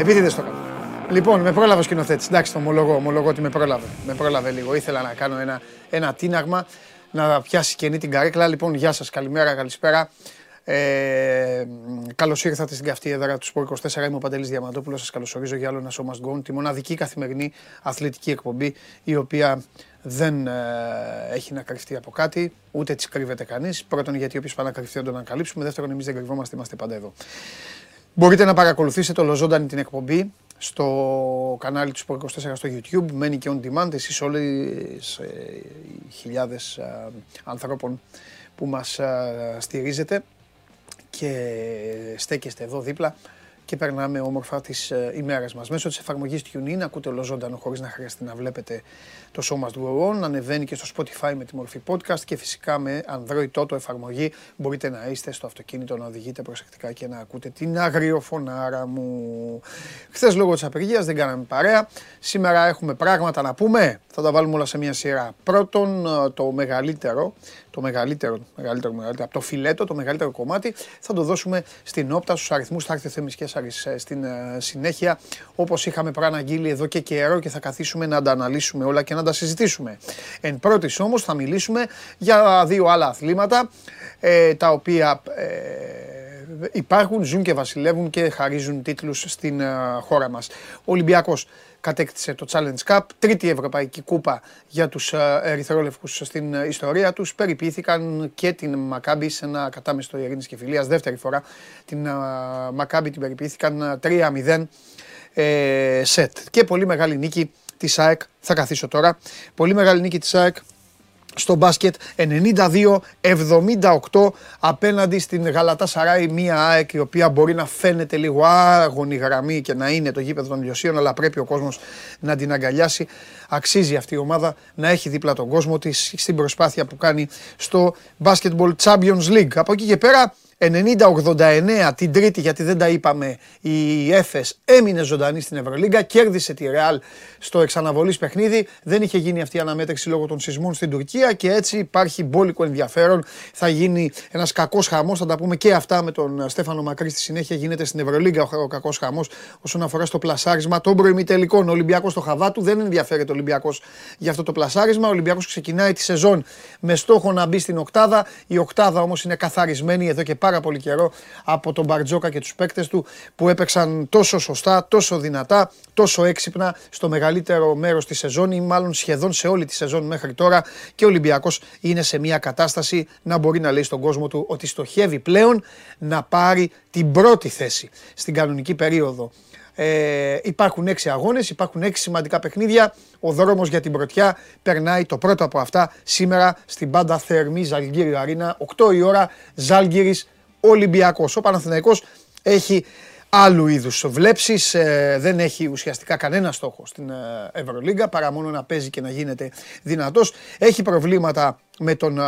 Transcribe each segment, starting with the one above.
Επίτηδες το κάνω. Λοιπόν, με πρόλαβε ο σκηνοθέτης. Εντάξει, το ομολογώ, ομολογώ ότι με πρόλαβε. Με πρόλαβε λίγο. Ήθελα να κάνω ένα, ένα τίναγμα να πιάσει καινή την καρέκλα. Λοιπόν, γεια σας, καλημέρα, καλησπέρα. Ε, Καλώς ήρθατε στην καυτή έδρα του Σπορ 24. Είμαι ο Παντελής Διαμαντόπουλος. Σας καλωσορίζω για άλλο ένα show must go. Τη μοναδική καθημερινή αθλητική εκπομπή η οποία δεν ε, έχει να κρυφτεί από κάτι, ούτε τη κρύβεται κανείς. Πρώτον, γιατί όποιο πάει να κρυφτεί να τον ανακαλύψουμε. Δεύτερον, εμείς δεν κρυβόμαστε, είμαστε πάντα εδώ. Μπορείτε να παρακολουθήσετε ολοζώντανη την εκπομπή στο κανάλι του Sport 24 στο YouTube. Μένει και on demand. Εσείς όλοι ε, οι χιλιάδες ε, ανθρώπων που μας ε, στηρίζετε και στέκεστε εδώ δίπλα και περνάμε όμορφα τις ε, ημέρες μας. Μέσω της εφαρμογής TuneIn ακούτε ολοζώντανο χωρίς να χρειάζεται να βλέπετε το show must go on. Ανεβαίνει και στο Spotify με τη μορφή podcast και φυσικά με Android Toto εφαρμογή. Μπορείτε να είστε στο αυτοκίνητο να οδηγείτε προσεκτικά και να ακούτε την αγριοφωνάρα μου. Χθες λόγω της απεργίας δεν κάναμε παρέα. Σήμερα έχουμε πράγματα να πούμε. Θα τα βάλουμε όλα σε μια σειρά. Πρώτον, ε, το μεγαλύτερο το μεγαλύτερο, μεγαλύτερο, μεγαλύτερο, από το φιλέτο, το μεγαλύτερο κομμάτι, θα το δώσουμε στην όπτα, στους αριθμούς, θα έρθει ο Θέμης Κέσσαρης ε, στην ε, συνέχεια, όπως είχαμε προαναγγείλει εδώ και καιρό και θα καθίσουμε να τα αναλύσουμε όλα και να τα συζητήσουμε. Εν πρώτης όμως θα μιλήσουμε για δύο άλλα αθλήματα, ε, τα οποία υπάρχουν, ζουν και βασιλεύουν και χαρίζουν τίτλους στην χώρα μας. Ο Ολυμπιακός κατέκτησε το Challenge Cup, τρίτη ευρωπαϊκή κούπα για τους ε, ερυθρόλευκους στην ε, ιστορία τους. Περιποιήθηκαν και την Μακάμπη σε ένα κατάμεστο ειρήνης και φιλίας, δεύτερη φορά. Την ε, Μακάμπη την περιποιήθηκαν 3-0 σετ. Και πολύ μεγάλη νίκη της ΑΕΚ, θα καθίσω τώρα, πολύ μεγάλη νίκη της ΑΕΚ στο μπάσκετ 92-78 απέναντι στην Γαλατά Σαράι, μια ΑΕΚ η οποία μπορεί να φαίνεται λίγο άγωνη γραμμή και να είναι το γήπεδο των Λιωσίων, αλλά πρέπει ο κόσμος να την αγκαλιάσει. Αξίζει αυτή η ομάδα να έχει δίπλα τον κόσμο της στην προσπάθεια που κάνει στο Basketball Champions League. Από εκεί και πέρα 90-89 την Τρίτη, γιατί δεν τα είπαμε, η Έφες έμεινε ζωντανή στην Ευρωλίγκα, κέρδισε τη Ρεάλ στο εξαναβολής παιχνίδι. Δεν είχε γίνει αυτή η αναμέτρηση λόγω των σεισμών στην Τουρκία και έτσι υπάρχει μπόλικο ενδιαφέρον. Θα γίνει ένας κακός χαμός, θα τα πούμε και αυτά με τον Στέφανο Μακρύ στη συνέχεια. Γίνεται στην Ευρωλίγκα ο κακός χαμός όσον αφορά στο πλασάρισμα των προημιτελικών. Ο Ολυμπιακός στο Χαβάτου δεν ενδιαφέρεται ο Ολυμπιακός για αυτό το πλασάρισμα. Ο Ολυμπιακός ξεκινάει τη σεζόν με στόχο να μπει στην οκτάδα. Η οκτάδα όμως είναι καθαρισμένη εδώ και πάρα πολύ καιρό από τον Μπαρτζόκα και τους παίκτες του που έπαιξαν τόσο σωστά, τόσο δυνατά, τόσο έξυπνα στο μεγαλύτερο μέρος της σεζόν ή μάλλον σχεδόν σε όλη τη σεζόν μέχρι τώρα και ο Ολυμπιακός είναι σε μια κατάσταση να μπορεί να λέει στον κόσμο του ότι στοχεύει πλέον να πάρει την πρώτη θέση στην κανονική περίοδο. Ε, υπάρχουν έξι αγώνες, υπάρχουν έξι σημαντικά παιχνίδια. Ο δρόμος για την πρωτιά περνάει το πρώτο από αυτά σήμερα στην πάντα θερμή Ζαλγκύριο Αρίνα. 8 η ώρα Ζάλγκυρης Ολυμπιακός. Ο Παναθηναϊκός έχει άλλου είδους βλέψεις, ε, δεν έχει ουσιαστικά κανένα στόχο στην ε, Ευρωλίγκα παρά μόνο να παίζει και να γίνεται δυνατός. Έχει προβλήματα με τον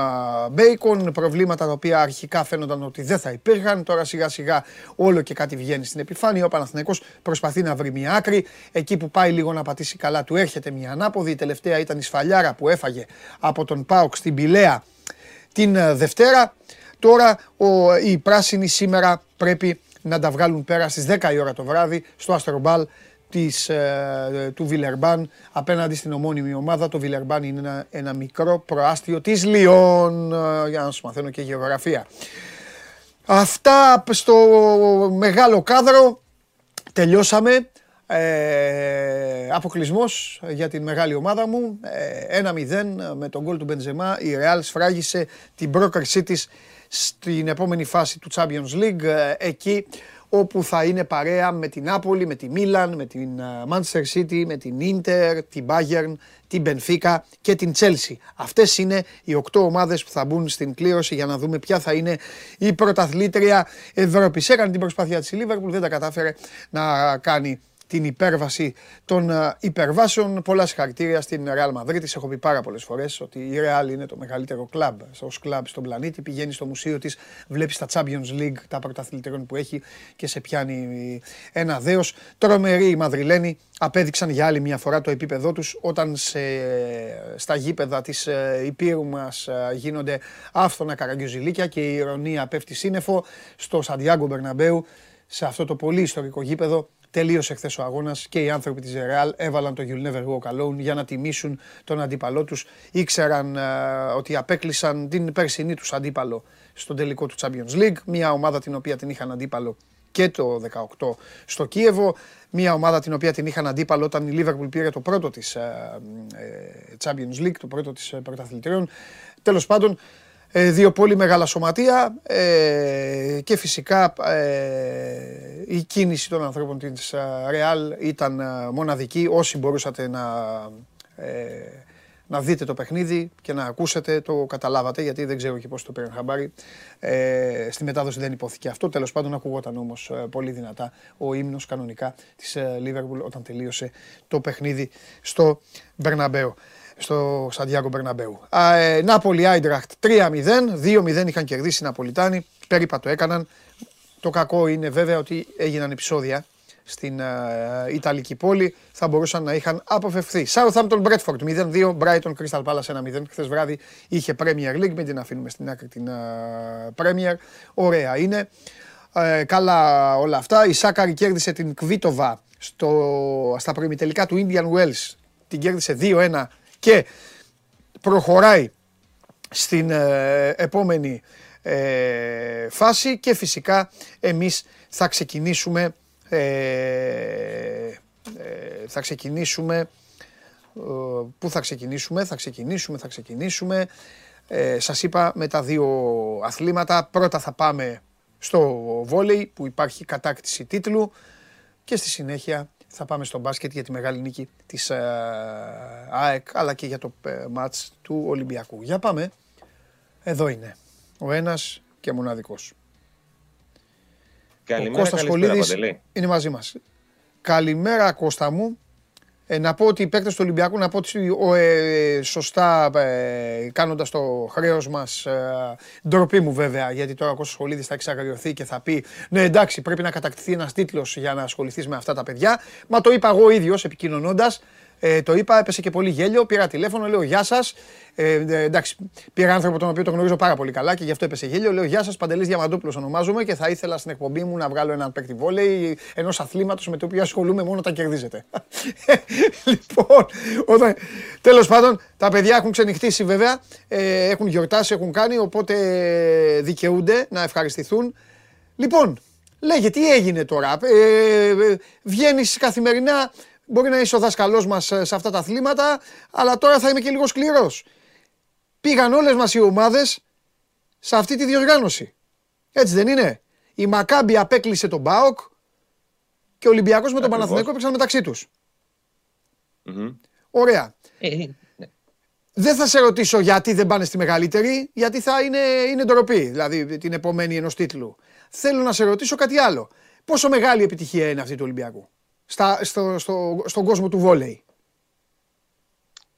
Μπέικον, προβλήματα τα οποία αρχικά φαίνονταν ότι δεν θα υπήρχαν, τώρα σιγά σιγά όλο και κάτι βγαίνει στην επιφάνεια, ο Παναθηναϊκός προσπαθεί να βρει μια άκρη, εκεί που πάει λίγο να πατήσει καλά του έρχεται μια ανάποδη, η τελευταία ήταν η σφαλιάρα που έφαγε από τον Πάοξ στην Πηλαία την ε, Δευτέρα. Τώρα ο, οι πράσινοι σήμερα πρέπει να τα βγάλουν πέρα στις 10 η ώρα το βράδυ στο Αστρομπάλ της, ε, του Βιλερμπάν απέναντι στην ομώνυμη ομάδα. Το Βιλερμπάν είναι ένα, ένα μικρό προάστιο της Λιόν, ε, για να σου μαθαίνω και γεωγραφία. Αυτά στο μεγάλο κάδρο. Τελειώσαμε. Ε, Αποκλεισμός για την μεγάλη ομάδα μου. Ε, 1-0 με τον γκολ του Μπενζεμά. Η Ρεάλ σφράγισε την πρόκρισή της στην επόμενη φάση του Champions League, ε, εκεί όπου θα είναι παρέα με την Νάπολη, με τη Μίλαν, με την ε, Manchester City, με την Ίντερ, την Bayern, την Benfica και την Chelsea. Αυτές είναι οι οκτώ ομάδες που θα μπουν στην κλήρωση για να δούμε ποια θα είναι η πρωταθλήτρια Ευρώπης. Έκανε την προσπάθεια της η Liverpool, δεν τα κατάφερε να κάνει την υπέρβαση των ε, υπερβάσεων. Πολλά συγχαρητήρια στην Real Madrid. Τη έχω πει πάρα πολλές φορές ότι η Real είναι το μεγαλύτερο κλαμπ ως κλαμπ στον πλανήτη. Πηγαίνει στο μουσείο της, βλέπει τα Champions League, τα πρωταθλητικών που έχει και σε πιάνει ένα δέος. Τρομεροί οι Μαδριλένοι απέδειξαν για άλλη μια φορά το επίπεδό τους όταν σε, στα γήπεδα της ε, Υπήρου μας ε, γίνονται άφθονα καραγκιουζιλίκια και η ηρωνία πέφτει σύννεφο στο Σαντιάγκο Μπερναμπέου σε αυτό το πολύ ιστορικό γήπεδο Τελείωσε χθε ο αγώνας και οι άνθρωποι της Ρεάλ έβαλαν το You'll Never Walk Alone για να τιμήσουν τον αντίπαλό τους. Ήξεραν ότι απέκλεισαν την περσινή τους αντίπαλο στον τελικό του Champions League. Μια ομάδα την οποία την είχαν αντίπαλο και το 18 στο Κίεβο. Μια ομάδα την οποία την είχαν αντίπαλο όταν η Liverpool πήρε το πρώτο της ε, ε, Champions League, το πρώτο της ε, πρωταθλητριών. Τέλος πάντων, δύο πολύ μεγάλα σωματεία και φυσικά η κίνηση των ανθρώπων της Real ήταν μοναδική. Όσοι μπορούσατε να να δείτε το παιχνίδι και να ακούσετε, το καταλάβατε, γιατί δεν ξέρω και πώς το πήραν χαμπάρι. Ε, στη μετάδοση δεν υπόθηκε αυτό. Τέλος πάντων ακούγονταν όμως ε, πολύ δυνατά ο ύμνος κανονικά της Λίβερπουλ όταν τελείωσε το παιχνίδι στο Μπερναμπέο στο Σαντιάγκο Μπερναμπέου. Ε, Νάπολη Άιντραχτ 3-0, 2-0 είχαν κερδίσει οι Ναπολιτάνοι, πέρυπα το έκαναν. Το κακό είναι βέβαια ότι έγιναν επεισόδια στην uh, Ιταλική πόλη θα μπορούσαν να είχαν αποφευθεί. Southampton Bradford 0-2, Brighton Crystal Palace 1-0. Χθες βράδυ είχε Premier League, μην την αφήνουμε στην άκρη την uh, Premier. Ωραία είναι. Uh, καλά όλα αυτά. Η Σάκαρη κέρδισε την Κβίτοβα στο, στα προημιτελικά του Indian Wells. Την κέρδισε 2-1 και προχωράει στην επόμενη φάση και φυσικά εμείς θα ξεκινήσουμε ε, ε, θα ξεκινήσουμε. Ε, πού θα ξεκινήσουμε, θα ξεκινήσουμε, θα ξεκινήσουμε. Ε, σας είπα με τα δύο αθλήματα. Πρώτα θα πάμε στο βόλεϊ που υπάρχει κατάκτηση τίτλου και στη συνέχεια θα πάμε στο μπάσκετ για τη μεγάλη νίκη της ΑΕΚ αλλά και για το μάτς του Ολυμπιακού. Για πάμε. Εδώ είναι. Ο ένας και μοναδικός. Καλημέρα, ο Κώστας Πολίδης είναι μαζί μας. Καλημέρα Κώστα μου. Ε, να πω ότι οι παίκτες του Ολυμπιακού, να πω ότι ε, σωστά ε, κάνοντας το χρέος μας, ε, ντροπή μου βέβαια, γιατί τώρα ο Κώστας Πολίδης θα εξαγριωθεί και θα πει ναι εντάξει πρέπει να κατακτηθεί ένας τίτλος για να ασχοληθείς με αυτά τα παιδιά. Μα το είπα εγώ ίδιος επικοινωνώντας. Ε, το είπα, έπεσε και πολύ γέλιο. Πήρα τηλέφωνο, λέω Γεια σας. Ε, ε, εντάξει, πήρα άνθρωπο τον οποίο τον γνωρίζω πάρα πολύ καλά και γι' αυτό έπεσε γέλιο. Λέω Γεια σας, Παντελής Διαμαντούπλο ονομάζομαι και θα ήθελα στην εκπομπή μου να βγάλω έναν παίκτη βόλεϊ ενός αθλήματος με το οποίο ασχολούμαι μόνο όταν κερδίζετε. λοιπόν, όταν... τέλος πάντων, τα παιδιά έχουν ξενυχτήσει βέβαια, ε, έχουν γιορτάσει, έχουν κάνει, οπότε δικαιούνται να ευχαριστηθούν. Λοιπόν, λέγε τι έγινε τώρα. Ε, ε, Βγαίνεις καθημερινά Μπορεί να είσαι ο δάσκαλός μας ε, σε αυτά τα αθλήματα, αλλά τώρα θα είμαι και λίγο σκληρός. Πήγαν όλες μας οι ομάδες σε αυτή τη διοργάνωση. Έτσι δεν είναι; Η Μακάμπη απέκλεισε τον Μπάοκ και ο Ολυμπιακός με τον Παναθηναϊκό έπαιξαν μεταξύ τους. Ωραία. Ε, ε, ναι. Δεν θα σε ρωτήσω γιατί δεν πάνε στη μεγαλύτερη, γιατί θα είναι, είναι ντροπή, δηλαδή την επομένη ενός τίτλου. Θέλω να σε ρωτήσω κάτι άλλο. Πόσο μεγάλη επιτυχία είναι αυτή του Ολυμπιακού; Στα, στο, στο, στον κόσμο του βόλεϊ.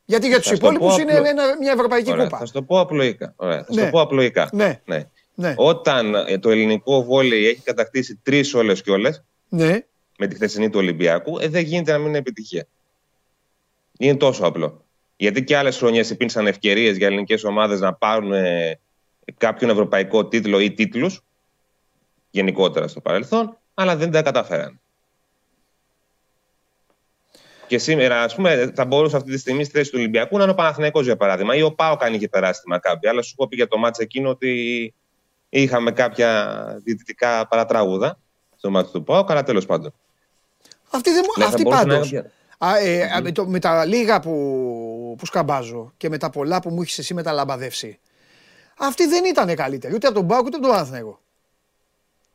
Γιατί για τους υπόλοιπους είναι ένα, μια ευρωπαϊκή Ωραία, κούπα. Θα σου το πω απλοϊκά. Ωραία, θα ναι. το πω απλοϊκά. Ναι. ναι. ναι. Όταν ε, το ελληνικό βόλεϊ έχει κατακτήσει τρεις όλες και όλες. Ναι. Με τη χθεσινή του Ολυμπιακού, ε, δεν γίνεται να μην είναι επιτυχία. Είναι τόσο απλό. Γιατί και άλλες χρονιές υπήρξαν ευκαιρίες για ελληνικές ομάδες να πάρουν ε, κάποιον ευρωπαϊκό τίτλο ή τίτλους γενικότερα στο παρελθόν, αλλά δεν τα καταφέραν. Και σήμερα, ας πούμε, θα μπορούσε αυτή τη στιγμή στη θέση του Ολυμπιακού να είναι ο Παναθηναϊκός για παράδειγμα, ή ο Πάο κάνει είχε περάσει τη Μακάμπη. Αλλά σου πω πει για το μάτς εκείνο ότι είχαμε κάποια διαιτητικά παρατράγουδα στο μάτι του Πάο, αλλά τέλος πάντων. Αυτή, δεν... Ναι, αυτή πάντως. Ε, με, το, με, τα λίγα που, που σκαμπάζω και με τα πολλά που μου έχεις εσύ μεταλαμπαδεύσει, αυτή δεν ήταν καλύτερη ούτε από τον Πάο ούτε από τον Παναθηναϊκό.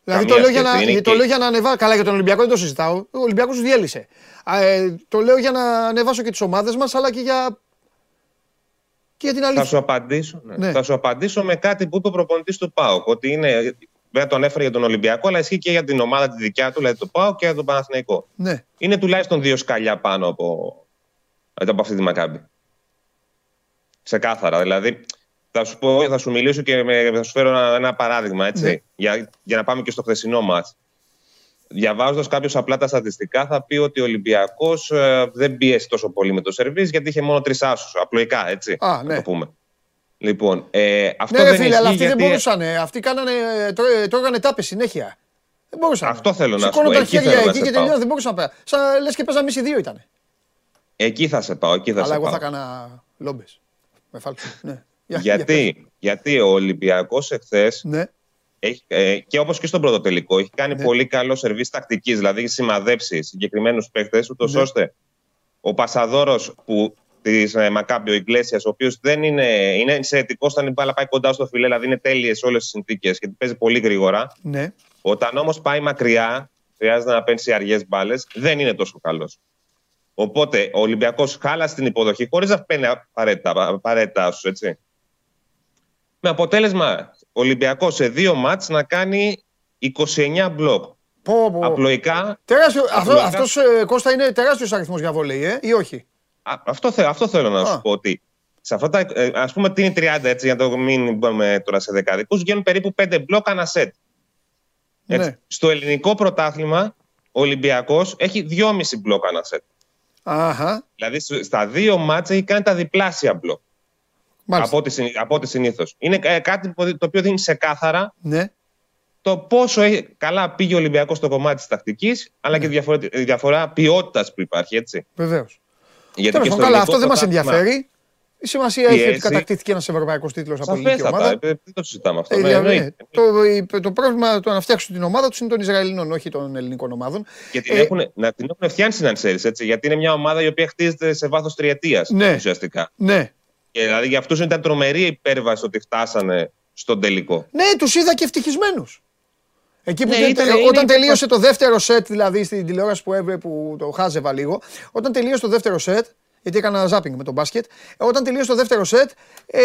Δηλαδή το λέω, για να, το λέω για να ανεβάσω. Καλά, για τον Ολυμπιακό δεν το συζητάω. Ο Ολυμπιακός τους διέλυσε. Ε, το λέω για να ανεβάσω και τις ομάδες μας, αλλά και για. και για την αλήθεια. Θα σου, απαντήσω, ναι. ναι. θα σου απαντήσω με κάτι που είπε ο προπονητής του ΠΑΟΚ. Ότι είναι. Δεν τον έφερε για τον Ολυμπιακό, αλλά ισχύει και για την ομάδα τη δικιά του, δηλαδή το ΠΑΟΚ και για τον Παναθηναϊκό. Ναι. Είναι τουλάχιστον δύο σκαλιά πάνω από, από αυτή τη Μακάμπη. Ξεκάθαρα. Δηλαδή, θα σου, πω, θα σου μιλήσω και με, θα σου φέρω ένα, ένα παράδειγμα, έτσι, ναι. για, για να πάμε και στο χθεσινό μας. Διαβάζοντας κάποιος απλά τα στατιστικά, θα πει ότι ο Ολυμπιακός ε, δεν πίεσε τόσο πολύ με το σερβίς γιατί είχε μόνο τρεις άσους. Απλοϊκά, έτσι. Α, ναι. το πούμε. Λοιπόν, ε, αυτό ναι, δεν φίλε, αλλά αυτοί γιατί... δεν μπορούσαν. Αυτοί κάνανε, τρώ, τρώγανε τάπες συνέχεια. Δεν μπορούσα. Αυτό θέλω να σου πω. Σηκώνω τα Εκεί χέρια θέλω να εκεί σε και πάω. τελειώνω. Δεν μπορούσα να πάω. Σαν λες και παίζα μισή δύο ήταν. Εκεί θα σε πάω. Εκεί θα Αλλά σε εγώ πάω. θα έκανα λόμπες. Με φάλτσο. Ναι. Για- για Γιατί, γιατί ο Ολυμπιακός εχθές πες. Ναι. έχει, ε, και όπως και στον πρώτο τελικό έχει κάνει Ναι. πολύ καλό σερβίς τακτικής, δηλαδή έχει σημαδέψει συγκεκριμένους παίκτες, ούτως Ναι. ώστε ο Πασαδόρος που της ε, Μακάμπιο Ιγκλέσιας, ο οποίος δεν είναι, είναι ενσαιρετικός όταν η μπάλα πάει κοντά στο φιλέ, δηλαδή είναι τέλειες όλες τις συνθήκες και παίζει πολύ γρήγορα. ναι. Όταν όμως πάει μακριά, χρειάζεται να παίρνει αργές μπάλες, δεν είναι τόσο καλός. Οπότε ο Ολυμπιακός χάλασε την υποδοχή χωρίς να παίρνει απαραίτητα, απαραίτητα άσους, έτσι. Με αποτέλεσμα ο Ολυμπιακός σε δύο μάτς να κάνει 29 μπλοκ. Πω, πω. Απλοϊκά, Τεράστιο, αυτό, Απλοϊκά. αυτός, ε, Κώστα, είναι τεράστιος αριθμός για βολέι, ε, ή όχι; α, αυτό, θε- αυτό θέλω να Α. σου πω ότι σε αυτά τα, ε, ας πούμε τι είναι 30 έτσι για να το μην πάμε τώρα σε δεκαδικούς, βγαίνουν περίπου 5 μπλοκ ανά σετ. Έτσι. Ναι. Στο ελληνικό πρωτάθλημα ο Ολυμπιακός έχει 2,5 μπλοκ ανά σετ. Αχα. Δηλαδή σ- στα δύο μάτσα έχει κάνει τα διπλάσια μπλοκ Μάλιστα. από ό,τι, συνη- από ό,τι συνήθως. Είναι ε, κάτι που- το οποίο δίνει ξεκάθαρα Ναι. το πόσο έχει- καλά πήγε ο Ολυμπιακός στο κομμάτι της τακτικής, αλλά Ναι. και τη διαφορε- τη διαφορά ποιότητας που υπάρχει. Έτσι. Βεβαίως. Γιατί Τέλος και πάντων, στο καλά, ελληνικό αυτό δεν μας πρωτάθλημα- ενδιαφέρει. Η σημασία έχει ότι Πιέζει. κατακτήθηκε ένας ευρωπαϊκός τίτλος από ελληνική Σαφέστατα. ομάδα. ε, Δεν το συζητάμε αυτό. Ε, Ε, δηλαδή, εννοείται. το, η- το πρόβλημα το να φτιάξουν την ομάδα τους είναι των Ισραηλινών, όχι των ελληνικών ομάδων. Και την Ε, έχουν, να την έχουν φτιάξει να ξέρεις, έτσι. Γιατί είναι μια ομάδα η οποία χτίζεται σε βάθος τριετίας Ναι. ουσιαστικά. Ναι. Και δηλαδή για αυτούς ήταν τρομερή υπέρβαση ότι φτάσανε στον τελικό. Ναι, τους είδα και ευτυχισμένους. Εκεί που Ναι, τε- ήταν- τε- είναι όταν υπέρ- τελείωσε το δεύτερο σετ, δηλαδή στην τηλεόραση που έβρε που το χάζευα λίγο, όταν τελείωσε το δεύτερο σετ, γιατί έκανα ζάπινγκ με τον μπάσκετ, ε, όταν τελείωσε το δεύτερο σετ, ε,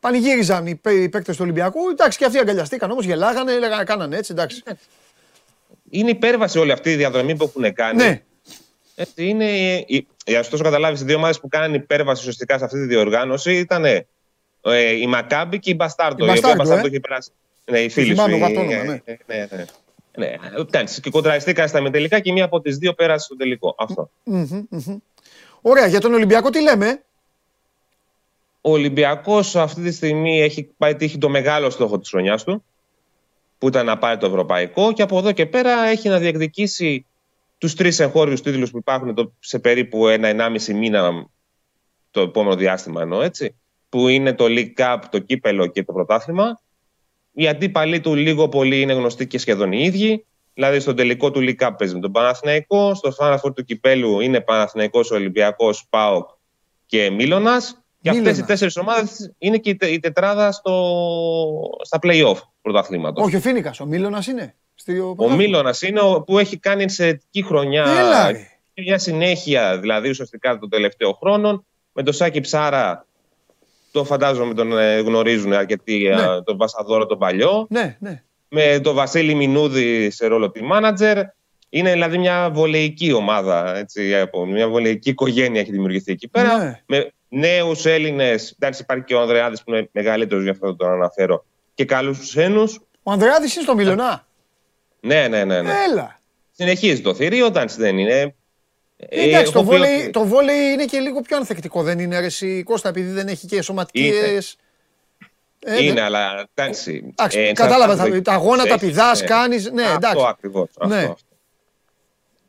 πανηγύριζαν οι, παί- οι παίκτες του Ολυμπιακού. Εντάξει, και αυτοί αγκαλιαστήκαν όμως, γελάγανε, λέγανε, κάνανε έτσι, εντάξει. Είναι υπέρβαση όλη αυτή η διαδρομή που έχουν κάνει. Ναι, Έτσι, είναι, η- για να σου καταλάβεις, οι δύο ομάδες που κάνανε υπέρβαση ουσιαστικά σε αυτή τη διοργάνωση ήταν ε, η Μακάμπη και η Μπαστάρτο. Η η οποία Μπαστάρτο, Μπαστάρτο ε. είχε περάσει. Ναι, οι φίλοι θυμάμαι σου. εγώ οι- αυτό όνομα, ε, ναι. ε, ναι, ναι. Ναι, εντάξει, και κοντραστήκαν στα μετελικά και μία από τις δύο πέρασε στο τελικό. Αυτό. Μμμ, μμμ. Ωραία, για τον Ολυμπιακό τι λέμε; Ο Ολυμπιακός αυτή τη στιγμή έχει πάει τύχει το μεγάλο στόχο της χρονιάς του, που ήταν να πάρει το ευρωπαϊκό, και από εδώ και πέρα έχει να διεκδικήσει τους τρεις εγχώριους τίτλους που υπάρχουν το- σε περίπου ένα-ενάμιση μήνα το επόμενο διάστημα εννοώ έτσι, που είναι το League Cup, το κύπελο και το πρωτάθλημα. Οι αντίπαλοι του λίγο πολύ είναι γνωστοί και σχεδόν οι ίδιοι. Δηλαδή στον τελικό του League Cup παίζει με τον Παναθηναϊκό, στο Final Four του κυπέλου είναι Παναθηναϊκός, Ολυμπιακός, ΠΑΟΚ και Μίλωνας. Και αυτές Μίλωνας. οι τέσσερις ομάδες είναι και η, τε- η τετράδα στο, στα play-off πρωταθλήματος. Όχι, ο Φίνικας, ο Μίλωνας είναι. Στο Ο Μίλωνας είναι ο που έχει κάνει εξαιρετική χρονιά Έλα, ρε. και μια συνέχεια δηλαδή ουσιαστικά των τελευταίων χρόνων. Με τον Σάκη Ψάρα, το φαντάζομαι τον ε, γνωρίζουν αρκετοί, Ναι. ε, τον Βασαδόρο τον παλιό. Ναι, ναι. Με τον Βασίλη Μινούδη σε ρόλο team manager. Είναι δηλαδή μια βολεϊκή ομάδα, έτσι, από μια βολεϊκή οικογένεια έχει δημιουργηθεί εκεί πέρα. Ναι. Με νέους Έλληνες. Εντάξει, υπάρχει και ο Ανδρεάδης που είναι μεγαλύτερος, γι' αυτό τον αναφέρω. Και καλούς ξένους. Ο Ανδρεάδης είναι στο Μίλωνα. Ναι, ναι, ναι. ναι. Έλα. Συνεχίζει το θηρίο, εντάξει δεν είναι. Ε, Εντάξει, το έχω πει βόλεϊ, ότι- το βόλεϊ είναι και λίγο πιο ανθεκτικό, δεν είναι αρέσει Κώστα, επειδή δεν έχει και σωματικές... Ε, είναι, δεν- αλλά εντάξει. Εντάξει, ε, κατάλαβα, εξαρτάται- τα αγώνα τα έχει- πηδάς, ναι. κάνεις, ναι, Αυτό εντάξει. ακριβώς, αυτό, Ναι. αυτό.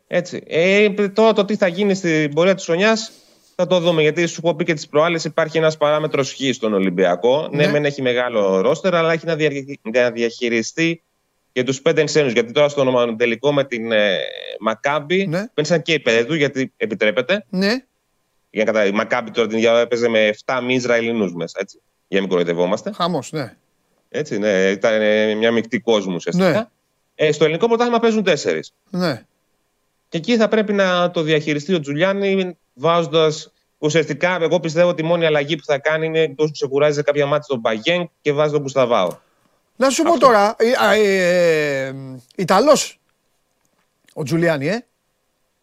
Έτσι. Ε, τώρα το τι θα γίνει στην πορεία της χρονιάς θα το δούμε. Γιατί σου έχω πει και τις προάλλες υπάρχει ένας παράμετρος χ στον Ολυμπιακό. Ναι, Ναι. μεν έχει μεγάλο ρόστερ, αλλά έχει να, δια- να διαχειριστεί και τους πέντε ξένους. Γιατί τώρα στον τελικό με την ε, Μακάμπη Ναι. πένσαν και οι πέντε του, γιατί επιτρέπεται. Ναι, Για να κατα... Η Μακάμπη τώρα την διάρκεια έπαιζε με 7 μη Ισραηλινούς μέσα. Έτσι. Για να μην κοροϊδευόμαστε. χαμός, ναι. Έτσι, ναι, ήταν ε, μια μεικτή κόσμου ουσιαστικά. Ναι. Ε, στο ελληνικό πρωτάθλημα παίζουν τέσσερις. Ναι. Και εκεί θα πρέπει να το διαχειριστεί ο Τζουλιάνι βάζοντας. Ουσιαστικά, εγώ πιστεύω ότι η μόνη αλλαγή που θα κάνει είναι πώ ξεκουράζει σε κάποια μάτια τον Μπαγέν και βάζει τον Κουσταβάο. Να σου πω τώρα, ε, α, ε, ε, Ιταλός ο Τζουλιάνι, ε.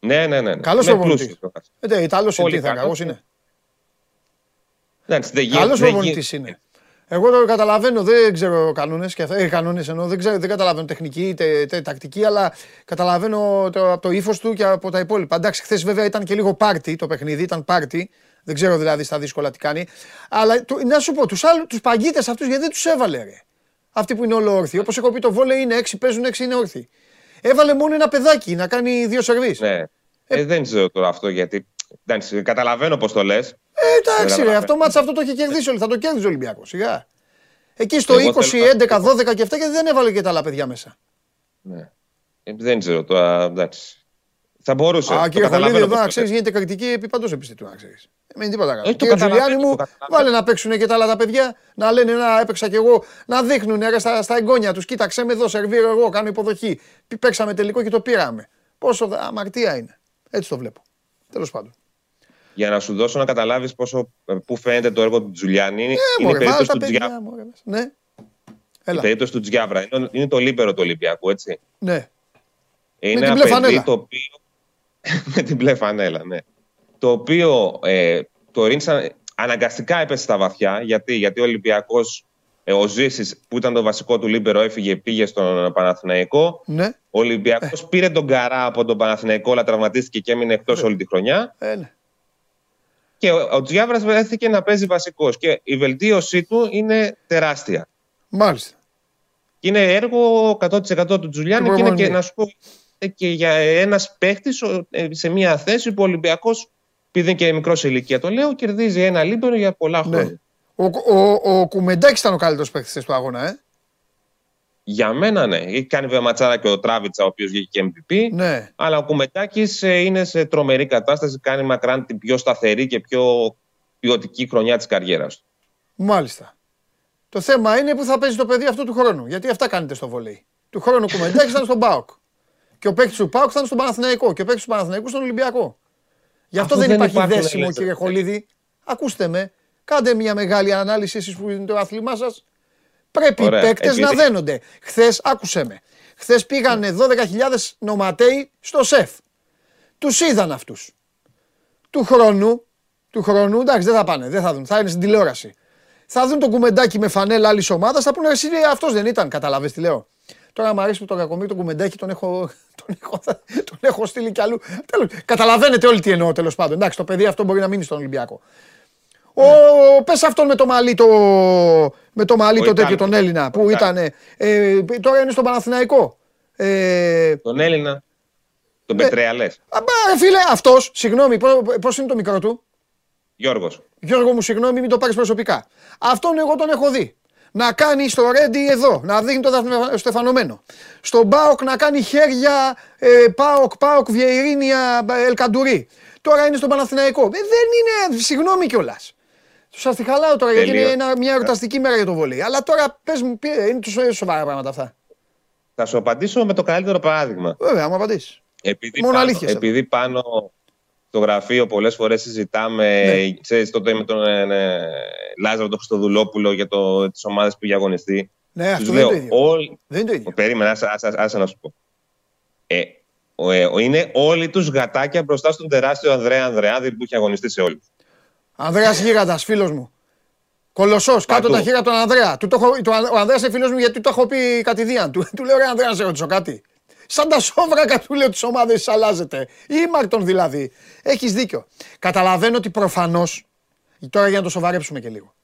Ναι, ναι, ναι. ναι. Καλός Με προπονητής. πλούσιος. Ε, τε, Ιταλός είναι, Πολύ τι θα καλός, κακός είναι. Εντάξει, δεν γίνεται- Καλός δεν προπονητής γίνεται. είναι. Εγώ το καταλαβαίνω, δεν ξέρω κανόνες, και, αυτά- ε, κανόνες εννοώ, δεν, ξέρω, δεν καταλαβαίνω τεχνική είτε, είτε τακτική, αλλά καταλαβαίνω το, από το ύφος του και από τα υπόλοιπα. Εντάξει, χθες βέβαια ήταν και λίγο πάρτι το παιχνίδι, ήταν πάρτι. Δεν ξέρω δηλαδή στα δύσκολα τι κάνει. Αλλά του- να σου πω, τους, άλλους, τους παγκίτες αυτούς γιατί δεν τους έβαλε ρε. Αυτοί που είναι όλο όρθιοι. Όπως έχω πει, το βόλε είναι 6 παίζουν, 6 είναι όρθιοι. Έβαλε μόνο ένα παιδάκι να κάνει δύο σερβίς. Ναι. Ε, δεν ξέρω τώρα αυτό γιατί. Εντάξει, καταλαβαίνω πώς το λες. Ε, εντάξει, ρε, αυτό μάτσα αυτό το έχει κερδίσει όλοι. Θα το κέρδιζε ο Ολυμπιακός. Σιγά. Εκεί στο 20, 11, 12 και 7 και δεν έβαλε και τα άλλα παιδιά μέσα. Ναι. Ε, δεν ξέρω τώρα. Εντάξει. Θα μπορούσε. Α, κύριε Χολίδη, εδώ να ξέρεις, γίνεται κριτική επί παντός επιστητού, να ξέρεις. Δεν είναι τίποτα καλό. Κύριε Τζουλιάνη μου, βάλε να παίξουν και τα άλλα τα παιδιά, να λένε να έπαιξα κι εγώ, να δείχνουν ρε, στα, στα εγγόνια τους. Κοίταξε με εδώ, σερβίρω εγώ, κάνω υποδοχή. Παίξαμε τελικό και το πήραμε. Πόσο αμαρτία είναι. Έτσι το βλέπω. Τέλος πάντων. Για να σου δώσω να καταλάβεις πόσο πού φαίνεται το έργο του Τζουλιάνη, είναι, ε, είναι η περίπτωση του Τζιάβρα. Ναι. Η περίπτωση του Τζιάβρα. Είναι, είναι το λίπερο του Ολυμπιακού, έτσι. Ναι. Είναι ένα παιδί το οποίο με την μπλε φανέλα, ναι. Το οποίο ε, το Ρίντσαν αναγκαστικά έπεσε στα βαθιά. Γιατί, γιατί ο Ολυμπιακός, ε, ο Ζήσης, που ήταν το βασικό του Λίμπερο, έφυγε, πήγε στον Παναθηναϊκό. Ναι. Ο Ολυμπιακός ε. πήρε τον Καρά από τον Παναθηναϊκό, αλλά τραυματίστηκε και έμεινε εκτός ναι. όλη τη χρονιά. Ε, ναι. Και ο, ο Τζιάβρας βρέθηκε να παίζει βασικός. Και η βελτίωσή του είναι τεράστια. Μάλιστα. Και είναι έργο 100% του Τζουλιάνη και είναι και να σου πω ε, και για ένας παίχτη ε, σε μια θέση που ο Ολυμπιακός, επειδή είναι και μικρός σε ηλικία, το λέω, κερδίζει ένα λίμπερο για πολλά ναι. χρόνια. Ο, ο, ο Κουμεντάκης ήταν ο καλύτερος παίχτη του αγώνα, ε. Για μένα ναι. Έχει κάνει βεματσάρα και ο Τράβιτσα, ο οποίος βγήκε και MVP. Ναι. Αλλά ο Κουμεντάκης ε, είναι σε τρομερή κατάσταση. Κάνει μακράν την πιο σταθερή και πιο ποιοτική χρονιά της καριέρας του. Μάλιστα. Το θέμα είναι που θα παίζει το παιδί αυτό του χρόνου. Γιατί αυτά κάνετε στο βολέι. Του χρόνου ο Κουμεντάκης ήταν στον Μπάουκ. Και ο παίκτης του Πάουκ ήταν στον Παναθηναϊκό. Και ο παίκτης του Παναθηναϊκού στον Ολυμπιακό. Γι' αυτό, δεν, υπάρχει δέσιμο, κύριε Χολίδη. Ακούστε με. Κάντε μια μεγάλη ανάλυση εσείς που είναι το άθλημά σας. Πρέπει οι παίκτες να δένονται. Χθες, άκουσε με. Χθες πήγανε 12.000 νοματέοι στο σεφ. Τους είδαν αυτούς. Του χρόνου, του χρόνου, εντάξει δεν θα πάνε, δεν θα δουν, θα είναι στην τηλεόραση. Θα δουν το κουμεντάκι με φανέλα άλλης ομάδας, θα πούνε εσύ αυτός δεν ήταν, καταλαβες τι λέω. Τώρα μου αρέσει που το κακομίρι το κουμεντάκι τον έχω, τον έχω, τον έχω στείλει κι αλλού. Τέλος, καταλαβαίνετε όλοι τι εννοώ τέλος πάντων. Εντάξει, το παιδί αυτό μπορεί να μείνει στον Ολυμπιακό. Ο, ναι. πες αυτόν με το μαλλί το, με το, μαλλί, το τέτοιο, τον Έλληνα που ήταν. Ε, τώρα είναι στον Παναθηναϊκό. Ε, τον Έλληνα. Τον ε, Πετρέα λε. Φίλε, αυτός, συγγνώμη, πώς είναι το μικρό του; Γιώργος. Γιώργο μου, συγγνώμη, μην το πάρεις προσωπικά. Αυτόν εγώ τον έχω δει να κάνει στο Ρέντι εδώ, να δείχνει το στεφανωμένο. Στον Πάοκ να κάνει χέρια ε, Πάοκ, Πάοκ, Βιεϊρίνια, Ελκαντουρί. Τώρα είναι στον Παναθηναϊκό. Ε, δεν είναι, συγγνώμη κιόλας. Σα τη χαλάω τώρα γιατί είναι ένα, μια εορταστική μέρα για το βολί. Αλλά τώρα πες μου, είναι τόσο σοβαρά πράγματα αυτά. Θα σου απαντήσω με το καλύτερο παράδειγμα. Βέβαια, μου απαντήσεις. Επειδή, Μόνο πάνω, επειδή πάνω στο γραφείο πολλές φορές συζητάμε, ναι. ξέρεις, τότε με τον ε, ναι, Λάζαρο τον Χριστοδουλόπουλο για το, τις ομάδες που αγωνιστεί. Ναι, αυτό δεν, είναι το ίδιο. Όλοι... δεν είναι το ίδιο. Περίμενα, άσε να σου πω. Ε, ο, ε, είναι όλοι τους γατάκια μπροστά στον τεράστιο Ανδρέα Ανδρεάδη που έχει αγωνιστεί σε όλους. Ανδρέας Γίγαντας, φίλος μου. Κολοσσός, κάτω τα χέρια τον Ανδρέα. Του το, το, ο Ανδρέας είναι φίλος μου γιατί το έχω πει κατηδίαν. Του, του λέω ρε Ανδρέα, να σε ρωτήσω κάτι. Σαν τα σόβρακα του λέω τι ομάδε αλλάζετε. Ήμαρτον δηλαδή. Έχεις δίκιο. Καταλαβαίνω ότι προφανώς. Τώρα για να το σοβαρέψουμε και λίγο.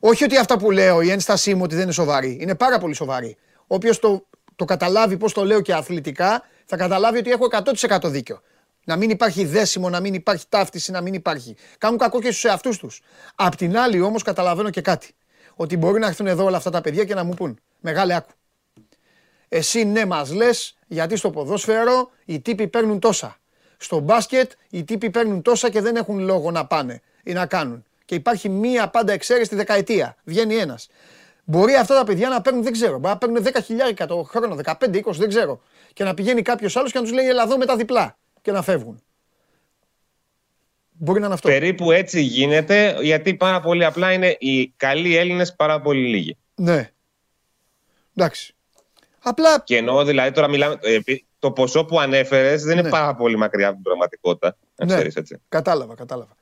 Όχι ότι αυτά που λέω, η ένστασή μου ότι δεν είναι σοβαρή. Είναι πάρα πολύ σοβαρή. Όποιο το, το καταλάβει πώς το λέω και αθλητικά, θα καταλάβει ότι έχω 100% δίκιο. Να μην υπάρχει δέσιμο, να μην υπάρχει ταύτιση, να μην υπάρχει. Κάνουν κακό και στους εαυτούς τους. Απ' την άλλη όμως καταλαβαίνω και κάτι. Ότι μπορεί να έρθουν εδώ όλα αυτά τα παιδιά και να μου πούν. Μεγάλε άκου. Εσύ ναι μας λες γιατί στο ποδόσφαιρο οι τύποι παίρνουν τόσα. Στο μπάσκετ οι τύποι παίρνουν τόσα και δεν έχουν λόγο να πάνε ή να κάνουν. Και υπάρχει μία πάντα εξαίρεση τη δεκαετία. Βγαίνει ένας. Μπορεί αυτά τα παιδιά να παίρνουν, δεν ξέρω, μπορεί να παίρνουν 10 χιλιάρικα το χρόνο, 15-20, δεν ξέρω. Και να πηγαίνει κάποιος άλλος και να τους λέει Ελά, εδώ με τα διπλά και να φεύγουν. Μπορεί να είναι αυτό. Περίπου έτσι γίνεται, γιατί πάρα πολύ απλά είναι οι καλοί Έλληνες πάρα πολύ λίγοι. Ναι. Εντάξει. Απλά... Και εννοώ δηλαδή τώρα μιλάμε. Ε, το ποσό που ανέφερες δεν είναι ναι. πάρα πολύ μακριά από την πραγματικότητα. Να ναι. ξέρεις, έτσι. Κατάλαβα, κατάλαβα.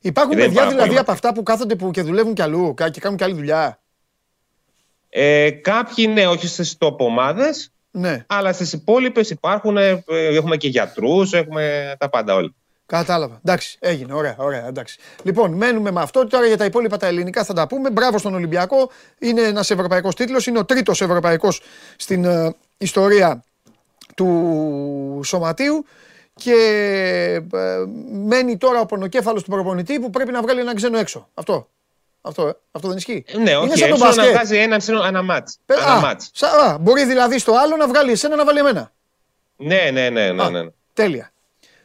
Υπάρχουν παιδιά δηλαδή από αυτά που κάθονται που και δουλεύουν κι αλλού και κάνουν κι άλλη δουλειά. Ε, κάποιοι ναι, όχι στις τοπομάδε. Ναι. Αλλά στις υπόλοιπες υπάρχουν. Ε, έχουμε και γιατρούς, έχουμε τα πάντα όλοι. Κατάλαβα. Εντάξει, έγινε. Ωραία, ωραία. Εντάξει. Λοιπόν, μένουμε με αυτό. Τώρα για τα υπόλοιπα τα ελληνικά θα τα πούμε. Μπράβο στον Ολυμπιακό. Είναι ένας ευρωπαϊκός τίτλος. Είναι ο τρίτος ευρωπαϊκός στην ε, ιστορία του Σωματείου. Και ε, μένει τώρα ο πονοκέφαλος του προπονητή που πρέπει να βγάλει ένα ξένο έξω. Αυτό. Αυτό, ε, αυτό δεν ισχύει. Ναι, όχι, είναι σαν να βγάζει έναν ένα μάτς. α, μπορεί δηλαδή στο άλλο να βγάλει εσένα να βάλει εμένα. Ναι, ναι, ναι. ναι, ναι. τέλεια.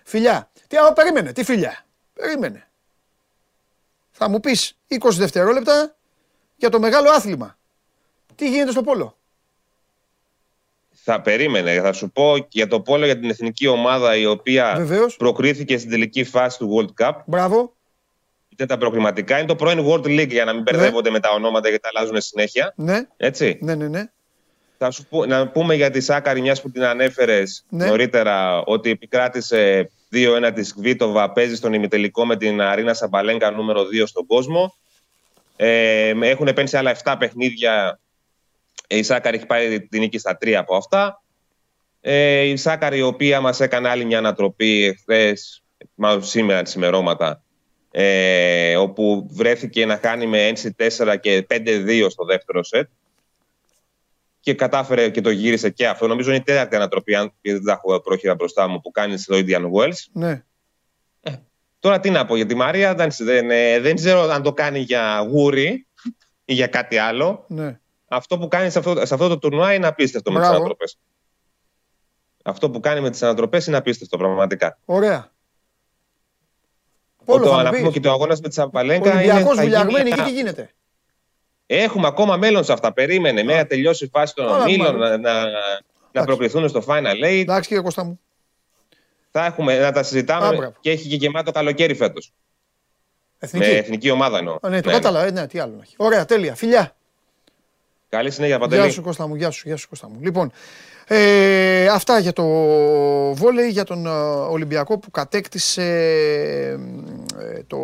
Φιλιά. Τι, α, περίμενε, τι φιλιά. Περίμενε. Θα μου πεις 20 δευτερόλεπτα για το μεγάλο άθλημα. Τι γίνεται στο πόλο; Θα περίμενε. Θα σου πω για το πόλο για την εθνική ομάδα η οποία Βεβαίως. προκρίθηκε στην τελική φάση του World Cup. Μπράβο. Ήταν τα προκριματικά. Είναι το πρώην World League για να μην ναι. μπερδεύονται με τα ονόματα γιατί αλλάζουν συνέχεια. Ναι. Έτσι. Ναι, ναι, ναι. Θα σου πω, να πούμε για τη Σάκαρη, μιας που την ανέφερες ναι. νωρίτερα, ότι επικράτησε 2-1 της Κβίτοβα, παίζει στον ημιτελικό με την Αρίνα Σαμπαλέγκα νούμερο 2 στον κόσμο. Ε, έχουν επένδυσει άλλα 7 παιχνίδια. Η Σάκαρη έχει πάρει την νίκη στα 3 από αυτά. Ε, η Σάκαρη, η οποία μας έκανε άλλη μια ανατροπή εχθέ, μάλλον σήμερα τη ημερώματα, ε, όπου βρέθηκε να κάνει με NC4 και 5-2 στο δεύτερο σετ και κατάφερε και το γύρισε και αυτό. Νομίζω είναι η τέταρτη ανατροπή, αν δεν τα έχω πρόχειρα μπροστά μου, που κάνει στο Indian Wells. Ναι. Ε, τώρα τι να πω για τη Μαρία, δεν, δεν, ε, δεν ξέρω αν το κάνει για γούρι ή για κάτι άλλο. Ναι. Αυτό που κάνει σε αυτό, σε αυτό το τουρνουά είναι απίστευτο Μπράβο. με τις ανατροπές. Αυτό που κάνει με τις ανατροπές είναι απίστευτο πραγματικά. Ωραία. Πόλο, το αναπούμε και το αγώνας με τη Σαπαλέγκα. Ολυμπιακός βουλιαγμένη, εκεί τι γίνεται; Έχουμε ακόμα μέλλον σε αυτά. Περίμενε μέχρι να τελειώσει η φάση των ομίλων να, να, να προκριθούν στο Final Eight. Εντάξει, κύριε Κώστα μου. Θα έχουμε να τα συζητάμε και έχει και γεμάτο καλοκαίρι φέτος. Εθνική. Με εθνική ομάδα εννοώ. ναι, το ναι, κατάλαβα. Ναι. ναι, τι άλλο έχει. Ωραία, τέλεια. Φιλιά. Καλή συνέχεια, Παντελή. Γεια σου, Κώστα μου. Γεια σου, γεια σου Κώστα μου. Λοιπόν, ε, αυτά για το βόλεϊ, για τον ε, Ολυμπιακό που κατέκτησε ε, το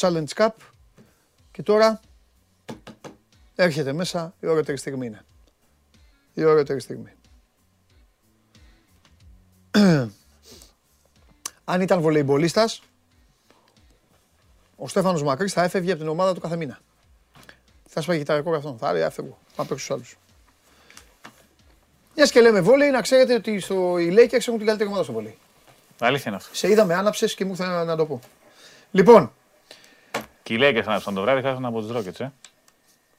Challenge Cup και τώρα έρχεται μέσα η ωραιότερη στιγμή είναι. Η ωραιότερη στιγμή. Αν ήταν βολεϊμπολίστας, ο Στέφανος Μακρύς θα έφευγε από την ομάδα του κάθε μήνα. Θα σπάγει τα ρεκόρ αυτόν. Θα έλεγε έφευγω. Θα παίξω στους άλλους. Μιας και λέμε βόλεϊ, να ξέρετε ότι στο, οι Lakers έχουν την καλύτερη ομάδα στο βόλεϊ. Αλήθεια είναι αυτό. Σε είδαμε, άναψες και μου ήθελα να το πω. Λοιπόν, και οι Lakers ανάψαν το βράδυ, χάσαν από τους Rockets, ε.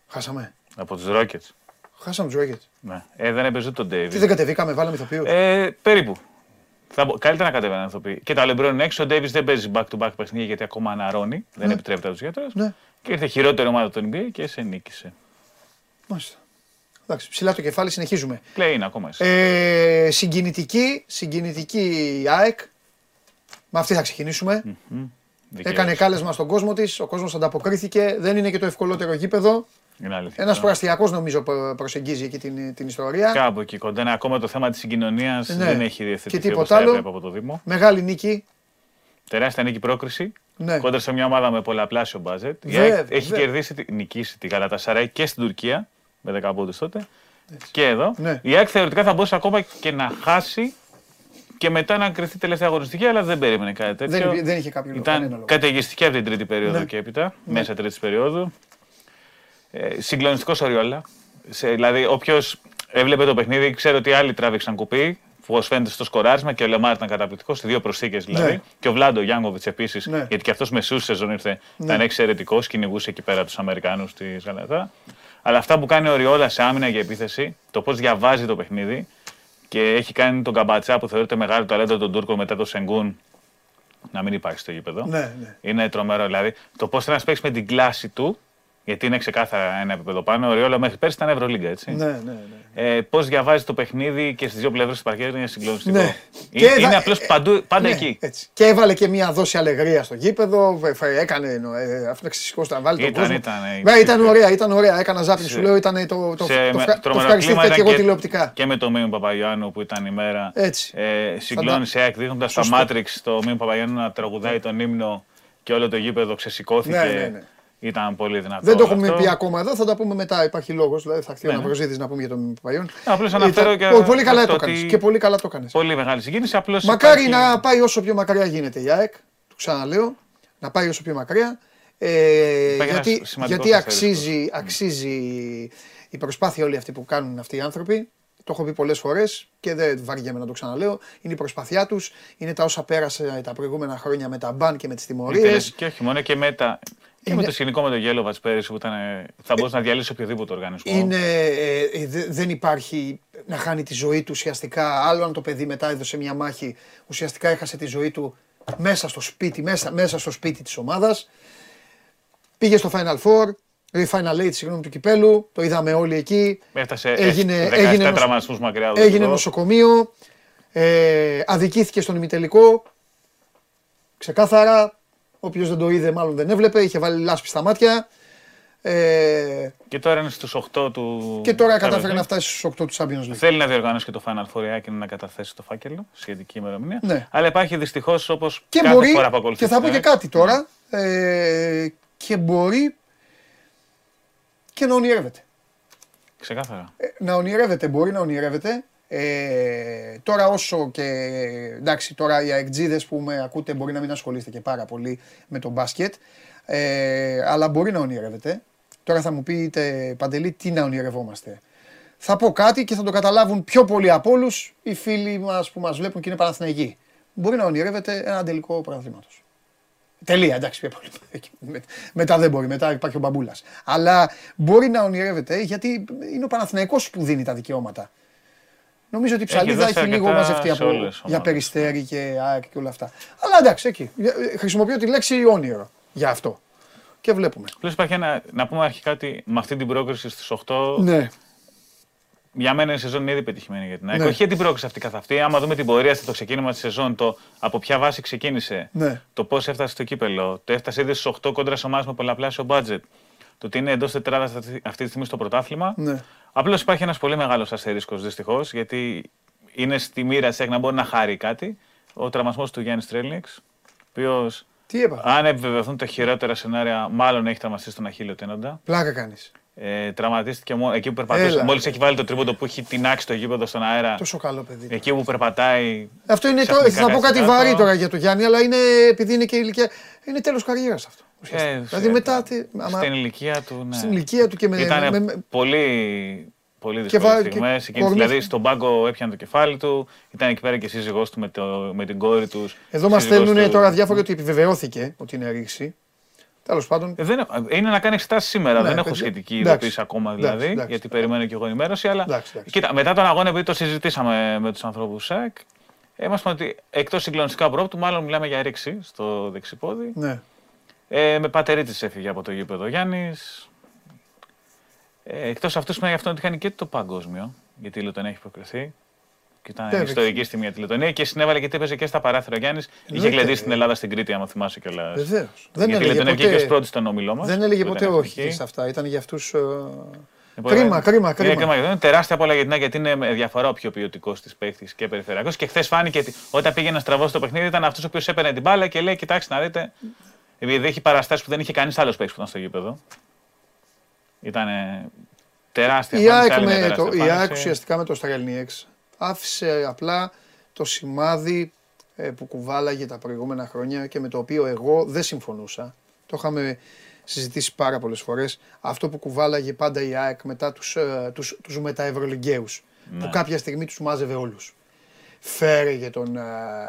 Χάσαμε. Από τους Rockets. Χάσαμε τους Rockets. Ναι. Ε, δεν έπαιζε τον Davis. Τι δεν κατεβήκαμε, βάλαμε ηθοποιούς. Ε, περίπου. Θα, καλύτερα να κατέβαιναν ηθοποιοί. Και τα Λεμπρόν είναι έξω. Ο Davis δεν παίζει back-to-back παιχνίδια γιατί ακόμα αναρώνει. Ναι. Δεν επιτρέπεται από τους γιατρούς. Ναι. Και ήρθε χειρότερη ομάδα του NBA και σε νίκησε. Μάλιστα. Εντάξει, ψηλά το κεφάλι, συνεχίζουμε. Κλαίει είναι ακόμα εσύ. Ε, συγκινητική, συγκινητική ΑΕΚ. Με αυτή θα ξεκινήσουμε. Mm-hmm. Έκανε κάλεσμα στον κόσμο της, ο κόσμος ανταποκρίθηκε. Δεν είναι και το ευκολότερο γήπεδο. Ένας προαστιακό νομίζω προσεγγίζει εκεί την, την ιστορία. Κάπου εκεί κοντά. Είναι ακόμα το θέμα της συγκοινωνίας. Ναι. Δεν έχει διευθετηθεί όπως θα έπρεπε από το Δήμο. Μεγάλη νίκη. Τεράστια νίκη πρόκριση. Ναι. Κόντρα σε μια ομάδα με πολλαπλάσιο μπάζετ. έχει κερδίσει, νικήσει την Καλατασαράη και στην Τουρκία με 10 πόντους τότε. Έτσι. Και εδώ. Ναι. Η ΑΕΚ θεωρητικά θα μπορούσε ακόμα και να χάσει και μετά να κρυθεί τελευταία αγωνιστική, αλλά δεν περίμενε κάτι τέτοιο. Δεν, δεν είχε κάποιο λόγο. Ήταν καταιγιστική από την τρίτη περίοδο ναι. και έπειτα, ναι. μέσα τρίτη περίοδου. Ε, Συγκλονιστικός Οριόλα. δηλαδή, όποιος έβλεπε το παιχνίδι, ξέρει ότι άλλοι τράβηξαν κουπί. Όπω φαίνεται στο σκοράρισμα και ο Λεμάρ ήταν καταπληκτικός, σε δύο προσθήκες δηλαδή. Ναι. Και ο Βλάντο Γιάνγκοβιτ επίσης, ναι. γιατί και αυτός μεσούς σεζόν ήρθε, ναι. ήταν εξαιρετικός, κυνηγούσε εκεί πέρα τους Αμερικάνους τη Γαλατά. Αλλά αυτά που κάνει ο Ριόλα σε άμυνα για επίθεση, το πώς διαβάζει το παιχνίδι, και έχει κάνει τον Καμπατσά που θεωρείται μεγάλο ταλέντο τον Τούρκο μετά το Σενγκούν να μην υπάρχει στο γήπεδο. Ναι, ναι. Είναι τρομερό. Δηλαδή το πώς θέλει να παίξει με την κλάση του γιατί είναι ξεκάθαρα ένα επίπεδο πάνω. Ο Ριόλο μέχρι πέρσι ήταν Ευρωλίγκα, έτσι. Ναι, ναι, ναι. Ε, Πώς διαβάζεις το παιχνίδι και στις δύο πλευρές του παρκέ είναι συγκλονιστικό. Ναι. Είναι, είναι απλώς παντού, πάντα ναι, εκεί. Έτσι. Και έβαλε και μια δόση αλεγρία στο γήπεδο. Έκανε ε, αυτό ξεσηκώ να βάλει τον κόσμο. Ήταν, ήταν, ήταν ωραία, ήταν ωραία. Έκανα ζάπη, σου λέω, ήταν το, το, το, το ευχαριστήθηκα και εγώ τηλεοπτικά. Και με το Μίμη Παπαγιάννου που ήταν η μέρα. Έτσι. Ε, συγκλώνησε εκ δείχνοντας τα Matrix το Μίμη Παπαγιάννου να τραγουδάει τον ύμνο και όλο το γήπεδο ξεσηκώθηκε. Ναι, ναι, ναι. ήταν πολύ δυνατό. Δεν το όλο έχουμε αυτό. πει ακόμα εδώ, θα τα πούμε μετά. Υπάρχει λόγος. Δηλαδή θα έρθει ο Ναι, ναι. Αναβροσίδης να πούμε για τον Παϊόν. Απλώς αναφέρω Ήταν- και Ω, Πολύ καλά αυτό το έκανε. ότι- Και πολύ καλά το έκανε. Πολύ μεγάλη συγκίνηση. Απλώς Μακάρι υπάρχει- να πάει όσο πιο μακριά γίνεται η ΑΕΚ. Το ξαναλέω. Να πάει όσο πιο μακριά. Ε, Υπάρχει γιατί ένας σημαντικός γιατί αστερίσκος. αξίζει, αξίζει η προσπάθεια όλη αυτή που κάνουν αυτοί οι άνθρωποι. Το έχω πει πολλές φορές και δεν βαριέμαι να το ξαναλέω. Είναι η προσπάθειά τους, είναι τα όσα πέρασε τα προηγούμενα χρόνια με τα μπαν και με τις τιμωρίες. Ήθελε- Και όχι μόνο και με, τα... και με Είναι- το σκηνικό με τον Γέλοβατ πέρυσι που ήταν, ε, θα μπορούσε να διαλύσει οποιοδήποτε οργανισμό. Είναι, ε, ε, δε- δεν υπάρχει να χάνει τη ζωή του ουσιαστικά. Άλλο αν το παιδί μετά έδωσε μια μάχη, ουσιαστικά έχασε τη ζωή του μέσα στο σπίτι, μέσα, μέσα στο σπίτι της ομάδας. Πήγε στο Final Four, ε, Final Eight, συγγνώμη, του κυπέλου, το είδαμε όλοι εκεί. Έφτασε Έγινε- 17 έγινε νοσο- τραυματισμούς μακριά. από το Έγινε γήπεδο. νοσοκομείο, ε, αδικήθηκε στον ημιτελικό. Ξεκάθαρα, όποιος δεν το είδε μάλλον δεν έβλεπε, είχε βάλει λάσπη στα μάτια. Ε, Και τώρα είναι στους 8 του. και τώρα Champions κατάφερε League. να φτάσει στους 8 του Champions League. Θέλει να διοργανώσει και το Final Four και να καταθέσει το φάκελο, σχετική ημερομηνία. Ναι. Αλλά υπάρχει δυστυχώς όπως Και κάθε μπορεί, φορά που ακολουθεί. και θα πω την και ΑΕΚ, κάτι τώρα, ε, και μπορεί και να ονειρεύεται. Ξεκάθαρα. Ε, να ονειρεύεται, μπορεί να ονειρεύεται. Ε, τώρα όσο και, εντάξει, τώρα οι αεκτζίδες που με ακούτε μπορεί να μην ασχολείστε και πάρα πολύ με το μπάσκετ, ε, αλλά μπορεί να ονειρεύεται. Τώρα θα μου πείτε, Παντελή, τι να ονειρευόμαστε. Θα πω κάτι και θα το καταλάβουν πιο πολλοί από όλους οι φίλοι μας που μας βλέπουν και είναι Παναθηναϊκοί. Μπορεί να ονειρεύεται ένα τελικό πρωταθλήματος. Τελεία, εντάξει, πιο πολύ. Με- Μετά δεν μπορεί, μετά υπάρχει ο μπαμπούλας. Αλλά μπορεί να ονειρεύεται γιατί είναι ο Παναθηναϊκός που δίνει τα δικαιώματα. Νομίζω ότι η Έχει ψαλίδα δώσει έχει λίγο αρκετά μαζευτεί σε από, όλες τις για ομάδες. περιστέρι και ΑΕΚ και όλα αυτά. Αλλά εντάξει, εκεί. Ε, Χρησιμοποιώ τη λέξη όνειρο για αυτό. Και βλέπουμε. Πλην υπάρχει ένα. Να πούμε αρχικά ότι με αυτή την πρόκριση στις 8. Ναι. Για μένα η σεζόν είναι ήδη πετυχημένη για την ΑΕΚ. Ναι. Όχι για την πρόκριση αυτή καθ' αυτή. Άμα δούμε την πορεία στο ξεκίνημα της σεζόν, το από ποια βάση ξεκίνησε, Ναι. το πώς έφτασε στο κύπελο, το έφτασε ήδη στου 8 κόντρα σε ομάδες με πολλαπλάσιο budget, το ότι είναι εντός τετράδας αυτή τη στιγμή στο πρωτάθλημα. Ναι. Απλώς υπάρχει ένας πολύ μεγάλος αστερίσκος δυστυχώς, γιατί είναι στη μοίρα της ΑΕΚ να μπορεί να χάρει κάτι. Ο τραυματισμός του Γιάννης Τρέλνιξ, ο οποίος Τι έπαθα. αν επιβεβαιωθούν τα χειρότερα σενάρια, μάλλον έχει τραυματιστεί στον Αχίλιο Τένοντα. Πλάκα κάνεις. Ε, τραυματίστηκε μό- εκεί που περπατούσε. Έλα. Μόλις έχει βάλει το τρίποντο που έχει τεινάξει το γήπεδο στον αέρα. Τόσο καλό παιδί. Εκεί που περπατάει. Αυτό είναι το, ξαφνικά θα πω κάτι κάτω. βαρύ τώρα για το Γιάννη, αλλά είναι επειδή είναι και ηλικία. Είναι τέλος καριέρας αυτό. Ουσιαστικά. Ε, δηλαδή ε, μετά. τι- άμα- Στην ηλικία του, ναι. Στην ηλικία του και με. Ήταν με- με- πολύ, πολύ Και δύσκολες βά- και στιγμές. Εκείνες, κορμί- δηλαδή στον πάγκο έπιανε το κεφάλι του. Ήταν εκεί πέρα και σύζυγός του με, το, με την κόρη τους. Εδώ μας στέλνουν τώρα διάφοροι ότι επιβεβαιώθηκε ότι είναι ρήξη. Τέλος πάντων. Ε, δεν, είναι να κάνει εξετάσει σήμερα. Ναι, δεν έχω παιδιά. σχετική Εντάξει. ειδοποίηση ακόμα Εντάξει, δηλαδή. εντάξει. γιατί περιμένω και εγώ ενημέρωση. Αλλά Εντάξει, εντάξει. κοίτα, μετά τον αγώνα, επειδή το συζητήσαμε με τους ανθρώπους ΣΑΚ, ε, μας είπαν ότι εκτός συγκλονιστικά πρόπτου, μάλλον μιλάμε για ρήξη στο δεξιπόδι. Ναι. Ε, με πατερίτη έφυγε από το γήπεδο ο Γιάννης. Ε, εκτός αυτού σημαίνει αυτό ότι είχαν και το παγκόσμιο, γιατί η Λετωνία έχει προκριθεί. Και ήταν Τέλεια. ιστορική στιγμή για τη Λετωνία και συνέβαλε γιατί έπαιζε και στα παράθυρα ο Γιάννης. Είχε Εννοείται. γλεντήσει στην Ελλάδα στην Κρήτη, άμα θυμάσαι κιόλας. Βεβαίως. Δεν Γιατί η έλεγε Λετωνία βγήκε ως ποτέ, πρώτης στον όμιλό μας. δεν έλεγε ποτέ όχι σε αυτά. Ήταν για αυτούς. Λοιπόν, Κρίμα, ε, κρίμα, Είναι κρίμα. κρίμα. Είναι τεράστια απ' όλα για την ΑΕΚ, γιατί είναι με διαφορά ο πιο ποιοτικός της παίχτη και περιφερειακός. Και χθες φάνηκε ότι όταν πήγαινε στραβό στο παιχνίδι ήταν αυτός ο οποίος έπαιρνε την μπάλα και λέει: Κοιτάξτε να δείτε. Επειδή έχει παραστάσει που δεν είχε κανείς άλλος παίχτη που ήταν στο γήπεδο. Ήταν τεράστια Η εμφάνιση, ΑΕΚ, άλλη μια με τεράστια το, η εμφάνιση. ΑΕΚ ουσιαστικά με το Στραγελνιέξ άφησε απλά το σημάδι ε, που κουβάλαγε τα προηγούμενα χρόνια και με το οποίο εγώ δεν συμφωνούσα. Το είχαμε συζητήσει πάρα πολλές φορές. Αυτό που κουβάλαγε πάντα η ΑΕΚ μετά τους, ε, τους, τους μεταευρωλυγκαίους Ναι. που κάποια στιγμή τους μάζευε όλους. Φέρεγε τον, ε,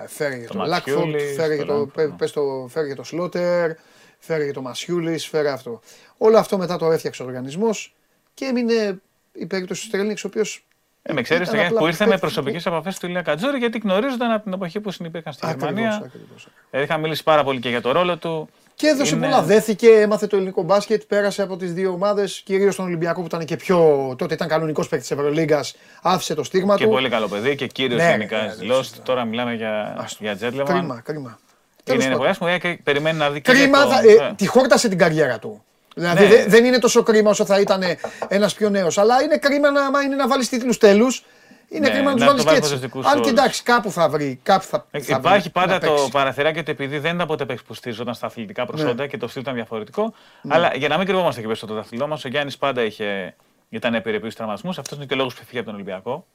φέρεγε Το τον Λάκφορντ, Ματσιούλης, φέρεγε τον το, Λάκφορντ, πε- ναι. πες το, φέρεγε το Σλότερ, φέρεγε το Μασιούλης, φέρε αυτό. Όλο αυτό μετά το έφτιαξε ο οργανισμός και έμεινε η περίπτωση του Στρέλνιξ, ο οποίος Ε, με ξέρεις ήταν το Γιάννη απλά που ήρθε με παίχτης που- προσωπικέ επαφές του Ηλία Κατζούρη γιατί γνωρίζονταν από την εποχή που συνυπήρχαν στη Ακριβώς, Γερμανία. ακριβώς. Ε, είχα μιλήσει πάρα πολύ και για το ρόλο του. Και έδωσε Είναι- πολλά. Δέθηκε, έμαθε το ελληνικό μπάσκετ, πέρασε από τις δύο ομάδες, κυρίως τον Ολυμπιακό που ήταν και πιο. τότε ήταν κανονικός παίκτης τη Ευρωλίγκας, άφησε το στίγμα Και του. πολύ καλό παιδί και κύριος Ναι, γενικά ναι, στις ναι, δηλώσεις σωστά. του. Τώρα μιλάμε για, Άστο. για gentleman. Κρίμα, κρίμα. Είναι, Τέλος είναι πάντων. πολύ άσχημο και περιμένει να δει και Κρίμα, για το- θα- ε, ναι. τη χόρτασε την καριέρα του. Δηλαδή Ναι. δεν- δεν είναι τόσο κρίμα όσο θα ήταν ένας πιο νέος. Αλλά είναι κρίμα να, άμα είναι να βάλεις τίτλους τέλους. Είναι Ναι, κρίμα να τους να βάλεις το και βάλει έτσι. ποδοσφαιρικούς Αν και όρους. εντάξει, κάπου θα βρει. Κάπου θα, θα βρει Υπάρχει πάντα να το παίξει. παραθυράκι ότι επειδή δεν ήταν ποτέ παίξει που στήριζονταν στα αθλητικά προσόντα Ναι. και το στυλ ήταν διαφορετικό. Αλλά για να μην κρυβόμαστε και πίσω στο δαχτυλό μας, ο Γιάννης πάντα είχε, ήταν επιρρεπής στους τραυματισμούς. Αυτός είναι και ο λόγος που φύγει από τον Ολυμπιακό.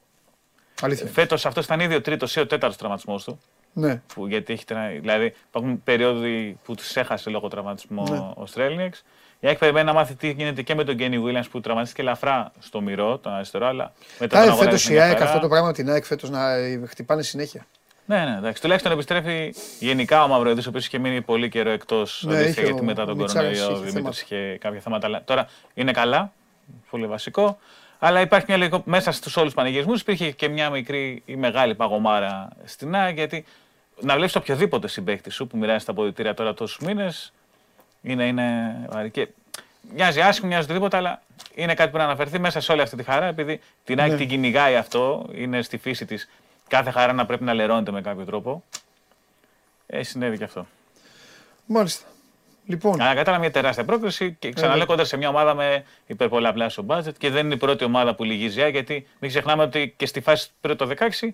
Αλήθεια. Φέτος αυτός ήταν ήδη ο τρίτος ή ο τέταρτος τραυματισμός του. Ναι. Που, γιατί έχει, τρα- δηλαδή υπάρχουν περίοδοι που τους έχασε λόγω τραυματισμού Ναι. ο Στρέλνιεξ. Η ΑΕΚ περιμένει να μάθει τι γίνεται και με τον Γκένι Βίλιαμ που τραυματίστηκε ελαφρά στο μυρό, τον αριστερό, αλλά μετά τον Κάνει αγώνα φέτος έδειξε η ΑΕΚ διαφορά. αυτό το πράγμα την ΑΕΚ φέτος να ε, χτυπάνε συνέχεια. Ναι, ναι, εντάξει. Τουλάχιστον επιστρέφει γενικά ο Μαυροειδή, ο οποίος είχε μείνει πολύ καιρό εκτός. Ναι, είχε γιατί ο- μετά τον ο Μιτσάρας κορονοϊό ο είχε Δημήτρης θέματα. είχε κάποια θέματα. Αλλά τώρα είναι καλά, πολύ βασικό. Αλλά υπάρχει μια λογικό, μέσα στους όλους τους πανηγυρισμούς υπήρχε και μια μικρή ή μεγάλη παγωμάρα στην ΑΕΚ. Γιατί να βλέπεις οποιοδήποτε συμπαίκτη σου που μοιράζει τα αποδητήρια τώρα τόσους μήνες είναι, είναι βαρύ. Και μοιάζει άσχημο, μοιάζει οτιδήποτε, αλλά είναι κάτι που να αναφερθεί μέσα σε όλη αυτή τη χαρά, επειδή την ΑΕΚ Ναι. την κυνηγάει αυτό, είναι στη φύση της κάθε χαρά να πρέπει να λερώνεται με κάποιο τρόπο. Ε, συνέβη και αυτό. Μάλιστα. Λοιπόν, Αλλά κατάλαβα μια τεράστια πρόκληση και ξαναλέω ναι. κοντά σε μια ομάδα με υπερπολαπλάσιο μπάτζετ και δεν είναι η πρώτη ομάδα που λυγίζει, η ΑΕΚ, γιατί μην ξεχνάμε ότι και στη φάση πριν το 16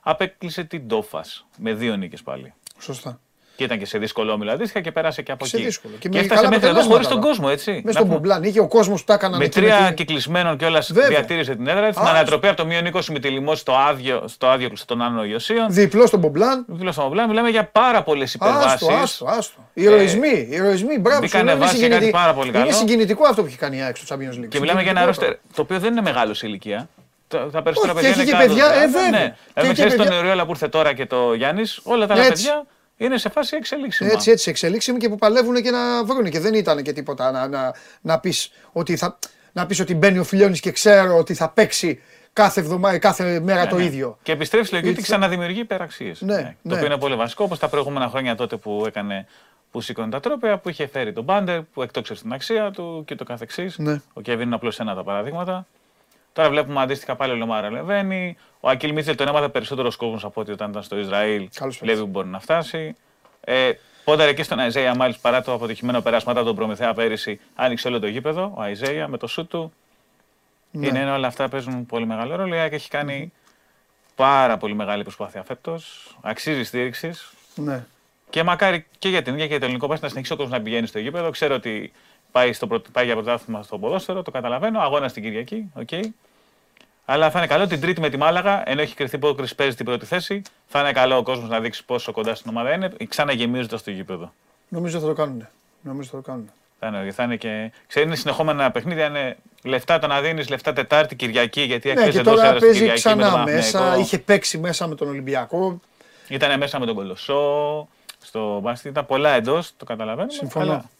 απέκλεισε την Τόφα με δύο νίκες πάλι. σωστά. Και ήταν και σε δύσκολο όμιλο αντίστοιχα και πέρασε και από Σε εκεί. δύσκολο. Και Και, με έφτασε καλά μέχρι εδώ αποτελέσματα, χωρίς τον αλλά. κόσμο, έτσι. Μέσα Να στον πούμε. Μπομπλάν είχε ο κόσμος που τα έκαναν Με εκεί τρία την- κυκλισμένων κιόλας Βέβαια. διατήρησε την έδρα της. Α, Με ανατροπή από το μείον 20 με τη λιμό στο άδειο, στο άδειο κλειστό των Άνω Ιωσίων. Διπλό στον Μπομπλάν. Δίπλα στο Μομπλάν μιλάμε για πάρα πολλές υπερβάσεις. Άστο, άστο, άστο. Οι ηρωισμοί, οι ηρωισμοί, μπράβο. σου μπήκανε λέω, είναι βάση για κάτι συγκινητικό. πάρα πολύ καλό. Είναι συγκινητικό αυτό που έχει κάνει η ΑΕΚ στο Champions League. Και μιλάμε για ένα Συγκινητικό ρόστερ το οποίο δεν είναι μεγάλο σε ηλικία. Τα, τα περισσότερα Όχι, και παιδιά έχει είναι και παιδιά, κάτω, ε, βέβαια. Ναι. Και Δηλαδή, έχει ξέρεις τον παιδιά. Εριόλα που ήρθε τώρα και το Γιάννης, όλα τα άλλα Έτσι. παιδιά είναι σε φάση εξελίξιμα. Έτσι, έτσι, εξελίξιμοι και που παλεύουν και να βρουν. Και δεν ήταν και τίποτα να, να, να πεις ότι, θα, να πεις ότι μπαίνει ο Φιλιώνης και ξέρω ότι θα παίξει κάθε, εβδομάδα, κάθε μέρα το Ναι. ίδιο. Και επιστρέφει στη λογική ότι Ήρθε. ξαναδημιουργεί υπεραξίες. Ναι, Το ναι. οποίο είναι πολύ βασικό, όπως τα προηγούμενα χρόνια τότε που έκανε που σήκωνε τα τρόπια, που είχε φέρει τον Μπάντερ, που εκτόξευσε την αξία του και το καθεξής. Ναι. Ο Κέβιν είναι απλώς ένα από τα παραδείγματα. Τώρα βλέπουμε αντίστοιχα πάλι ο Λομάρα Λεβαίνει. Ο Ακίλ Μίτσελ τον έμαθε περισσότερος κόσμος από ότι όταν ήταν στο Ισραήλ. Καλός Βλέπει που μπορεί να φτάσει. Ε, Πόντερ εκεί στον Αϊζέια, μάλιστα παρά το αποτυχημένο περάσμα μετά τον Προμηθέα πέρυσι, άνοιξε όλο το γήπεδο. Ο Αϊζέια με το σου του. Ναι. Είναι, είναι όλα αυτά παίζουν πολύ μεγάλο ρόλο. Η ΑΕΚ έχει κάνει πάρα πολύ μεγάλη προσπάθεια φέτος. Αξίζει στήριξης. Ναι. Και μακάρι και για την ίδια και για το ελληνικό πάση να συνεχίσει ο κόσμος να πηγαίνει στο γήπεδο. Ξέρω ότι πάει, στο, πρωτο- πάει για πρωτάθλημα στο ποδόσφαιρο, το καταλαβαίνω. Αγώνας στην Κυριακή, οκ. Αλλά θα είναι καλό την Τρίτη με τη Μάλαγα, ενώ έχει κρυφτεί υπόκριση παίζει την πρώτη θέση. Θα είναι καλό ο κόσμος να δείξει πόσο κοντά στην ομάδα είναι, ξαναγεμίζοντα το γήπεδο. Νομίζω θα το κάνουν. Νομίζω θα το κάνουν. Θα είναι, θα είναι και. Ξέρεις, είναι συνεχόμενα παιχνίδια. Είναι λεφτά το να δίνεις, λεφτά Τετάρτη, Κυριακή. Γιατί Ναι, έκθεση και εντός τώρα έδρα παίζει Κυριακή με ξανά τον μέσα. Παναθηναϊκό. Είχε παίξει μέσα με τον Ολυμπιακό. Ήταν μέσα με τον Κολοσσό, στο μπάσκετ. Ήταν πολλά εντός, το καταλαβαίνω. Συμφωνώ.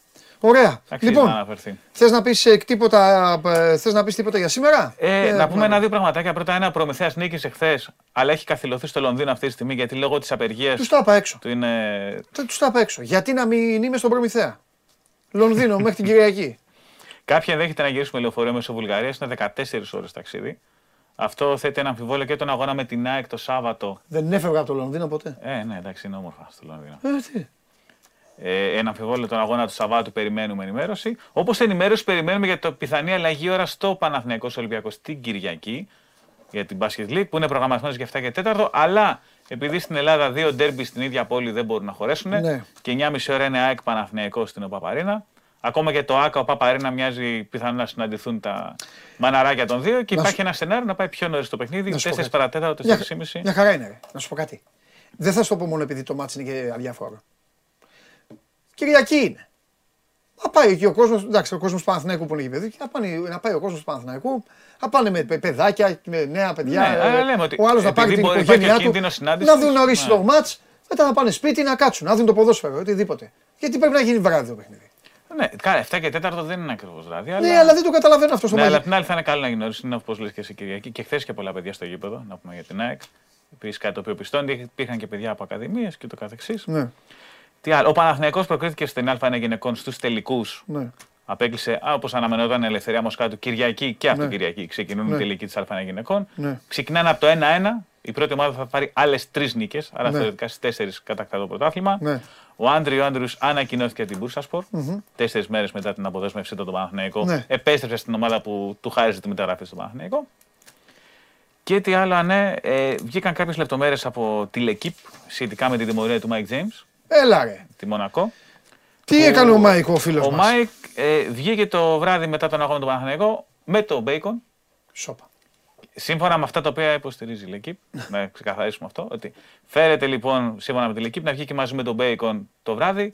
Ωραία. Αξίζει Λοιπόν, να αναφερθεί. θες να πεις τίποτα, ε, θες να πεις τίποτα για σήμερα; Ε, Ε, να πούμε ναι. ένα-δύο πραγματάκια. Πρώτα, ένα προμηθέας νίκησε χθες, αλλά έχει καθυλωθεί στο Λονδίνο αυτή τη στιγμή γιατί λόγω της απεργίας Τους τα είπα έξω. του είναι. Τους τα είπα έξω. Γιατί να μην είμαι στον Προμηθέα; Λονδίνο μέχρι την Κυριακή. Κάποιοι ενδέχεται να γυρίσουμε λεωφορείο μέσω Βουλγαρίας, είναι 14 ώρες ταξίδι. Αυτό θέτει ένα αμφιβόλιο και τον αγώνα με την ΑΕΚ το Σάββατο. Δεν έφευγα από το Λονδίνο ποτέ. Ε, ναι, εντάξει, είναι όμορφα στο Λονδίνο. Ε, τι. Ε, ένα αμφιβόλιο τον αγώνα του Σαββάτου περιμένουμε ενημέρωση. Όπως ενημέρωση περιμένουμε για το πιθανή αλλαγή ώρα στο Παναθηναϊκός Ολυμπιακός την Κυριακή για την Basket League που είναι προγραμματισμένος για 7 και 4. Αλλά επειδή στην Ελλάδα δύο ντέρμπι στην ίδια πόλη δεν μπορούν να χωρέσουν Ναι. και 9,5 ώρα είναι ΑΕΚ Παναθηναϊκός στην ΟΠΑΠΑΡΗΝΑ. Ακόμα και το ΑΚΑ, ο Παπαρίνα μοιάζει πιθανό να συναντηθούν τα μαναράκια των δύο και Να υπάρχει σου- ένα σενάριο να πάει πιο νωρίς το παιχνίδι, Να σου πω 4 κάτι. παρατέταρτο, Μια, 4,5. μια χαρά είναι. Ρε. Να σου πω κάτι. Δεν θα σου το πω μόνο επειδή το μάτι είναι και αδιάφορο. Κυριακή είναι. Να πάει εκεί ο κόσμος, εντάξει, ο κόσμος του Παναθηναϊκού που είναι εκεί παιδί, να, πάνε, να πάει ο κόσμος του Παναθηναϊκού, να πάνε με παι- παιδάκια, με νέα παιδιά. Ναι, ε, αλλά λέμε ότι ο άλλος να πάρει επειδή την μπορεί- υπάρχει οικογένειά ο του. κίνδυνος συνάντησης, Να δουν νωρί ναι. το μάτς, μετά να πάνε σπίτι να κάτσουν, να δουν το ποδόσφαιρο, οτιδήποτε. Γιατί πρέπει να γίνει βράδυ το παιχνίδι. Ναι, καλά, 7 και 4 δεν είναι ακριβώς βράδυ. Αλλά... Ναι, αλλά δεν το καταλαβαίνω αυτό στο Ναι, μαγαζί. αλλά απ' την άλλη θα είναι καλό να γίνει νωρί. Είναι όπως λες και εσύ Κυριακή. Και χθες και πολλά παιδιά στο γήπεδο, να πούμε για την ΑΕΚ. Επίσης κάτι το οποίο πιστώνει. Υπήρχαν και παιδιά από ακαδημίες και το καθεξής. Ναι, Τι άλλο. Ο Παναθηναϊκός προκρίθηκε στην Α1 γυναικών στους τελικούς. ναι. Απέκλεισε, όπως αναμενόταν, η Ελευθερία Μοσκάτου Κυριακή και αυτό Ναι. Κυριακή. Ξεκινούν Ναι. οι τελικοί της Α1 γυναικών. Ναι. Ξεκινάνε από το 1-1. Η πρώτη ομάδα θα πάρει άλλες τρεις νίκες. Άρα Ναι. θεωρητικά στις τέσσερις κατακτά το πρωτάθλημα. Ναι. Ο Άντριο Άντριους ανακοινώθηκε από την Μπούρσασπορ. Τέσσερις μέρες μετά την αποδέσμευσή του από τον Παναθηναϊκό. Ναι. Επέστρεψε στην ομάδα που του χάριζε τη μεταγραφή στον Παναθηναϊκό. Και τι άλλο, ναι, ε, βγήκαν κάποιες λεπτομέρειες από τη L'Équipe σχετικά με την τιμωρία του Μάικ James. Έλα ρε. Τη Μονακό. Τι έκανε ο Μάικ ο φίλος Ο μας; Μάικ ε, βγήκε το βράδυ μετά τον αγώνα του Παναθηναϊκού με το Bacon. Σόπα. Σύμφωνα με αυτά τα οποία υποστηρίζει η L'Équipe, να ξεκαθαρίσουμε αυτό, ότι φέρεται λοιπόν σύμφωνα με τη L'Équipe να βγει και μαζί με τον Bacon το βράδυ.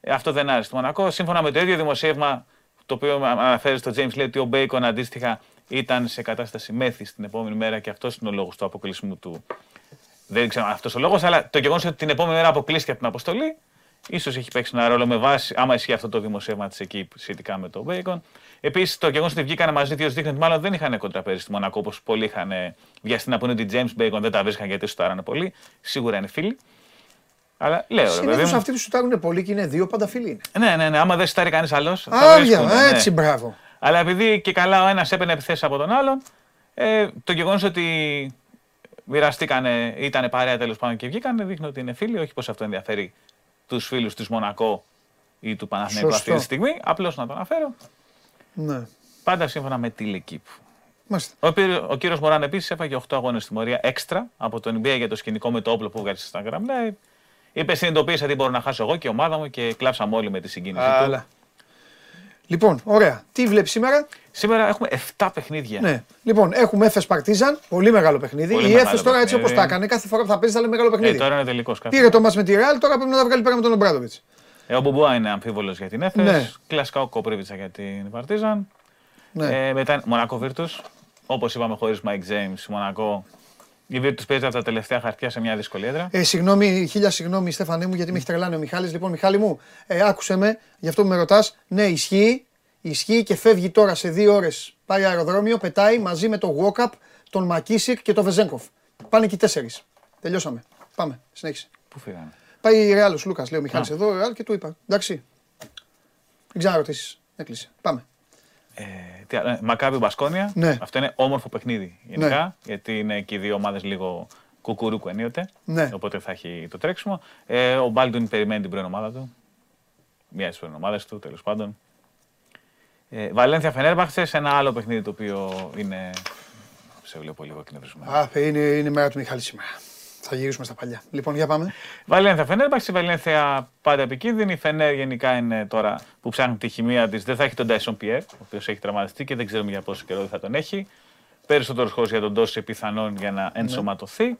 Ε, αυτό δεν άρεσε το Μονακό. Σύμφωνα με το ίδιο δημοσίευμα, το οποίο αναφέρει στο James, λέει ότι ο Bacon αντίστοιχα ήταν σε κατάσταση μέθης την επόμενη μέρα και αυτό είναι ο λόγος του αποκλεισμού του. Δεν ξέρω αν αυτός ο λόγος, αλλά το γεγονός ότι την επόμενη μέρα αποκλείστηκε από την αποστολή, ίσως έχει παίξει ένα ρόλο με βάση, άμα ισχύει αυτό το δημοσίευμα της Εκύπ σχετικά με το Bacon. Επίσης, το γεγονός ότι βγήκαν μαζί δύο δείχνει ότι μάλλον δεν είχαν κοντραπέζι στη Μονακό όπως πολλοί είχαν βιαστεί να πούνε ότι James Bacon δεν τα βρίσκαν γιατί σου τάρανε πολύ. Σίγουρα είναι φίλοι. Αλλά λέω, ρε παιδί Συνήθως μου. αυτοί που σουτάρουν πολύ και είναι δύο, πάντα φίλοι είναι. Ναι, ναι, ναι. Άμα δεν σουτάρει κανείς άλλος. Άρια, έτσι, μπράβο. Αλλά επειδή και καλά ο ένας έπαιρνε επιθέσεις από τον άλλον, ε, το γεγονός ότι μοιραστήκανε, ήταν παρέα τέλος πάντων και βγήκανε, δείχνει ότι είναι φίλοι. Όχι πως αυτό ενδιαφέρει τους φίλους της Μονακό ή του Παναθηναϊκού αυτή Σωστό. τη στιγμή. Απλώς να το αναφέρω. Ναι. Πάντα σύμφωνα με τη Λεκύπ. Μάλιστα. Ο, πύρ- ο κύριος Μωράν επίσης έφαγε 8 αγώνες τιμωρία έξτρα από τον NBA για το σκηνικό με το όπλο που βγάζει στα Instagram Live. Είπε συνειδητοποίησα τι μπορώ να χάσω εγώ και η ομάδα μου και κλάψαμε όλοι με τη συγκίνηση του. Αλλά. Λοιπόν, ωραία. Τι βλέπεις σήμερα; Σήμερα έχουμε 7 παιχνίδια. Ναι. Λοιπόν, έχουμε Έφε Παρτίζαν, πολύ μεγάλο παιχνίδι. Πολύ η μεγάλο Έφε τώρα έτσι όπως παιχνίδι. τα έκανε, κάθε φορά που θα παίζει θα λέει μεγάλο Ε, παιχνίδι. τώρα είναι τελικός κάποιο. Πήρε το μα με τη Ρεάλ, τώρα πρέπει να τα βγάλει πέρα με τον Ομπράντοβιτς. Ε, ο Μπουμπουά είναι αμφίβολος για την Έφε. Ναι. Κλασικά ο Κοπρίβιτσα για την Παρτίζαν. Ναι. Ε, μετά είναι Μονακό Βίρτους. Όπως είπαμε, χωρίς Μάικ Τζέιμς, Μονακό. Η Βίρτους παίζει από τα τελευταία χαρτιά σε μια δύσκολη έδρα. Ε, συγγνώμη, χίλια συγγνώμη, Στέφανέ μου, γιατί με έχει τρελάνει ο Μιχάλης. Λοιπόν, Μιχάλη μου, ε, άκουσε με, γι' αυτό που με ρωτάς. Ναι, ισχύει. Ισχύει και φεύγει τώρα σε δύο ώρες. Πάει αεροδρόμιο, πετάει μαζί με το Walkup, τον Μακίσικ και τον Βεζέγκοφ. Πάνε και οι τέσσερις. Τελειώσαμε. Πάμε, συνέχισε. Πού φύγανε; Πάει η Ρεάλο Λούκα, λέει ο Μιχάλης Α. εδώ, Ρεάλ και του είπα. Εντάξει. Δεν ξαναρωτήσεις. Έκλεισε. Πάμε. Ε, τι άλλο, ε, Μακάβι Μπασκόνια. Ναι. Αυτό είναι όμορφο παιχνίδι γενικά. Γιατί είναι και οι δύο ομάδες λίγο κουκουρούκου ενίοτε. Ναι. Οπότε θα έχει το τρέξιμο. Ε, ο Μπάλτουν περιμένει την πρώην ομάδα του. Μία τη πρώην ομάδες του, τέλος πάντων. Ε, Βαλένθια Φενέρμπαχτσε, σε ένα άλλο παιχνίδι το οποίο είναι. Σε βλέπω λίγο εκνευρισμένο. Α, είναι, είναι η μέρα του Μιχάλη σήμερα. Θα γυρίσουμε στα παλιά. Λοιπόν, για πάμε. Βαλένθια Φενέρμπαχτσε, η Βαλένθια πάντα επικίνδυνη. Η Φενέρ γενικά είναι τώρα που ψάχνει τη χημεία της. Δεν θα έχει τον Τάισον Πιέρ, ο οποίος έχει τραυματιστεί και δεν ξέρουμε για πόσο καιρό δεν θα τον έχει. Περισσότερος χώρος για τον Τόση πιθανόν για να ενσωματωθεί.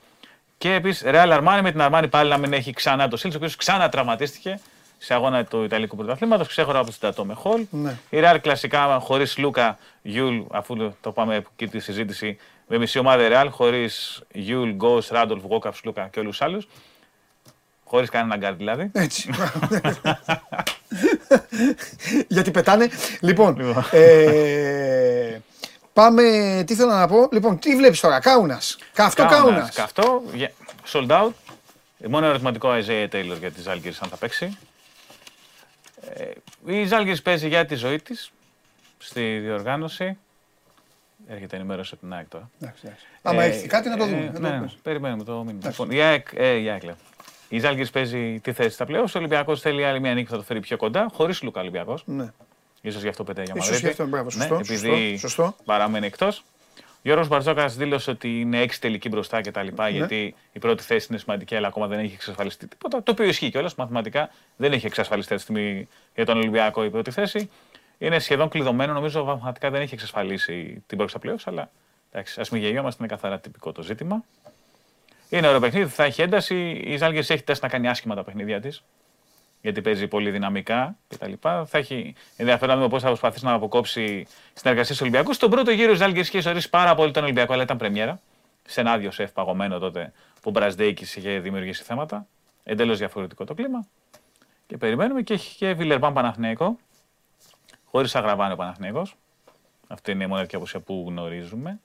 Και επίσης Ρεάλ Αρμάνι με την Αρμάνι πάλι να μην έχει ξανά το Σίλτ, ο οποίος ξανά τραυματίστηκε σε αγώνα του Ιταλικού Πρωταθλήματος, ξέχωρα από την Τατό με Χολ. Ναι. Η Ρεάλ κλασικά χωρίς Λούκα, Γιούλ, αφού το πάμε εκεί τη συζήτηση, με μισή ομάδα Ρεάλ, χωρίς Γιούλ, Γκος, Ράντολφ, Γόκαπ, Λούκα και όλους τους άλλους. Χωρίς κανέναν γκάρ δηλαδή. Έτσι. Γιατί πετάνε. Λοιπόν, Λοιπόν. ε, πάμε, τι θέλω να πω. Λοιπόν, τι βλέπεις τώρα, Κάουνας. Καυτό Κάουνας. Καυτό, yeah, sold out. Ε, Μόνο ερωτηματικό Isaiah Taylor για τη Ζάλγκης αν θα παίξει. Ε, η Ζάλγκης παίζει για τη ζωή της στη διοργάνωση. Έρχεται ενημέρωση από την ΑΕΚ τώρα. Εντάξει, εντάξει. Άμα Ε, έχεις κάτι να το ε, δούμε. να το ναι, ναι, δούμε. περιμένουμε το μήνυμα. Λοιπόν, η ΑΕΚ, ε, η ΑΕΚ λέω. Η Ζάλγκης παίζει τη θέση στα πλέον. Ο Ολυμπιακός θέλει άλλη μια νίκη που θα το φέρει πιο κοντά, χωρίς Λούκα Ολυμπιακός. Ναι. Ίσως γι' αυτό πετάει για Ίσως Μαδρίτη. γι' αυτό, μπράβο, σωστό, ναι, επειδή σωστό, σωστό. παραμένει εκτός. Ο Γιώργος Μπαρτζόκας δήλωσε ότι είναι έξι τελική μπροστά και τα λοιπά, Ναι. γιατί η πρώτη θέση είναι σημαντική, αλλά ακόμα δεν έχει εξασφαλιστεί τίποτα. Το οποίο ισχύει κιόλας. Μαθηματικά δεν έχει εξασφαλιστεί αυτή τη στιγμή για τον Ολυμπιακό η πρώτη θέση. Είναι σχεδόν κλειδωμένο, νομίζω βαθματικά δεν έχει εξασφαλίσει την πρώτη στα playoffs, αλλά εντάξει, ας μην γελιόμαστε, είναι καθαρά τυπικό το ζήτημα. Είναι ωραίο παιχνίδι, θα έχει ένταση. Η Ζάλγκε έχει τεστ να κάνει άσχημα τα παιχνίδια της γιατί παίζει πολύ δυναμικά κτλ. Θα έχει ενδιαφέρον να δούμε πώς θα προσπαθήσει να αποκόψει συνεργασία στους Ολυμπιακούς. Στον πρώτο γύρο η Ζάλγκη είχε ορίσει πάρα πολύ τον Ολυμπιακό, αλλά ήταν πρεμιέρα. Σε ένα άδειο σεφ παγωμένο τότε που ο Μπραζδέικης είχε δημιουργήσει θέματα. Εντελώς διαφορετικό το κλίμα. Και περιμένουμε και έχει και Βιλερμπάν Παναθηναϊκό. Χωρίς αγραβάνει ο Παναθηναϊκός. Αυτή είναι η μοναδική αποσία που γνωρίζουμε.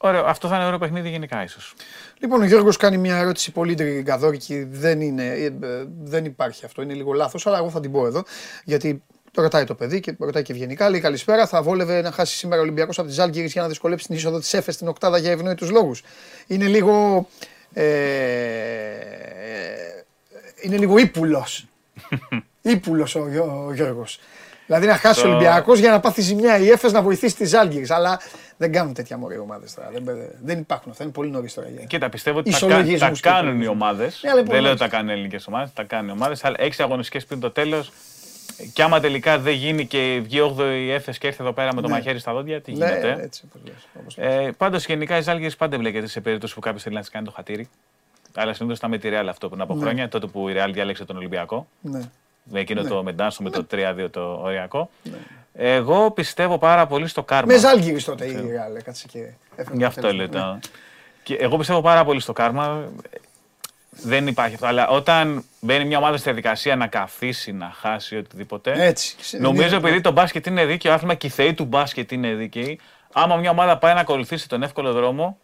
Ωραίο. Αυτό θα είναι ωραίο παιχνίδι γενικά ίσως. Λοιπόν, ο Γιώργος κάνει μια ερώτηση πολύ τριγκαδόρικη. Δεν, είναι, ε, ε, δεν υπάρχει αυτό, είναι λίγο λάθος, αλλά εγώ θα την πω εδώ. Γιατί το ρωτάει το παιδί και ρωτάει και ευγενικά. Λέει καλησπέρα. Θα βόλευε να χάσει σήμερα ο Ολυμπιακός από τη Ζάλγκη για να δυσκολέψει την είσοδο της ΕΦΕ στην Οκτάδα για ευνόητους λόγους. Είναι λίγο. Ε, ε, είναι λίγο ύπουλος. ύπουλος ο, Γιώ- ο Γιώργος. Δηλαδή να χάσει ο Το- Ολυμπιακός για να πάθει ζημιά η ΕΦΕΣ να βοηθήσει τη Ζάλγκη. Αλλά Δεν κάνουν τέτοια μωρή ομάδες τώρα. Δεν, δεν υπάρχουν αυτά. Είναι πολύ νωρίς τώρα. Κοίτα, πιστεύω ότι τα, τα κάνουν οι ομάδες. Ναι, δεν λέω ότι τα κάνουν οι ελληνικές ομάδες. Τα κάνουν οι ομάδες. Αλλά έξι αγωνιστικές πριν το τέλος. Και άμα τελικά δεν γίνει και βγει 8η έφε και έρθει εδώ πέρα με το ναι. μαχαίρι στα δόντια, τι γίνεται. Ναι, έτσι, ε, Πάντως γενικά η Ζάλγκη πάντα μπλέκεται σε περίπτωση που κάποιος θέλει να τη κάνει το χατήρι. Αλλά συνήθως ήταν με τη Real αυτό πριν από ναι. χρόνια, τότε που η Real διάλεξε τον Ολυμπιακό. Ναι. Με εκείνο ναι. το Μεντάνσο, με το 3-2 το οριακό. Ναι. Εγώ πιστεύω πάρα πολύ στο κάρμα. Με Ζάλγκη τότε η Real, κάτσε και Γι' αυτό λέω. Ναι. εγώ πιστεύω πάρα πολύ στο κάρμα. Δεν υπάρχει αυτό. Αλλά όταν μπαίνει μια ομάδα στη διαδικασία να καθίσει, να χάσει οτιδήποτε. Έτσι. Νομίζω επειδή το μπάσκετ είναι δίκαιο, άθλημα και η θεή του μπάσκετ είναι δίκαιη. Άμα μια ομάδα πάει να ακολουθήσει τον εύκολο δρόμο,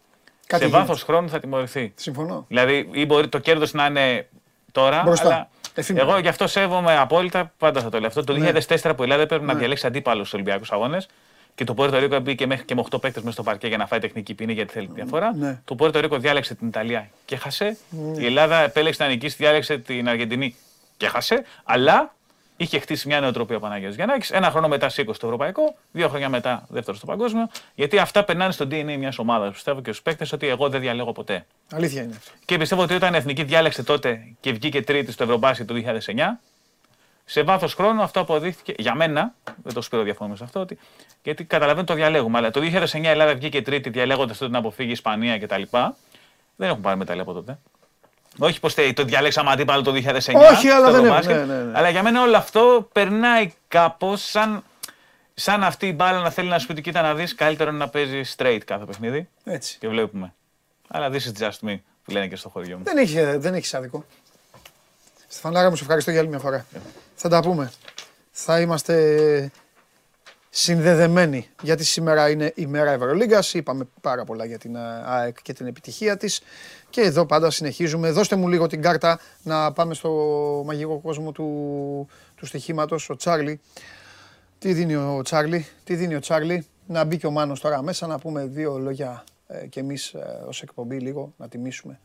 Κάτι σε βάθος χρόνου θα τιμωρηθεί. Συμφωνώ. Δηλαδή, ή μπορεί το κέρδος να είναι τώρα, Μπροστά. αλλά εγώ γι' αυτό σέβομαι απόλυτα, πάντα θα το λέω αυτό. Το 2004 ναι. που η Ελλάδα έπρεπε ναι. να διαλέξει αντίπαλους στου Ολυμπιακούς Αγώνες και το Πόρτο Ρίκο μπήκε μέχρι και με 8 παίκτες μέσα στο παρκέ για να φάει τεχνική ποινή γιατί θέλει τη διαφορά. Ναι. Το Πόρτο Ρίκο διάλεξε την Ιταλία και χασε. Ναι. Η Ελλάδα επέλεξε να νικήσει, διάλεξε την Αργεντινή και χασε. Αλλά είχε χτίσει μια νοοτροπία ο Παναγιώτης Γιαννάκης. Ένα χρόνο μετά σήκωσε το ευρωπαϊκό, δύο χρόνια μετά δεύτερο στο παγκόσμιο. Γιατί αυτά περνάνε στο DNA μιας ομάδας. Πιστεύω και στους παίκτες ότι εγώ δεν διαλέγω ποτέ. Αλήθεια είναι Και πιστεύω ότι όταν η Εθνική διάλεξε τότε και βγήκε τρίτη στο Ευρωμπάσι του 2009, σε βάθος χρόνου αυτό αποδείχθηκε για μένα, δεν το σπίρω διαφωνώ σε αυτό, ότι, γιατί καταλαβαίνω το διαλέγουμε. Αλλά το 2009 η Ελλάδα βγήκε τρίτη διαλέγοντας τότε να αποφύγει η Ισπανία κτλ. Δεν έχουν πάρει μετάλλια από τότε. Όχι πως το διαλέξαμε αντίπαλο το 2009. Όχι, αλλά δεν είναι. Ναι, ναι, ναι. Αλλά για μένα όλο αυτό περνάει κάπως σαν, σαν αυτή η μπάλα να θέλει να σου πει: Κοίτα να δεις, καλύτερο είναι να παίζει straight κάθε παιχνίδι. Έτσι. Και βλέπουμε. Αλλά this is just me, που λένε και στο χωριό μου. Δεν έχει, δεν έχεις άδικο. Στεφανάρα μου, σε ευχαριστώ για άλλη μια φορά. Θα τα πούμε. Θα είμαστε συνδεδεμένοι γιατί σήμερα είναι η μέρα Ευρωλίγκας. Είπαμε πάρα πολλά για την ΑΕΚ και την επιτυχία της. Και εδώ πάντα συνεχίζουμε. Δώστε μου λίγο την κάρτα να πάμε στο μαγικό κόσμο του, του στοιχήματος. Ο Τσάρλι. Τι δίνει ο Τσάρλι, τι δίνει ο Τσάρλι; Να μπει και ο Μάνος τώρα μέσα να πούμε δύο λόγια ε, και εμείς ε, ως εκπομπή λίγο να τιμήσουμε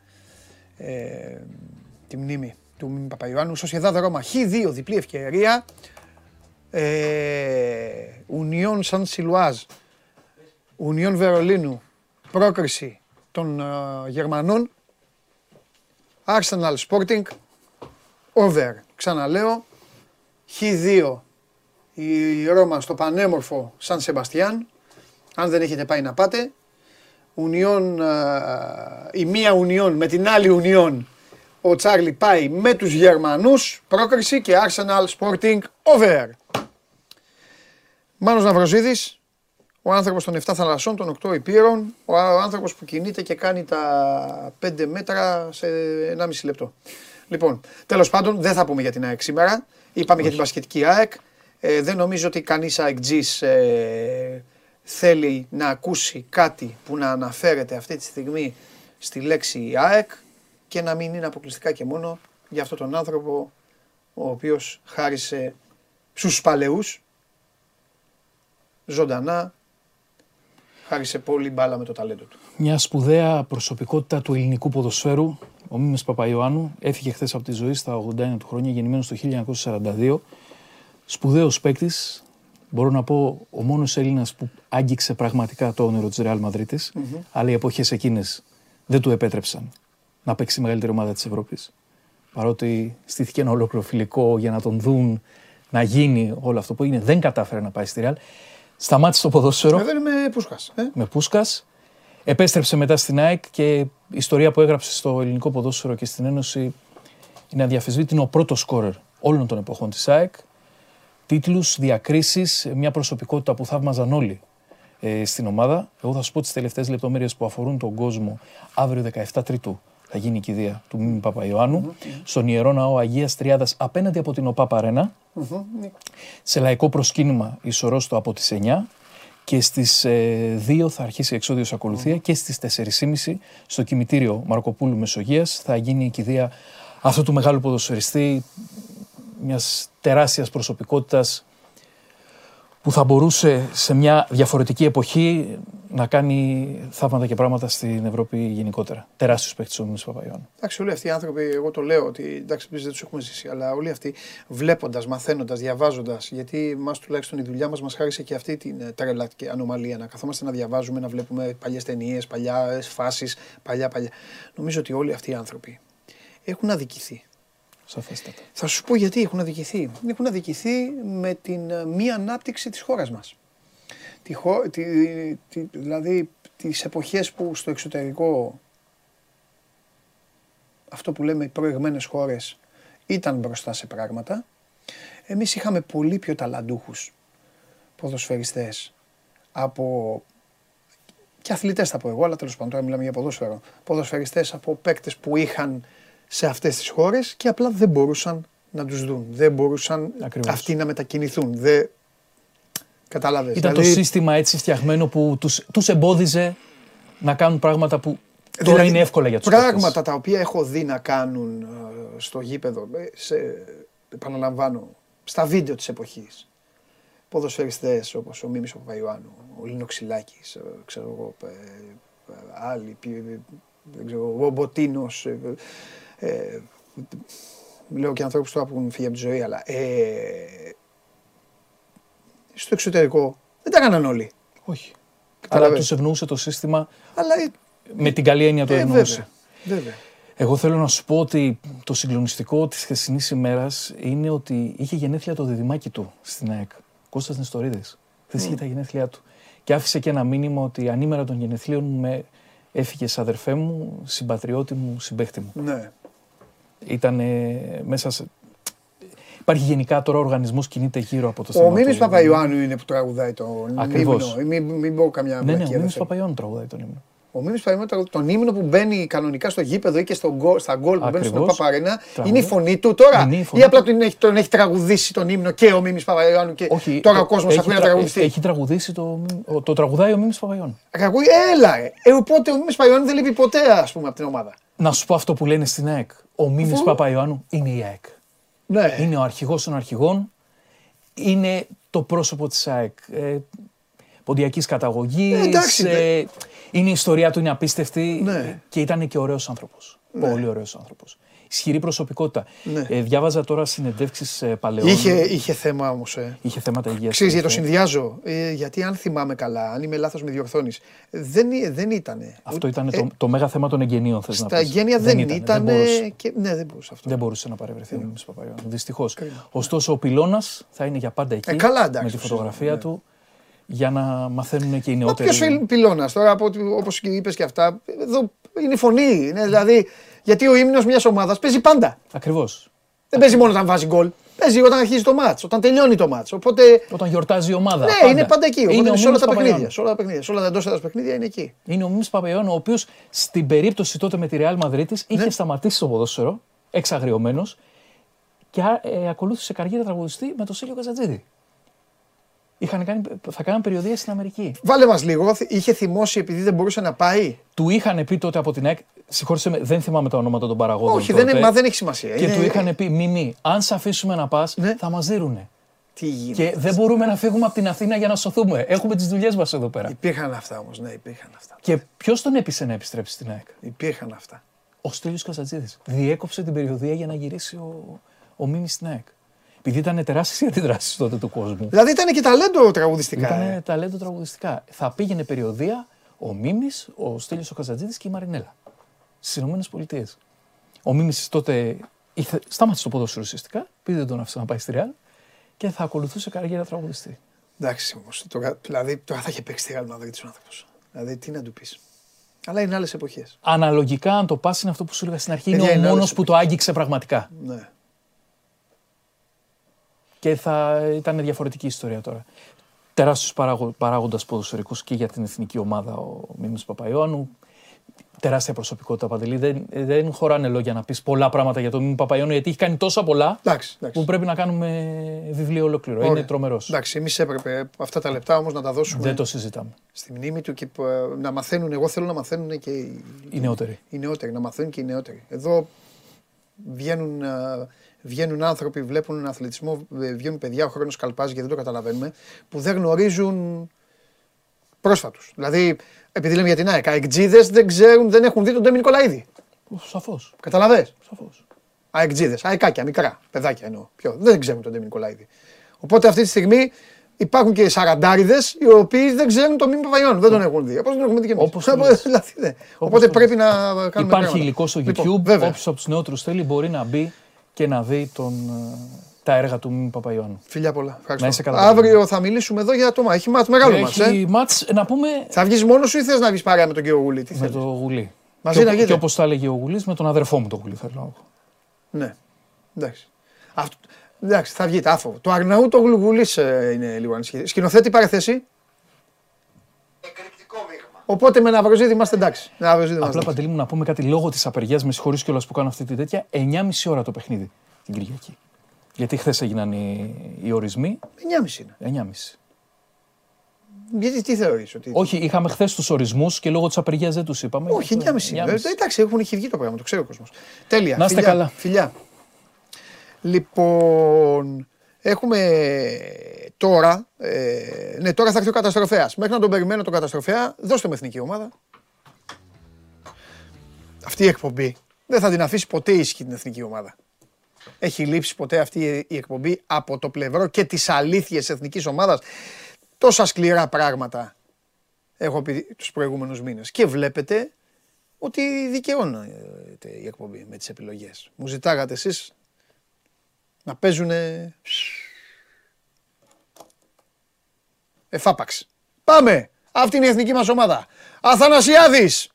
ε, τη μνήμη του Μίμη Παπαϊωάννου. Σοσιαδάδ Ρώμα Χ2 διπλή ευκαιρία. Ε, Ουνιόν Σαν Σιλουάζ. Ουνιόν Βερολίνου. Πρόκριση των ε, Γερμανών. Arsenal Sporting. Over. Ξαναλέω. Χ2 η Ρώμα στο πανέμορφο Σαν Σεμπαστιάν. Αν δεν έχετε πάει να πάτε. Ουνιόν, ε, η μία Ουνιόν με την άλλη Ουνιόν ο Τσάρλι πάει με τους Γερμανούς, πρόκριση και Arsenal Sporting over. Μάνος Ναυροζίδης, ο άνθρωπος των 7 θαλασσών, των 8 υπήρων, ο άνθρωπος που κινείται και κάνει τα 5 μέτρα σε 1,5 λεπτό. Λοιπόν, τέλος πάντων δεν θα πούμε για την ΑΕΚ σήμερα, είπαμε για την πασχετική ΑΕΚ. Ε, δεν νομίζω ότι κανείς ΑΕΚΤΖΙΣ ε, θέλει να ακούσει κάτι που να αναφέρεται αυτή τη στιγμή στη λέξη ΑΕΚ και να μην είναι αποκλειστικά και μόνο για αυτόν τον άνθρωπο ο οποίος χάρισε στους παλαιούς ζωντανά χάρισε πολύ μπάλα με το ταλέντο του. Μια σπουδαία προσωπικότητα του ελληνικού ποδοσφαίρου, ο Μίμης Παπαϊωάννου, έφυγε χθες από τη ζωή στα 81 του χρόνια, γεννημένος το 1942. Σπουδαίος παίκτης, μπορώ να πω ο μόνος Έλληνας που άγγιξε πραγματικά το όνειρο της Ρεάλ Μαδρίτης, αλλά οι εποχές εκείνες δεν του επέτρεψαν να παίξει η μεγαλύτερη ομάδα της Ευρώπης. Παρότι στήθηκε ένα ολόκληρο φιλικό για να τον δουν να γίνει όλο αυτό που έγινε, δεν κατάφερε να πάει στη Ρεάλ. Σταμάτησε το ποδόσφαιρο. Ε, δεν με Πούσκας. Ε. Με Πούσκας. Επέστρεψε μετά στην ΑΕΚ και η ιστορία που έγραψε στο ελληνικό ποδόσφαιρο και στην Ένωση είναι αδιαφεσβήτη. Είναι ο πρώτος σκόρερ όλων των εποχών της ΑΕΚ. Τίτλους, διακρίσεις, μια προσωπικότητα που θαύμαζαν όλοι ε, στην ομάδα. Εγώ θα σου πω τις τελευταίες λεπτομέρειες που αφορούν τον κόσμο αύριο 17 Τρίτου θα γίνει η κηδεία του Μίμη Παπαϊωάννου στον Ιερό Ναό Αγίας Τριάδας απέναντι από την ΟΠΑ Παρένα. Σε λαϊκό προσκύνημα ισορρόστο από τις 9 και στις 2 ε, θα αρχίσει η εξόδιος ακολουθία και στις 4.30 στο κημητήριο Μαρκοπούλου Μεσογείας θα γίνει η κηδεία αυτού του μεγάλου ποδοσφαιριστή μιας τεράστιας προσωπικότητας που θα μπορούσε σε μια διαφορετική εποχή να κάνει θαύματα και πράγματα στην Ευρώπη γενικότερα. Τεράστιο παίκτη ο Μίμη Παπαϊωάννου. Εντάξει, όλοι αυτοί οι άνθρωποι, εγώ το λέω ότι εντάξει, εμείς δεν τους έχουμε ζήσει, αλλά όλοι αυτοί βλέποντας, μαθαίνοντας, διαβάζοντας, γιατί εμά τουλάχιστον η δουλειά μας μας χάρισε και αυτή την ε, τρέλα και ανομαλία. Να καθόμαστε να διαβάζουμε, να βλέπουμε παλιές ταινίες, παλιάς φάσεις, παλιά παλιά. Νομίζω ότι όλοι αυτοί οι άνθρωποι έχουν αδικηθεί. Σαφέστατα. Θα σου πω γιατί έχουν αδικηθεί. Έχουν αδικηθεί με την ε, μη ανάπτυξη της χώρας μας. Τη, χω- τη, τη- δηλαδή τις εποχές που στο εξωτερικό αυτό που λέμε οι προηγμένες χώρες ήταν μπροστά σε πράγματα. Εμείς είχαμε πολύ πιο ταλαντούχους ποδοσφαιριστές από και αθλητές θα πω εγώ, αλλά τέλος πάντων τώρα μιλάμε για ποδόσφαιρο. Ποδοσφαιριστές από παίκτες που είχαν σε αυτές τις χώρες και απλά δεν μπορούσαν να τους δουν. Δεν μπορούσαν Ακριβώς. αυτοί να μετακινηθούν. Δεν... Κατάλαβες. Ήταν το σύστημα έτσι φτιαγμένο που τους, τους εμπόδιζε να κάνουν πράγματα που τώρα Δηλαδή, είναι εύκολα για τους Πράγματα παίκτες. τα οποία έχω δει να κάνουν ε, στο γήπεδο, ε, σε, επαναλαμβάνω, στα βίντεο της εποχής. Ποδοσφαιριστές όπως ο Μίμης Παπαϊωάννου, ο Λίνος Ξυλάκης, ε, ξέρω εγώ, ε, ε, άλλοι, πι- δεν ξέρω, ο Μποτίνος, ε, ε, λέω και ανθρώπους τώρα που έχουν φύγει από τη ζωή, αλλά ε, στο εξωτερικό δεν τα έκαναν όλοι. Όχι. Αλλά Καταλαβες. τους ευνοούσε το σύστημα Αλλά ε, με την καλή έννοια το ε, ευνοούσε. βέβαια, βέβαια. Εγώ θέλω να σου πω ότι το συγκλονιστικό της χθεσινής ημέρας είναι ότι είχε γενέθλια το διδυμάκι του στην ΑΕΚ. Κώστας Νεστορίδης. Χθες είχε τα γενέθλιά του. Και άφησε και ένα μήνυμα ότι ανήμερα των γενεθλίων μου με έφυγες αδερφέ μου, συμπατριώτη μου, συμπαίχτη μου. Ναι. Ήταν μέσα σε... Υπάρχει γενικά τώρα ο οργανισμός κινείται γύρω από το θέμα. Ο Μίμης του- Παπαϊωάννου είναι που τραγουδάει το Ακριβώς. ύμνο. Μην, μην πω καμιά Ναι, ναι, βλακεία, ο δεν Μίμης θέλω. Παπαϊώνου τραγουδάει τον ύμνο. Ο Μίμης Παπαϊωάννου τραγουδάει τον ύμνο που μπαίνει κανονικά στο γήπεδο ή και στο γκολ, στα γκολ που μπαίνουν στον Ακριβώς. Παπαρένα. Τραγουδάει. Είναι η φωνή του τώρα. Είναι η φωνή Ή απλά του. τον έχει, τον έχει τραγουδήσει τον ύμνο και ο Μίμης Παπαϊωάννου και Όχι, τώρα το- ο κόσμος έχει ακούει να τρα- τραγουδιστεί. Έχει τραγουδήσει το, ο- το τραγουδάει ο Μίμης Παπαϊώνου. Ακούει, έλα ρε. Ε, οπότε ο Μίμης Παπαϊωάννου δεν λείπει ποτέ ας πούμε από την ομάδα. Να σου πω αυτό που λένε στην ΑΕΚ. Ο Μίμης Αφού- Παπαϊωάννου είναι η ΑΕΚ. Ναι. Είναι ο αρχηγός των αρχηγών. Είναι το πρόσωπο της ΑΕΚ. Ε, ποντιακής καταγωγής. Ε, εντάξει, ε, είναι η ιστορία του, είναι απίστευτη. Ναι. Και ήταν και ωραίος άνθρωπος. Πολύ ωραίος άνθρωπος. Ισχυρή προσωπικότητα. Ναι. Ε, διάβαζα τώρα συνεντεύξεις ε, παλαιών. Είχε, είχε θέμα όμως. Ε. Είχε θέματα υγείας. Ξέρεις γιατί το Ε, συνδυάζω. Ε, γιατί αν θυμάμαι καλά, αν είμαι λάθος με διορθώνεις, δεν, δεν ήταν. Αυτό ήταν το, το μέγα θέμα των εγγενείων, θες να Ε, Στα πεις. εγγένεια δεν, ήταν. δεν μπορούσε. και, ναι, δεν μπορούσε αυτό. Δεν μπορούσε να παρευρεθεί ο Μίμης Παπαϊώνου. Δυστυχώς. Ωστόσο, ο πυλώνας θα είναι για πάντα εκεί. Ε, καλά, εντάξει, με τη το φωτογραφία συζητάμε, του για να μαθαίνουν και οι Μα νεότεροι. ποιο πυλώνας τώρα, από, ό,τι- όπως και είπες και αυτά, εδώ είναι η φωνή. Είναι, δηλαδή, γιατί ο ύμνος μιας ομάδας παίζει πάντα. Ακριβώς. Δεν παίζει μόνο όταν βάζει γκολ. Παίζει όταν αρχίζει το μάτς, όταν τελειώνει το μάτς. Οπότε, Όταν γιορτάζει η ομάδα. ναι, είναι πάντα εκεί. Οπότε Είναι είναι ο σε όλα Μίμης τα παιχνίδια. Παπαϊώνου. Σε όλα τα παιχνίδια. Σε όλα τα εντός έδρας παιχνίδια είναι εκεί. Είναι ο Μίμης Παπαϊώνου, ο οποίος στην περίπτωση τότε με τη Real Madrid είχε Ναι. σταματήσει το ποδόσφαιρο, εξαγριωμένος, και ε, ακολούθησε καριέρα τραγουδιστή με τον Σίλιο Καζατζίδη. Είχαν κάνει, θα κάναν περιοδία στην Αμερική. Βάλε μας λίγο, είχε θυμώσει επειδή δεν μπορούσε να πάει. Του είχαν πει τότε από την ΑΕΚ, συγχώρησε με, δεν θυμάμαι τα ονόματα των παραγόντων. Όχι, δεν, τότε, είναι- μα δεν έχει σημασία. Και Είναι- του είχαν πει, Μιμή, αν σε αφήσουμε να πας, Ναι. θα μας δίνουνε. Τι γίνεται. Και δεν μπορούμε να φύγουμε από την Αθήνα για να σωθούμε. Έχουμε τις δουλειές μας εδώ πέρα. Υπήρχαν αυτά όμως, ναι, υπήρχαν αυτά. Και ποιος τον έπεισε να επιστρέψει στην ΑΕΚ; Υπήρχαν αυτά. Ο Στέλιος Καζατζίδης. Διέκοψε την περιοδία για να γυρίσει ο, ο Μίμης στην ΑΕΚ. Επειδή ήταν τεράστιες οι αντιδράσεις τότε του κόσμου. Δηλαδή ήταν και ταλέντο τραγουδιστικά. ε. Ήταν ταλέντο τραγουδιστικά. Θα πήγαινε περιοδία ο Μίμης, ο Στέλιος ο Καζατζίδης και η Μαρινέλα. Στις Ηνωμένες Πολιτείες. Ο Μίμης τότε ήρθε, σταμάτησε το ποδόσφαιρο ουσιαστικά, επειδή δεν τον άφησε να πάει στη Ρεάλ και θα ακολουθούσε καριέρα τραγουδιστή. Εντάξει όμως. Τώρα, δηλαδή τώρα θα είχε παίξει τη Real Madrid ο άνθρωπος. Δηλαδή τι να του πεις. Αλλά είναι άλλες εποχές. Αναλογικά, αν το πας, είναι αυτό που σου έλεγα στην αρχή, Παιδιά, είναι ο είναι μόνος άλλες που το άγγιξε πραγματικά. Ναι. Και θα ήταν διαφορετική ιστορία τώρα. Τεράστιος παράγω, παράγοντας ποδοσφαιρικός και για την εθνική ομάδα ο Μίμης Παπαϊώνου. Τεράστια προσωπικότητα Παντελή. Δεν, δεν χωράνε λόγια να πεις πολλά πράγματα για τον Μίμη Παπαϊώνου γιατί έχει κάνει τόσα πολλά Εντάξει, εντάξει. που πρέπει να κάνουμε βιβλίο ολόκληρο. Ωραία. Είναι τρομερός. Εντάξει, εμείς έπρεπε αυτά τα λεπτά όμως να τα δώσουμε Δεν το συζητάμε. στη μνήμη του και ε, να μαθαίνουν. Εγώ θέλω να μαθαίνουν και οι, Οι νεότεροι. οι νεότεροι, να μαθαίνουν και οι νεότεροι. Εδώ βγαίνουν, ε, βγαίνουν άνθρωποι, βλέπουν έναν αθλητισμό, ε, βγαίνουν παιδιά, ο χρόνος καλπάζει και δεν το καταλαβαίνουμε, που δεν γνωρίζουν πρόσφατους. Δηλαδή, επειδή λέμε για την ΑΕΚ, αεκτζίδες δεν ξέρουν, δεν έχουν δει τον Ντέμι Νικολαίδη. Σαφώς. Καταλαβες; Σαφώς. Αεκτζίδες, αεκάκια, μικρά, παιδάκια εννοώ. Ποιο, δεν ξέρουν τον Ντέμι Νικολαίδη. Οπότε αυτή τη στιγμή υπάρχουν και σαραντάριδες οι οποίοι δεν ξέρουν τον Μίμη Παπαϊών. Δεν τον έχουν δει. Όπως δεν έχουμε δει και εμείς. Όπως το λες. δηλαδή, ναι. Οπότε το πρέπει να κάνουμε. Υπάρχει πράγματα. υλικό στο Λοιπόν, YouTube. βέβαια. Όποιος από τους νεότερους θέλει μπορεί να μπει και να δει τον, ε, τα έργα του Μίμη Παπαϊωάννου. Φιλιά πολλά. Ευχαριστώ. Να είσαι καλά, Αύριο θα μιλήσουμε εδώ για το μάτς. Έχει μάτς μεγάλο μάτς. Ε. Έχει μάτς, να πούμε Θα βγεις μόνος σου ή θες να βγεις παρέα με τον κύριο Γουλή. Τι με θέλεις; το Γουλή. Μαζί και, να γίνετε. και όπως τα έλεγε ο Γουλής, με τον αδερφό μου τον Γουλή θέλω να πω. Ναι. Εντάξει. Αυτό... Εντάξει, θα βγείτε άφοβο. Το Αρναού το Γλουγουλή είναι λίγο ανησυχητικό. Σκηνοθέτη παρεθέση. Εκρηκτικό μείγμα. Οπότε με Ναυροζίδη είμαστε εντάξει. Ναυροζίδη είμαστε Απλά εντάξει. παντελή μου να πούμε κάτι λόγω της απεργίας, με συγχωρείς κιόλας που κάνω αυτή τη τέτοια. 9,5 ώρα το παιχνίδι την Κυριακή. Γιατί χθες έγιναν οι, οι ορισμοί. 9,5 είναι. 9,5. Γιατί τι θεωρείς ότι. Όχι, είχαμε χθες τους ορισμούς και λόγω της απεργίας δεν τους είπαμε. Όχι, 9,5 είναι. Ε, Εντάξει, έχουν έχει βγει το πράγμα, το ξέρει ο κόσμος. Τέλεια. Να είστε Φιλιά, καλά. Φιλιά. Λοιπόν, έχουμε τώρα. Ε, ναι, τώρα θα έρθει ο καταστροφέας. Μέχρι να τον περιμένω τον καταστροφέα, δώστε με εθνική ομάδα. Αυτή η εκπομπή δεν θα την αφήσει ποτέ ήσυχη την εθνική ομάδα. Έχει λείψει ποτέ αυτή η εκπομπή από το πλευρό και τις αλήθειες εθνικής ομάδας. Τόσα σκληρά πράγματα έχω πει τους προηγούμενους μήνες. Και βλέπετε ότι δικαιώνεται η εκπομπή με τις επιλογές. Μου ζητάγατε εσείς να παίζουνε... Εφάπαξ. Πάμε! Αυτή είναι η εθνική μας ομάδα. Αθανασιάδης!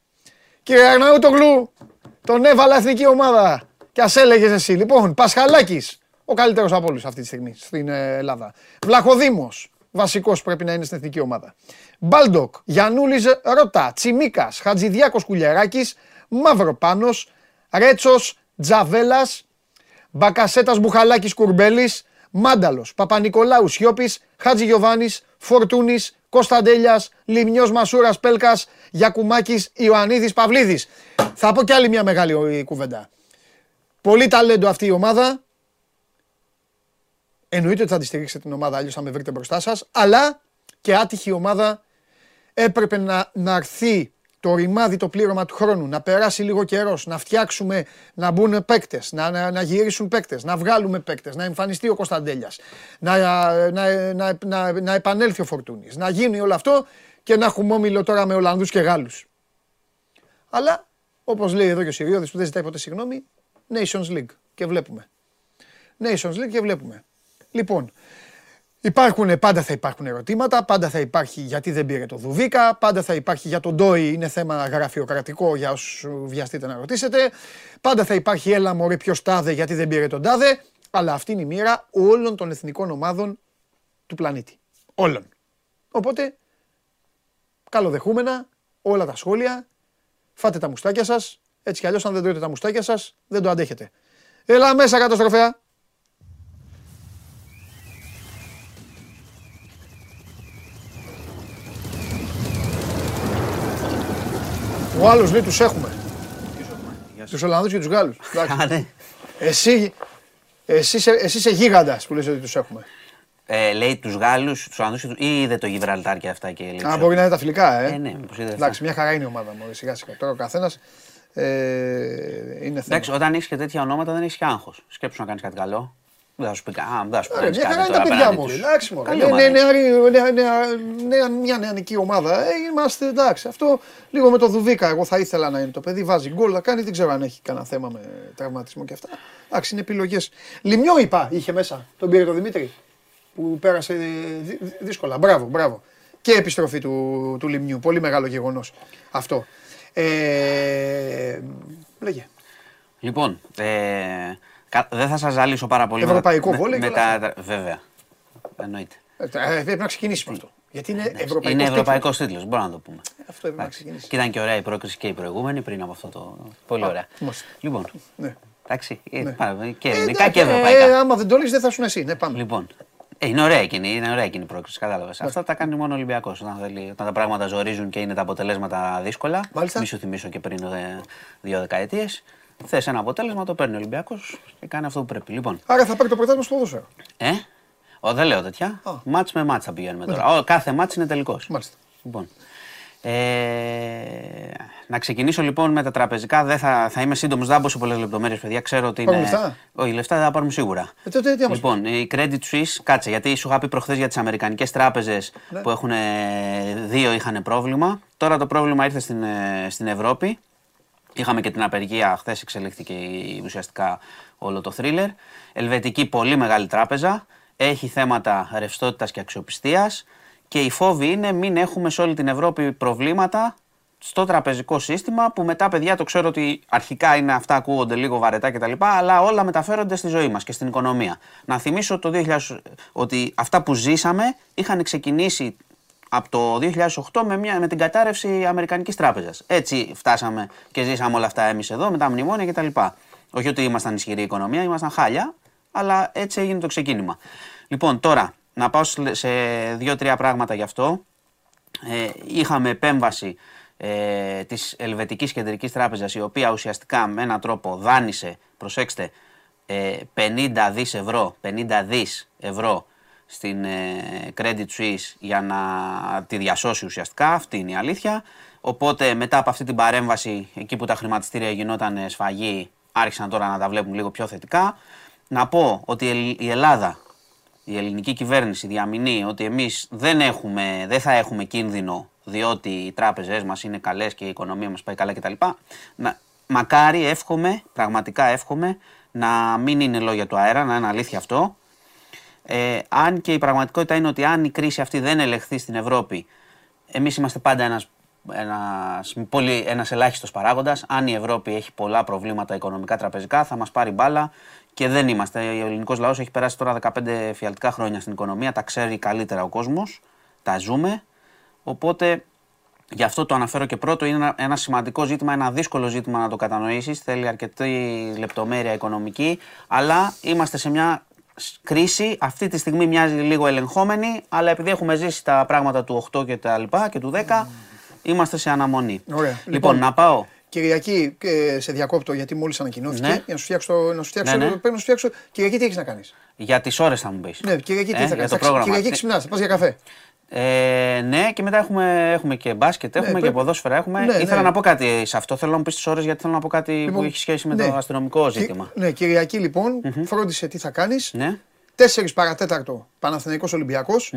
Κύριε Αρναούτογλου, τον έβαλα εθνική ομάδα. Και ας έλεγες εσύ. Λοιπόν, Πασχαλάκης, ο καλύτερος από όλους αυτή τη στιγμή στην ε, Ελλάδα. Βλαχοδήμος, βασικός πρέπει να είναι στην εθνική ομάδα. Μπάλντοκ, Γιαννούλης Ρώτα, Τσιμίκας, Χατζηδιάκος Κουλιαράκης, Μαυροπάνος, Ρέτσος, Τζαβέλας, Μπακασέτας Μπουχαλάκης Κουρμπέλης, Μάνταλος, Παπανικολάου Σιώπης, Χατζηγιοβάνης, Φορτούνης, Κωνσταντέλιας, Λιμνιός Μασούρας Πέλκας, Γιακουμάκης, Ιωαννίδης Παυλίδης. Θα πω κι άλλη μια μεγάλη ε, κουβέντα. Πολύ ταλέντο αυτή η ομάδα. Εννοείται ότι θα τη στηρίξετε την ομάδα, αλλιώς θα με βρείτε μπροστά σας. Αλλά και άτυχη ομάδα έπρεπε να, να έρθει το ρημάδι το πλήρωμα του χρόνου, να περάσει λίγο καιρός, να φτιάξουμε, να μπουν παίκτες, να, να, να γυρίσουν παίκτες, να βγάλουμε παίκτες, να εμφανιστεί ο Κωνσταντέλιας, να, να, να, να, να επανέλθει ο Φορτούνης, να γίνει όλο αυτό και να έχουμε όμιλο τώρα με Ολλανδούς και Γάλλους. Αλλά όπως λέει εδώ και ο Σιριώδη που δεν ζητάει ποτέ συγγνώμη, Nations League και βλέπουμε. Nations League και βλέπουμε. Λοιπόν, Υπάρχουν, πάντα θα υπάρχουν ερωτήματα, πάντα θα υπάρχει γιατί δεν πήρε το Δουβίκα, πάντα θα υπάρχει για τον Ντόι, είναι θέμα γραφειοκρατικό για όσου βιαστείτε να ρωτήσετε. Πάντα θα υπάρχει έλα μωρέ ποιος τάδε γιατί δεν πήρε τον τάδε, αλλά αυτή είναι η μοίρα όλων των εθνικών ομάδων του πλανήτη. Όλων. Οπότε, καλοδεχούμενα όλα τα σχόλια, φάτε τα μουστάκια σας, έτσι κι αλλιώς αν δεν τρώτε τα μουστάκια σας δεν το αντέχετε. Έλα μέσα καταστροφέα. Ο άλλος λέει τους έχουμε. Τους Ολλανδούς και τους Γάλλους. Εντάξει. Α, ναι. Εσύ, εσύ, είσαι- εσύ είσαι γίγαντας που λες ότι τους έχουμε. Ε, λέει τους Γάλλους, τους Ολλανδούς και του. ή είδε το Γιβραλτάρ και αυτά και λέει. Α, μπορεί να είναι τα φιλικά, ε. Ε, ναι, μήπως είδε αυτά. Εντάξει, μια χαρά είναι η ομάδα μου, σιγά σιγά. Τώρα ο καθένας ε, είναι θέμα. Εντάξει, όταν έχεις και τέτοια ονόματα δεν έχεις και άγχος. Σκέψου να κάνεις κάτι καλό. Δεν θα σου πει κα- α, δεν θα σου πει Ε, κάνεις Μια κάτι χαρά είναι τα τώρα παιδιά απέναντι μου. τους. Εντάξει, μωρέ. Καλή Ναι, ομάδα ναι, είναι. νεαρή- νέα- νέα- νέα- Μια νεανική ομάδα. Ε, Είμαστε εντάξει. Αυτό λίγο με το Δουβίκα. Εγώ θα ήθελα να είναι το παιδί. Βάζει γκολ να κάνει. Δεν ξέρω αν έχει κανένα θέμα με τραυματισμό και αυτά. Εντάξει, είναι επιλογές. Λιμιό είπα είχε μέσα. Τον πήρε το Δημήτρη. Που πέρασε δυ- δυ- δύσκολα. Μπράβο, μπράβο. Και επιστροφή του, του Λιμιού. Πολύ μεγάλο γεγονός αυτό. Ε, λέγε. Λοιπόν, ε, κα- δεν θα σας ζαλίσω πάρα πολύ. με- Ευρωπαϊκό με- βόλεϊ με και όλα τα- Βέβαια. Εννοείται. Ε, ε, πρέπει να ξεκινήσει με αυτό. Γιατί είναι ευρωπαϊκός. Είναι ευρωπαϊκός τίτλος, μπορούμε να το πούμε. Αυτό πρέπει να Εντάξει. ξεκινήσει. Και ήταν και ωραία η πρόκριση και η προηγούμενη πριν από αυτό το. Πολύ ωραία. μάλιστα. Λοιπόν, Ναι. εντάξει. ε, Ναι. πάμε Και Ε, ελληνικά εντάξει, και ευρωπαϊκά. Ε, άμα δεν το λες δεν θα σου εσύ. Ναι, πάμε. Λοιπόν, ε, είναι ωραία εκείνη, είναι ωραία εκείνη η πρόκληση, κατάλαβες. Αυτά τα κάνει μόνο ο Ολυμπιακός. Όταν, θέλει- όταν τα πράγματα ζορίζουν και είναι τα αποτελέσματα δύσκολα. Μάλιστα. Μη σου θυμίσω και πριν ε, δύο δεκαετίες. Θες ένα αποτέλεσμα, το παίρνει ο Ολυμπιακός και κάνει αυτό που πρέπει. Λοιπόν, Άρα θα πάρει το πρωτάθλημα στο ποδόσφαιρο. ε, ο, δεν λέω τέτοια. Α. Μάτς με μάτς θα πηγαίνουμε τώρα. Ο, κάθε μάτς είναι τελικός. Μάλιστα. Λοιπόν. Ε, να ξεκινήσω λοιπόν με τα τραπεζικά. Δεν θα, θα είμαι σύντομος, δεν θα μπω σε πολλές λεπτομέρειες, παιδιά. Ξέρω ότι Πάρουν είναι. λεφτά; Όχι, λεφτά δεν θα πάρουμε σίγουρα. Ε, τότε τι άμα σου Λοιπόν, η Credit Suisse, κάτσε, γιατί σου είχα πει προχθές για τις Αμερικανικές τράπεζες Ναι. που έχουν, ε, δύο είχαν πρόβλημα. Τώρα το πρόβλημα ήρθε στην, ε, στην Ευρώπη. Είχαμε και την απεργία, χθες εξελίχθηκε η- ουσιαστικά όλο το θρίλερ. Ελβετική, πολύ μεγάλη τράπεζα. Έχει θέματα ρευστότητας και αξιοπιστίας. Και η φόβη είναι μην έχουμε σε όλη την Ευρώπη προβλήματα στο τραπεζικό σύστημα που μετά, παιδιά, το ξέρω ότι αρχικά είναι αυτά ακούγονται λίγο βαρετά κτλ. Αλλά όλα μεταφέρονται στη ζωή μας και στην οικονομία. Να θυμίσω το 2000, ότι αυτά που ζήσαμε είχαν ξεκινήσει από το 2008 με, μια, με την κατάρρευση Αμερικανικής Τράπεζας. Έτσι φτάσαμε και ζήσαμε όλα αυτά εμείς εδώ με τα μνημόνια κτλ. Όχι ότι ήμασταν ισχυρή οικονομία, ήμασταν χάλια, αλλά έτσι έγινε το ξεκίνημα. Λοιπόν, τώρα να πάω σε- σε δύο-τρία πράγματα γι' αυτό. Ε, είχαμε επέμβαση ε, της Ελβετικής Κεντρικής Τράπεζας η οποία ουσιαστικά με έναν τρόπο δάνεισε, προσέξτε, ε, 50 δις ευρώ, 50 δις ευρώ στην ε, Credit Suisse για να τη διασώσει ουσιαστικά, αυτή είναι η αλήθεια. Οπότε μετά από αυτή την παρέμβαση, εκεί που τα χρηματιστήρια γινόταν σφαγή, άρχισαν τώρα να τα βλέπουν λίγο πιο θετικά. Να πω ότι η Ελλ- η Ελλάδα η ελληνική κυβέρνηση διαμηνεί ότι εμείς δεν, έχουμε, δεν θα έχουμε κίνδυνο διότι οι τράπεζές μας είναι καλές και η οικονομία μας πάει καλά κτλ. Να, μακάρι εύχομαι, πραγματικά εύχομαι, να μην είναι λόγια του αέρα, να είναι αλήθεια αυτό. Ε, αν και η πραγματικότητα είναι ότι αν η κρίση αυτή δεν ελεγχθεί στην Ευρώπη, εμείς είμαστε πάντα ένας, ένας, πολύ, ένας ελάχιστος παράγοντας. Αν η Ευρώπη έχει πολλά προβλήματα οικονομικά τραπεζικά θα μας πάρει μπάλα και δεν είμαστε. Ο ελληνικός λαός έχει περάσει τώρα 15 φιαλτικά χρόνια στην οικονομία, τα ξέρει καλύτερα ο κόσμος, τα ζούμε. Οπότε Γι' αυτό το αναφέρω και πρώτο. Είναι ένα, ένα σημαντικό ζήτημα, ένα δύσκολο ζήτημα να το κατανοήσεις. Θέλει αρκετή λεπτομέρεια οικονομική. Αλλά είμαστε σε μια σ- κρίση. Αυτή τη στιγμή μοιάζει λίγο ελεγχόμενη. Αλλά επειδή έχουμε ζήσει τα πράγματα του 8 και τα λοιπά και του 10, είμαστε σε αναμονή. Ωραία. Λοιπόν, Λοιπόν, να πάω. Κυριακή ε, σε διακόπτω γιατί μόλις ανακοινώθηκε. Ναι. Για να σου φτιάξω. Να σου φτιάξω, Ναι, ναι. Πρέπει να σου φτιάξω. Κυριακή τι έχεις να κάνεις; Για τις ώρες θα μου πεις. Ναι, Κυριακή τι Ε, θα για κάνεις; το πρόγραμμα. Κυριακή Ε, ξυπνάς, θα πας για καφέ. Ε, ναι, και μετά έχουμε, έχουμε και μπάσκετ, έχουμε και πρέπει- ποδόσφαιρα. Έχουμε. Ναι, Ήθελα ναι. να πω κάτι σε αυτό. Θέλω να μου πεις τις ώρες γιατί θέλω να πω κάτι που Λοιπόν, έχει σχέση με ναι. το αστυνομικό Κι- ζήτημα. Ναι, Κυριακή λοιπόν, φρόντισε τι θα κάνεις. Ναι. 4 παρατέταρτο Παναθηναϊκός Ολυμπιακός.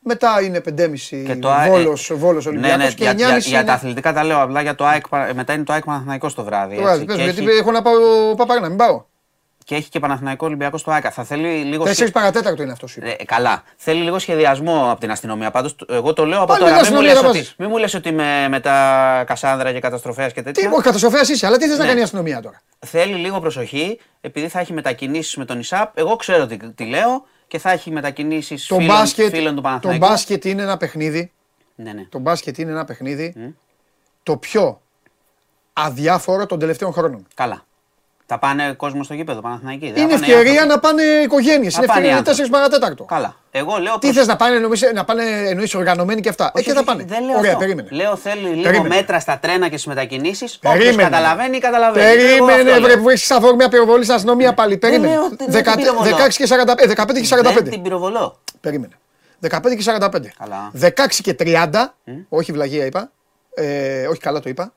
Μετά είναι 5,5 Και το ΑΕΚ- Βόλος, Βόλος Ναι, Ολυμπιακός ναι, και για, 9,5 για, για είναι τα αθλητικά τα λέω απλά για το ΑΕΚ, παρα- μετά είναι το ΑΕΚ Παναθηναϊκός το βράδυ. το βράδυ. έτσι. Πες μου, και, γιατί έχει, έχω να πάω Παπαγρά, να μην πάω. Και έχει και Παναθηναϊκό Ολυμπιακό στο ΑΕΚ. Θα θέλει λίγο. 4 σχε- παρατέταρτο είναι αυτός σου είπα. Ε, καλά. Θέλει λίγο σχεδιασμό από την αστυνομία. Πάντως, εγώ το λέω από Πάλι τώρα. με Μην μου, αστυνομία λες θα ότι, βάζεις. μη μου λες ότι με, με τα Κασάνδρα και καταστροφέα και Τι, τέτοια. όχι, καταστροφέα είσαι, αλλά τι θες να Ναι. κάνει η αστυνομία τώρα; Θέλει λίγο προσοχή, επειδή θα έχει μετακινήσεις με τον ΙΣΑΠ. Εγώ ξέρω τι, τι λέω και θα έχει μετακινήσεις Το φίλων, μπάσκετ, φίλων του το Παναθηναϊκού. μπάσκετ είναι ένα παιχνίδι. Ναι, ναι. Το μπάσκετ είναι ένα παιχνίδι το πιο αδιάφορο των τελευταίων χρόνων. Καλά. Θα πάνε κόσμο στο γήπεδο Παναθηναϊκή. δεν θα Είναι πάνε οι ευκαιρία άνθρωποι. να πάνε οικογένειες. Θα Είναι πάνε οι ευκαιρία είναι άνθρωποι. 4 παρατέταρτο. Καλά. Εγώ λέω. Τι προς- θες να πάνε, εννοείς, να πάνε εννοείς οργανωμένοι και αυτά. Ε, Όχι, και θα όχι, πάνε. Δεν λέω Ωραία, αυτό. περίμενε. Λέω θέλει λίγο Περίμενε. μέτρα στα τρένα και στις μετακινήσεις. Όποιος Περίμενε. καταλαβαίνει, καταλαβαίνει. Εγώ Περίμενε, αυτό βρε λέω. που έχεις αφορμία πυροβολή στην αστυνομία πάλι. Περίμενε. λέω ότι δεν Δεκα- την πυροβολώ. 16 και 45. ε, 15 και 45. Δεν την πυροβολώ. Περίμενε. 15 και 45. Καλά. 16 και 30. Όχι βλαγία είπα. Ε, όχι καλά το είπα.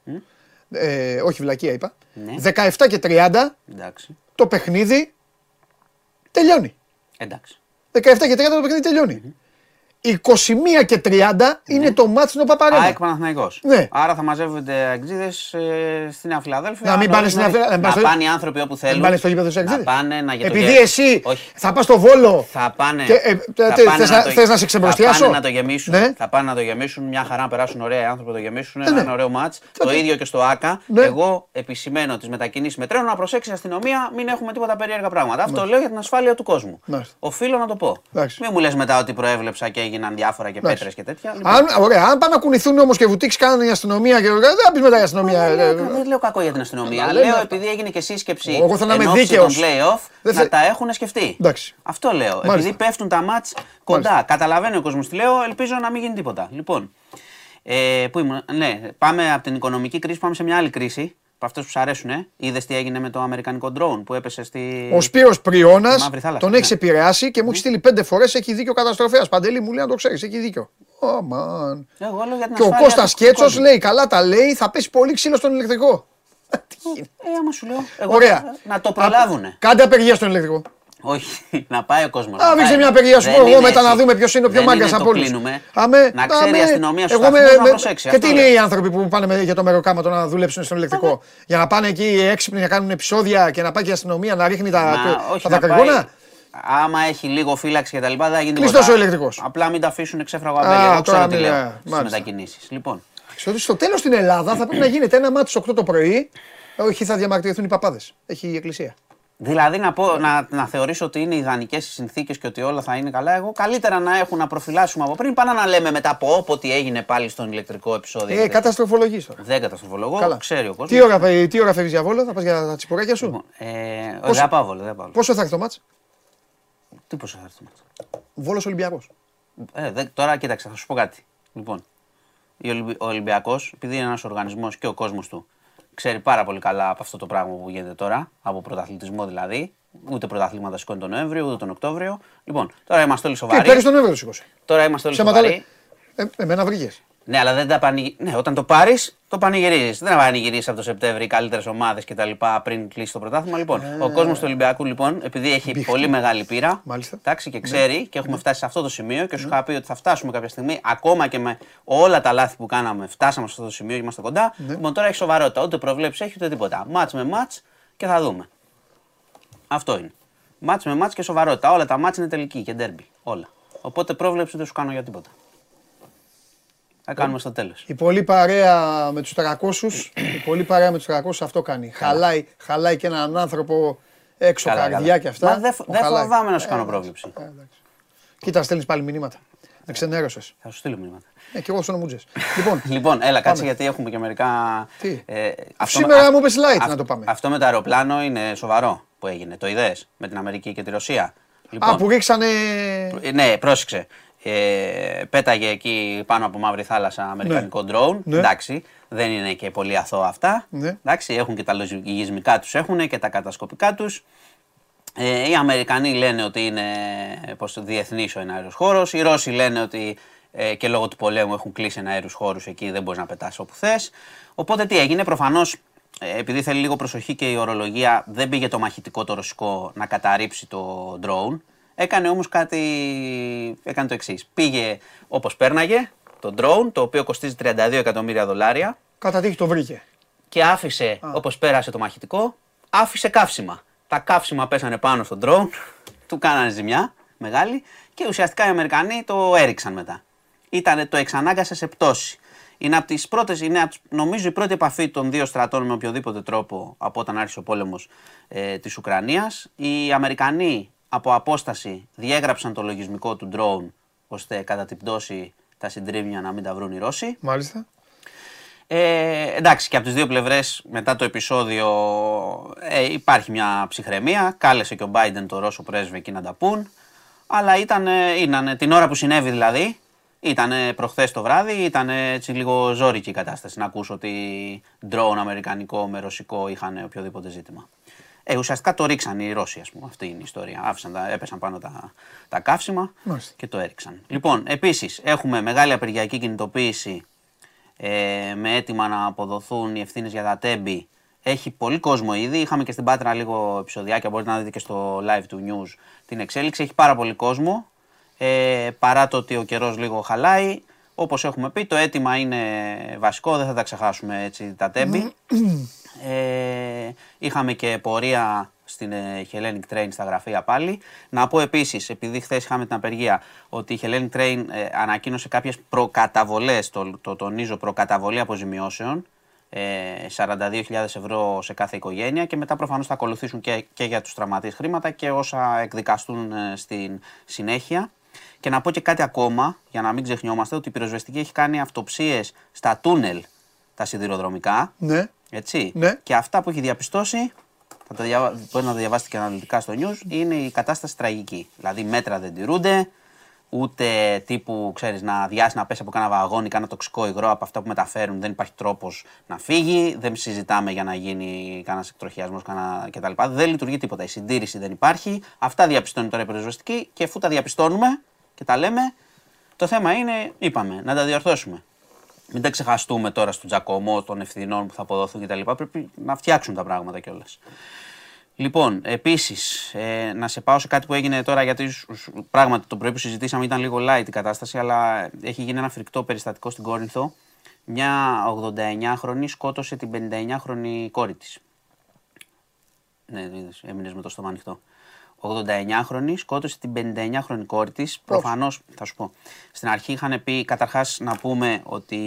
Ε, όχι βλακία είπα. Ναι. 17 και 30 Εντάξει. το παιχνίδι τελειώνει. Εντάξει. 17 και 30 το παιχνίδι τελειώνει. 21 και 30 είναι το μάτι του Παπαρένα. ΑΕΚ Παναθηναϊκός. Ναι. Άρα θα μαζεύονται αγγλίδες ε, στη Νέα Φιλαδέλφια. Να μην πάνε στη Νέα νωρίς, Φιλαδέλφια, να Να πάνε στο- πάνε οι άνθρωποι όπου θέλουν. πάνε στο γήπεδο της Να Αγγλίδες. πάνε να για το Επειδή γε- εσύ Όχι. θα πας στο Βόλο Θα πάνε. Και, ε, θα τε- πάνε θες να- θες να σε ξεμπροστιάσω; Θα πάνε να το γεμίσουν. Ναι. Θα πάνε να το γεμίσουν. Μια χαρά να περάσουν ωραία οι άνθρωποι να το γεμίσουν. ναι. Ένα είναι ωραίο μάτς. Το Τότε- ίδιο και στο ΑΚΑ. Ναι. Εγώ επισημαίνω τις μετακινήσεις με τρένο να προσέξεις η αστυνομία, μην έχουμε τίποτα περίεργα πράγματα. Αυτό λέω για την ασφάλεια του κόσμου. Μάλιστα. Οφείλω να το πω. Εντάξει. Μην μου λες μετά ότι προέβλεψα και έγιναν διάφορα και Εντάξει. πέτρες και τέτοια. Λοιπόν, Αν, ωραία, αν πάνε να κουνηθούν όμως και βουτήξεις κάνουν η αστυνομία και δεν θα πεις μετά η αστυνομία. δεν, ε, λέω, δεν λέω κακό για την αστυνομία. Αλλά λέμε λέω αυτά. επειδή έγινε και σύσκεψη Εγώ θέλω να είμαι εν ώψη δίκαιος. των play-off Δεν να θε- τα έχουν σκεφτεί. Εντάξει. Αυτό λέω. Μάλιστα. Επειδή πέφτουν τα μάτς κοντά. Μάλιστα. Καταλαβαίνει ο κόσμος τι λέω, ελπίζω να μην γίνει τίποτα. Λοιπόν, ε, πού ήμουν, ναι, πάμε από την οικονομική κρίση, πάμε σε μια άλλη κρίση. Από αυτέ που σου αρέσουν, ε. είδες τι έγινε με το αμερικανικό drone που έπεσε στη. Ο Σπύρος Πριώνας Μαύρη θάλασσα, τον ναι. έχει επηρεάσει και μου έχει στείλει πέντε φορές. Έχει δίκιο καταστροφέας. Παντελή μου λέει να το ξέρεις, έχει δίκιο. Ω, μαν. Εγώ λέω για την Και ο ασφάλεια Κώστας του Κέτσος κόσμου. λέει: Καλά τα λέει, θα πέσει πολύ ξύλο στον ηλεκτρικό. Ε, άμα σου λέω. Εγώ Ωραία. Να το προλάβουνε. Κάντε απεργία στον ηλεκτρικό. Όχι, να πάει ο κόσμος. Α, ρίξε μια απεργία σου πω εγώ μετά να δούμε ποιος είναι ο πιο μάγκας από όλους. Να ξέρει η αστυνομία σου εγώ με, να με- προσέξει. Και αυτό τι είναι λέω. οι άνθρωποι που πάνε με- για το μεροκάματο να δουλέψουν στον ηλεκτρικό; Για να πάνε εκεί έξυπνοι να κάνουν επεισόδια και να πάει και η αστυνομία να ρίχνει τα, Μα, όχι, τα να δακρυγόνα. πάει- Άμα έχει λίγο φύλαξη και τα λοιπά, δεν θα γίνει Κλειστός τίποτα. ο ηλεκτρικός. Απλά μην τα αφήσουν ξέφραγο Α, αμπέλια. Εγώ τώρα ξέρω τι μην- λέω α, στις μάλιστα. μετακινήσεις. Λοιπόν, Στο, στο τέλος στην Ελλάδα θα πρέπει να γίνεται ένα μάτι στις 8 το πρωί. Όχι, θα διαμαρτυρηθούν οι παπάδες. Έχει η εκκλησία. Δηλαδή να, πω, να, να θεωρήσω ότι είναι ιδανικές οι συνθήκες και ότι όλα θα είναι καλά. Εγώ καλύτερα να έχουν να προφυλάσσουμε από πριν παρά να λέμε μετά από όποτε έγινε πάλι στον ηλεκτρικό επεισόδιο. Ε, καταστροφολογή τώρα. Δεν καταστροφολογώ, Καλά. ξέρει ο κόσμος. Τι ώρα, φε- τι ώρα φεύγεις για βόλο, θα πας για τα τσιπουράκια σου; Ε, όχι, δεν πάω βόλο, δεν πάω. Πόσο θα έχει το μάτς, Τι πόσο θα έρθει το μάτς; Βόλος Ολυμπιακός. Ε, δε- τώρα κοίταξε, θα σου πω κάτι. Λοιπόν, η Ολυμπι- ο Ολυμπιακός, επειδή είναι ένας οργανισμός και ο κόσμος του ξέρει πάρα πολύ καλά από αυτό το πράγμα που γίνεται τώρα, από πρωταθλητισμό δηλαδή. Ούτε πρωταθλήματα σηκώνει τον Νοέμβριο, ούτε τον Οκτώβριο. Λοιπόν, τώρα είμαστε όλοι Και σοβαροί. πέρυσι τον Εύρο σήκωσε. Τώρα είμαστε όλοι Ψέματα σοβαροί. λέει. Ε, εμένα βρήκες. Ναι, αλλά δεν τα πανηγυρίζει. Ναι, όταν το πάρεις, το πανηγυρίζεις. Δεν θα πανηγυρίσει από το Σεπτέμβρη οι καλύτερες ομάδες κτλ. πριν κλείσει το πρωτάθλημα. Λοιπόν, ο κόσμος του Ολυμπιακού, λοιπόν, επειδή έχει πολύ μεγάλη πείρα Μάλιστα. εντάξει, και ξέρει και έχουμε φτάσει σε αυτό το σημείο και σου είχα πει ότι θα φτάσουμε κάποια στιγμή, ακόμα και με όλα τα λάθη που κάναμε, φτάσαμε σε αυτό το σημείο, είμαστε κοντά. Λοιπόν, τώρα έχει σοβαρότητα. Ούτε προβλέψεις έχει ούτε τίποτα. Μάτς με μάτς και θα δούμε. Αυτό είναι. Μάτς με μάτς και σοβαρότητα. Όλα τα μάτς είναι τελική και ντέρμπι. Όλα. Οπότε πρόβλεψη δεν σου κάνω για τίποτα. Θα κάνουμε στο τέλος. Η πολλή παρέα με τους 300, η πολλή παρέα με τους 300 αυτό κάνει. Χαλάει, χαλάει και έναν άνθρωπο έξω καρδιά και αυτά. Μα δεν φο- Ο δεν χαλάει. φοβάμαι να σου κάνω Ε, πρόβλεψη. ε, εντάξει. Κοίτα, στέλνει πάλι μηνύματα. Με ξενέρωσες. Θα σου στείλω μηνύματα. Ε, και εγώ στον Ομούτζες. λοιπόν, Λοιπόν, έλα, κάτσε Πάμε. γιατί έχουμε και μερικά. Τι; Ε, Σήμερα με- μου είπες light αυ- να το πάμε. Αυτό με το αεροπλάνο είναι σοβαρό που έγινε. Το είδες με την Αμερική και τη Ρωσία. α, που ρίξανε... Ε, Ναι, πρόσεξε. Ε, πέταγε εκεί πάνω από μαύρη θάλασσα αμερικανικό drone. Ναι. Εντάξει, δεν είναι και πολύ αθώα αυτά. Ναι. Εντάξει, έχουν και τα λογισμικά τους έχουν και τα κατασκοπικά τους. Ε, οι Αμερικανοί λένε ότι είναι πώς, διεθνής ο εναέριος χώρος. Οι Ρώσοι λένε ότι ε, και λόγω του πολέμου έχουν κλείσει εναέριους χώρους εκεί, δεν μπορείς να πετάς όπου θες. Οπότε τι έγινε, προφανώς ε, επειδή θέλει λίγο προσοχή και η ορολογία, δεν πήγε το μαχητικό το ρωσικό να καταρρύψει το drone. Έκανε όμως κάτι, έκανε το εξής. Πήγε όπως πέρναγε το drone, το οποίο κοστίζει 32 εκατομμύρια δολάρια Κατά τύχη το βρήκε. και άφησε, όπως πέρασε το μαχητικό, άφησε καύσιμα. Τα καύσιμα πέσανε πάνω στον drone, του κάνανε ζημιά μεγάλη και ουσιαστικά οι Αμερικανοί το έριξαν μετά. Ήτανε, το εξανάγκασε σε πτώση. Είναι από τις πρώτες, είναι απ' τις- νομίζω η πρώτη επαφή των δύο στρατών με οποιοδήποτε τρόπο από όταν άρχισε ο πόλεμος ε, της Ουκρανίας. Οι Αμερικανοί από απόσταση διέγραψαν το λογισμικό του drone ώστε κατά την πτώση τα συντρίβια να μην τα βρουν οι Ρώσοι. Μάλιστα. Ε, εντάξει, και από τις δύο πλευρές μετά το επεισόδιο ε, υπάρχει μια ψυχραιμία. Κάλεσε και ο Biden το Ρώσο πρέσβη εκεί να τα πούν. Αλλά ήταν, ήτανε, την ώρα που συνέβη δηλαδή, ήταν προχθές το βράδυ, ήταν έτσι λίγο ζώρικη η κατάσταση να ακούσω ότι drone αμερικανικό με ρωσικό είχαν οποιοδήποτε ζήτημα. Ε, ουσιαστικά το ρίξαν οι Ρώσοι, ας πούμε. Αυτή είναι η ιστορία. Άφησαν τα, έπεσαν πάνω τα, τα καύσιμα Μάλιστα. και το έριξαν. Λοιπόν, επίσης έχουμε μεγάλη απεργιακή κινητοποίηση ε, με έτοιμα να αποδοθούν οι ευθύνες για τα τέμπη. Έχει πολύ κόσμο ήδη. Είχαμε και στην Πάτρα λίγο επεισοδιάκια. Μπορείτε να δείτε και στο live του news την εξέλιξη. Έχει πάρα πολύ κόσμο. Ε, παρά το ότι ο καιρός λίγο χαλάει. Όπως έχουμε πει, το αίτημα είναι βασικό. Δεν θα τα ξεχάσουμε έτσι τα τέμπη. Ε, είχαμε και πορεία στην ε, Hellenic Train στα γραφεία πάλι. Να πω επίσης, επειδή χθες είχαμε την απεργία, ότι η Hellenic Train ε, ανακοίνωσε κάποιες προκαταβολές, το, το τονίζω, προκαταβολή αποζημιώσεων. Ε, 42.000 ευρώ σε κάθε οικογένεια και μετά προφανώς θα ακολουθήσουν και, και για τους τραυματίες χρήματα και όσα εκδικαστούν ε, στην συνέχεια. Και να πω και κάτι ακόμα, για να μην ξεχνιόμαστε, ότι η πυροσβεστική έχει κάνει αυτοψίες στα τούνελ τα σιδηροδρομικά. Ναι. Έτσι. Ναι. Και αυτά που έχει διαπιστώσει, θα τα διαβα... μπορείτε να τα διαβάσετε και αναλυτικά στο news, είναι η κατάσταση τραγική. Δηλαδή μέτρα δεν τηρούνται, ούτε τύπου ξέρεις, να αδειάσει να πέσει από κάνα βαγόνι, κάνα τοξικό υγρό από αυτά που μεταφέρουν. Δεν υπάρχει τρόπος να φύγει. Δεν συζητάμε για να γίνει κανένας εκτροχιασμός κτλ. Δεν λειτουργεί τίποτα. Η συντήρηση δεν υπάρχει. Αυτά διαπιστώνει τώρα η πυροσβεστική και αφού τα διαπιστώνουμε και τα λέμε, το θέμα είναι, είπαμε, να τα διορθώσουμε. Μην τα ξεχαστούμε τώρα στον τζακωμό των ευθυνών που θα αποδοθούν κτλ. Πρέπει να φτιάξουν τα πράγματα κιόλας. Λοιπόν, επίσης, ε, να σε πάω σε κάτι που έγινε τώρα, γιατί πράγματι το πρωί που συζητήσαμε ήταν λίγο light η κατάσταση, αλλά έχει γίνει ένα φρικτό περιστατικό στην Κόρινθο. Μια 89χρονη σκότωσε την 59χρονη κόρη της. Ναι, έμεινες με το στόμα ανοιχτό. 89χρονη σκότωσε την 59χρονη κόρη της. Προφανώς, θα σου πω. Στην αρχή είχαν πει, καταρχάς, να πούμε ότι.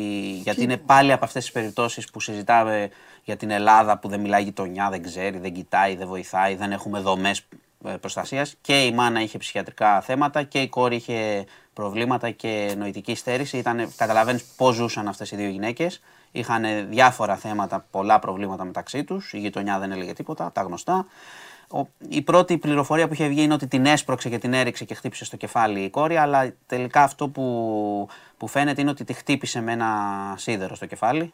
Γιατί είναι πάλι από αυτές τις περιπτώσεις που συζητάμε για την Ελλάδα που δεν μιλάει γειτονιά, δεν ξέρει, δεν κοιτάει, δεν βοηθάει, δεν έχουμε δομές ε, προστασίας. Και η μάνα είχε ψυχιατρικά θέματα και η κόρη είχε προβλήματα και νοητική στέρηση. Καταλαβαίνεις πώς ζούσαν αυτές οι δύο γυναίκες. Είχαν διάφορα θέματα, πολλά προβλήματα μεταξύ τους. Η γειτονιά δεν έλεγε τίποτα, τα γνωστά η πρώτη πληροφορία που είχε βγει είναι ότι την έσπρωξε και την έριξε και χτύπησε στο κεφάλι η κόρη, αλλά τελικά αυτό που, που φαίνεται είναι ότι τη χτύπησε με ένα σίδερο στο κεφάλι.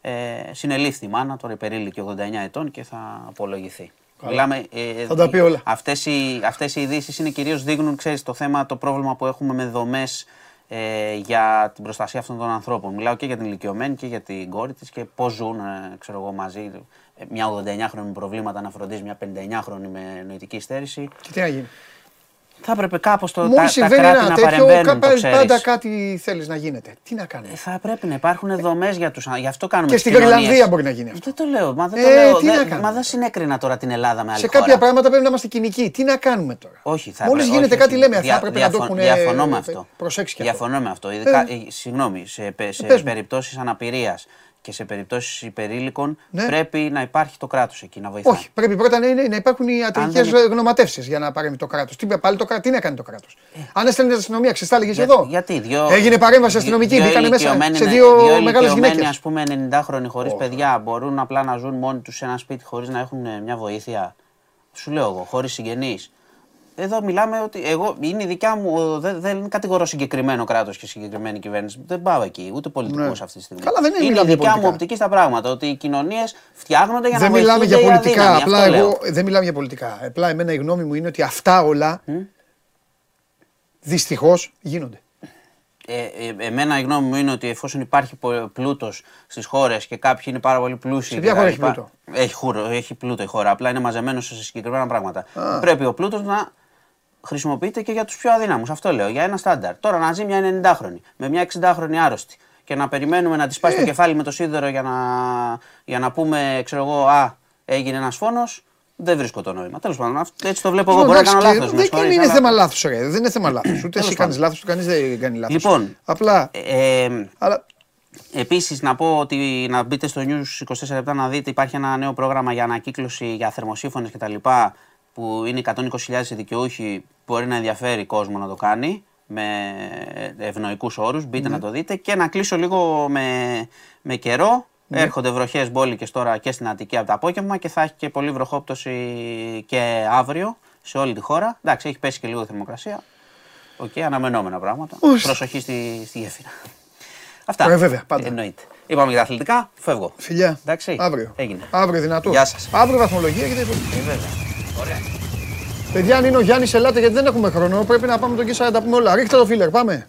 Ε, συνελήφθη η μάνα, τώρα υπερήλικη 89 ετών και θα απολογηθεί. Μιλάμε, ε, θα τα πει όλα. Αυτές οι, αυτές οι ειδήσεις είναι κυρίως δείχνουν, ξέρεις, το θέμα, το πρόβλημα που έχουμε με δομές ε, για την προστασία αυτών των ανθρώπων. Μιλάω και για την ηλικιωμένη και για την κόρη της και πώς ζουν, ε, ξέρω εγώ, μαζί μια 89χρονη με προβλήματα να φροντίζει μια 59χρονη με νοητική στέρηση. Και τι να γίνει; Θα έπρεπε κάπως το, τα, τα κράτη να παρεμβαίνουν. Το πάντα κάτι θέλεις να γίνεται. Τι να κάνεις; Ε, θα πρέπει να υπάρχουν δομές για του Γι' αυτό κάνουμε Και στην Γρυλανδία μπορεί να γίνει αυτό. Δεν το λέω. Μα δεν, το ε, λέω. δεν, μα δεν συνέκρινα τώρα την Ελλάδα με άλλη Σε χώρα. κάποια πράγματα πρέπει να είμαστε κοινικοί. Τι να κάνουμε τώρα; Όχι, θα Μόλις γίνεται κάτι λέμε. Θα έπρεπε να το έχουν Διαφωνώ με αυτό. Προσέξει και Διαφωνώ με αυτό. Συγγνώμη, σε περιπτώσεις αναπηρίας και σε περιπτώσεις υπερήλικων ναι. πρέπει να υπάρχει το κράτος εκεί να βοηθάει. Όχι, πρέπει πρώτα να, είναι, να υπάρχουν οι ατρικές δεν... γνωματεύσεις για να παρέμβει το κράτος. Τι, πάλι το, τι να κάνει το κράτος; Ε. Αν έστελνε την αστυνομία, ξεστάλεγε Για, εδώ. Γιατί, δυο, Έγινε παρέμβαση αστυνομική, μπήκαν μέσα σε δύο μεγάλες γυναίκες. ας πούμε 90 χρόνια χωρίς παιδιά μπορούν απλά να ζουν μόνοι τους σε ένα σπίτι χωρίς να έχουν μια βοήθεια. Σου λέω εγώ, χωρίς συγγενείς. Εδώ μιλάμε ότι εγώ είναι η δικιά μου. Δεν, δεν κατηγορώ συγκεκριμένο κράτος και συγκεκριμένη κυβέρνηση. Δεν πάω εκεί, ούτε πολιτικού ναι. αυτή τη στιγμή. Καλά, δεν είναι, είναι η δικιά μου οπτική στα πράγματα. Ότι οι κοινωνίες φτιάχνονται για να δεν μιλάμε για πολιτικά. απλά εγώ δεν μιλάμε για πολιτικά. Απλά εμένα η γνώμη μου είναι ότι αυτά όλα mm? δυστυχώς γίνονται. Ε, ε, εμένα η γνώμη μου είναι ότι εφόσον υπάρχει πλούτος στις χώρες και κάποιοι είναι πάρα πολύ πλούσιοι. Σε ποια χώρα έχει πλούτο; Έχει, έχει πλούτο η χώρα, απλά είναι μαζεμένο σε συγκεκριμένα πράγματα. Α. Πρέπει ο πλούτος να χρησιμοποιείται και για τους πιο αδύναμους. Αυτό λέω, για ένα στάνταρ. Τώρα να ζει μια 90χρονη με μια 60χρονη άρρωστη και να περιμένουμε να της σπάσει το ε. κεφάλι με το σίδερο για να, για να πούμε, ξέρω εγώ, Α, έγινε ένας φόνος. Δεν βρίσκω το νόημα. Τέλος πάντων, έτσι το βλέπω εγώ. Μπορεί να κάνω λάθος. Δεν είναι θέμα λάθο, Δεν είναι θέμα λάθο. Ούτε εσύ κάνεις λάθος, κανείς δεν κάνει λάθος. Λοιπόν, απλά. Ε, ε αλλά... Επίσης, να πω ότι να μπείτε στο News 24 λεπτά να δείτε υπάρχει ένα νέο πρόγραμμα για ανακύκλωση για θερμοσύφωνες κτλ που είναι 120.000 δικαιούχοι μπορεί να ενδιαφέρει κόσμο να το κάνει με ευνοϊκούς όρους, μπείτε να το δείτε και να κλείσω λίγο με, με καιρό. Ναι. Έρχονται βροχές μπόλικες τώρα και στην Αττική από το απόγευμα και θα έχει και πολύ βροχόπτωση και αύριο σε όλη τη χώρα. Εντάξει, έχει πέσει και λίγο θερμοκρασία. OK, okay, αναμενόμενα πράγματα. Προσοχή στη, στη γέφυρα. Αυτά. Ε, βέβαια, πάντα. Εννοείται. Είπαμε για τα αθλητικά, φεύγω. Φιλιά. Εντάξει. Αύριο. Έγινε. Αύριο δυνατό. Γεια σας. Αύριο βαθμολογία και δεν ε, βέβαια. Ωραία. Παιδιά, αν είναι ο Γιάννης, ελάτε γιατί δεν έχουμε χρόνο. Πρέπει να πάμε τον Κίσα να τα πούμε όλα. Ρίχτε το filler, πάμε.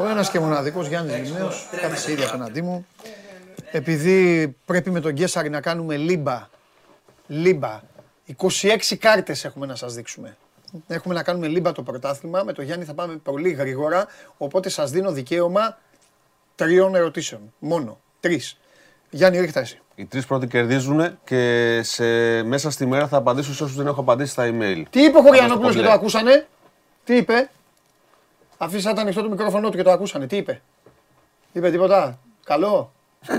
Ο ένας και μοναδικός Γιάννης Λιμνέος, κάθισε ήδη απέναντί μου. Επειδή πρέπει με τον Γκέσαρη να κάνουμε λίμπα, λίμπα, 26 κάρτες έχουμε να σας δείξουμε. Έχουμε να κάνουμε λίμπα το πρωτάθλημα. Με το Γιάννη θα πάμε πολύ γρήγορα. Οπότε σας δίνω δικαίωμα τριών ερωτήσεων. Μόνο. Τρεις. Γιάννη, ρίχτα εσύ. Οι τρεις πρώτοι κερδίζουν και σε... μέσα στη μέρα θα απαντήσω σε όσους δεν έχω απαντήσει στα email. Τι είπε ο Χωριανόπουλος και το ακούσανε; Τι είπε; Αφήσατε ανοιχτό το μικρόφωνο του και το ακούσανε. Τι είπε; Είπε τίποτα; Καλό;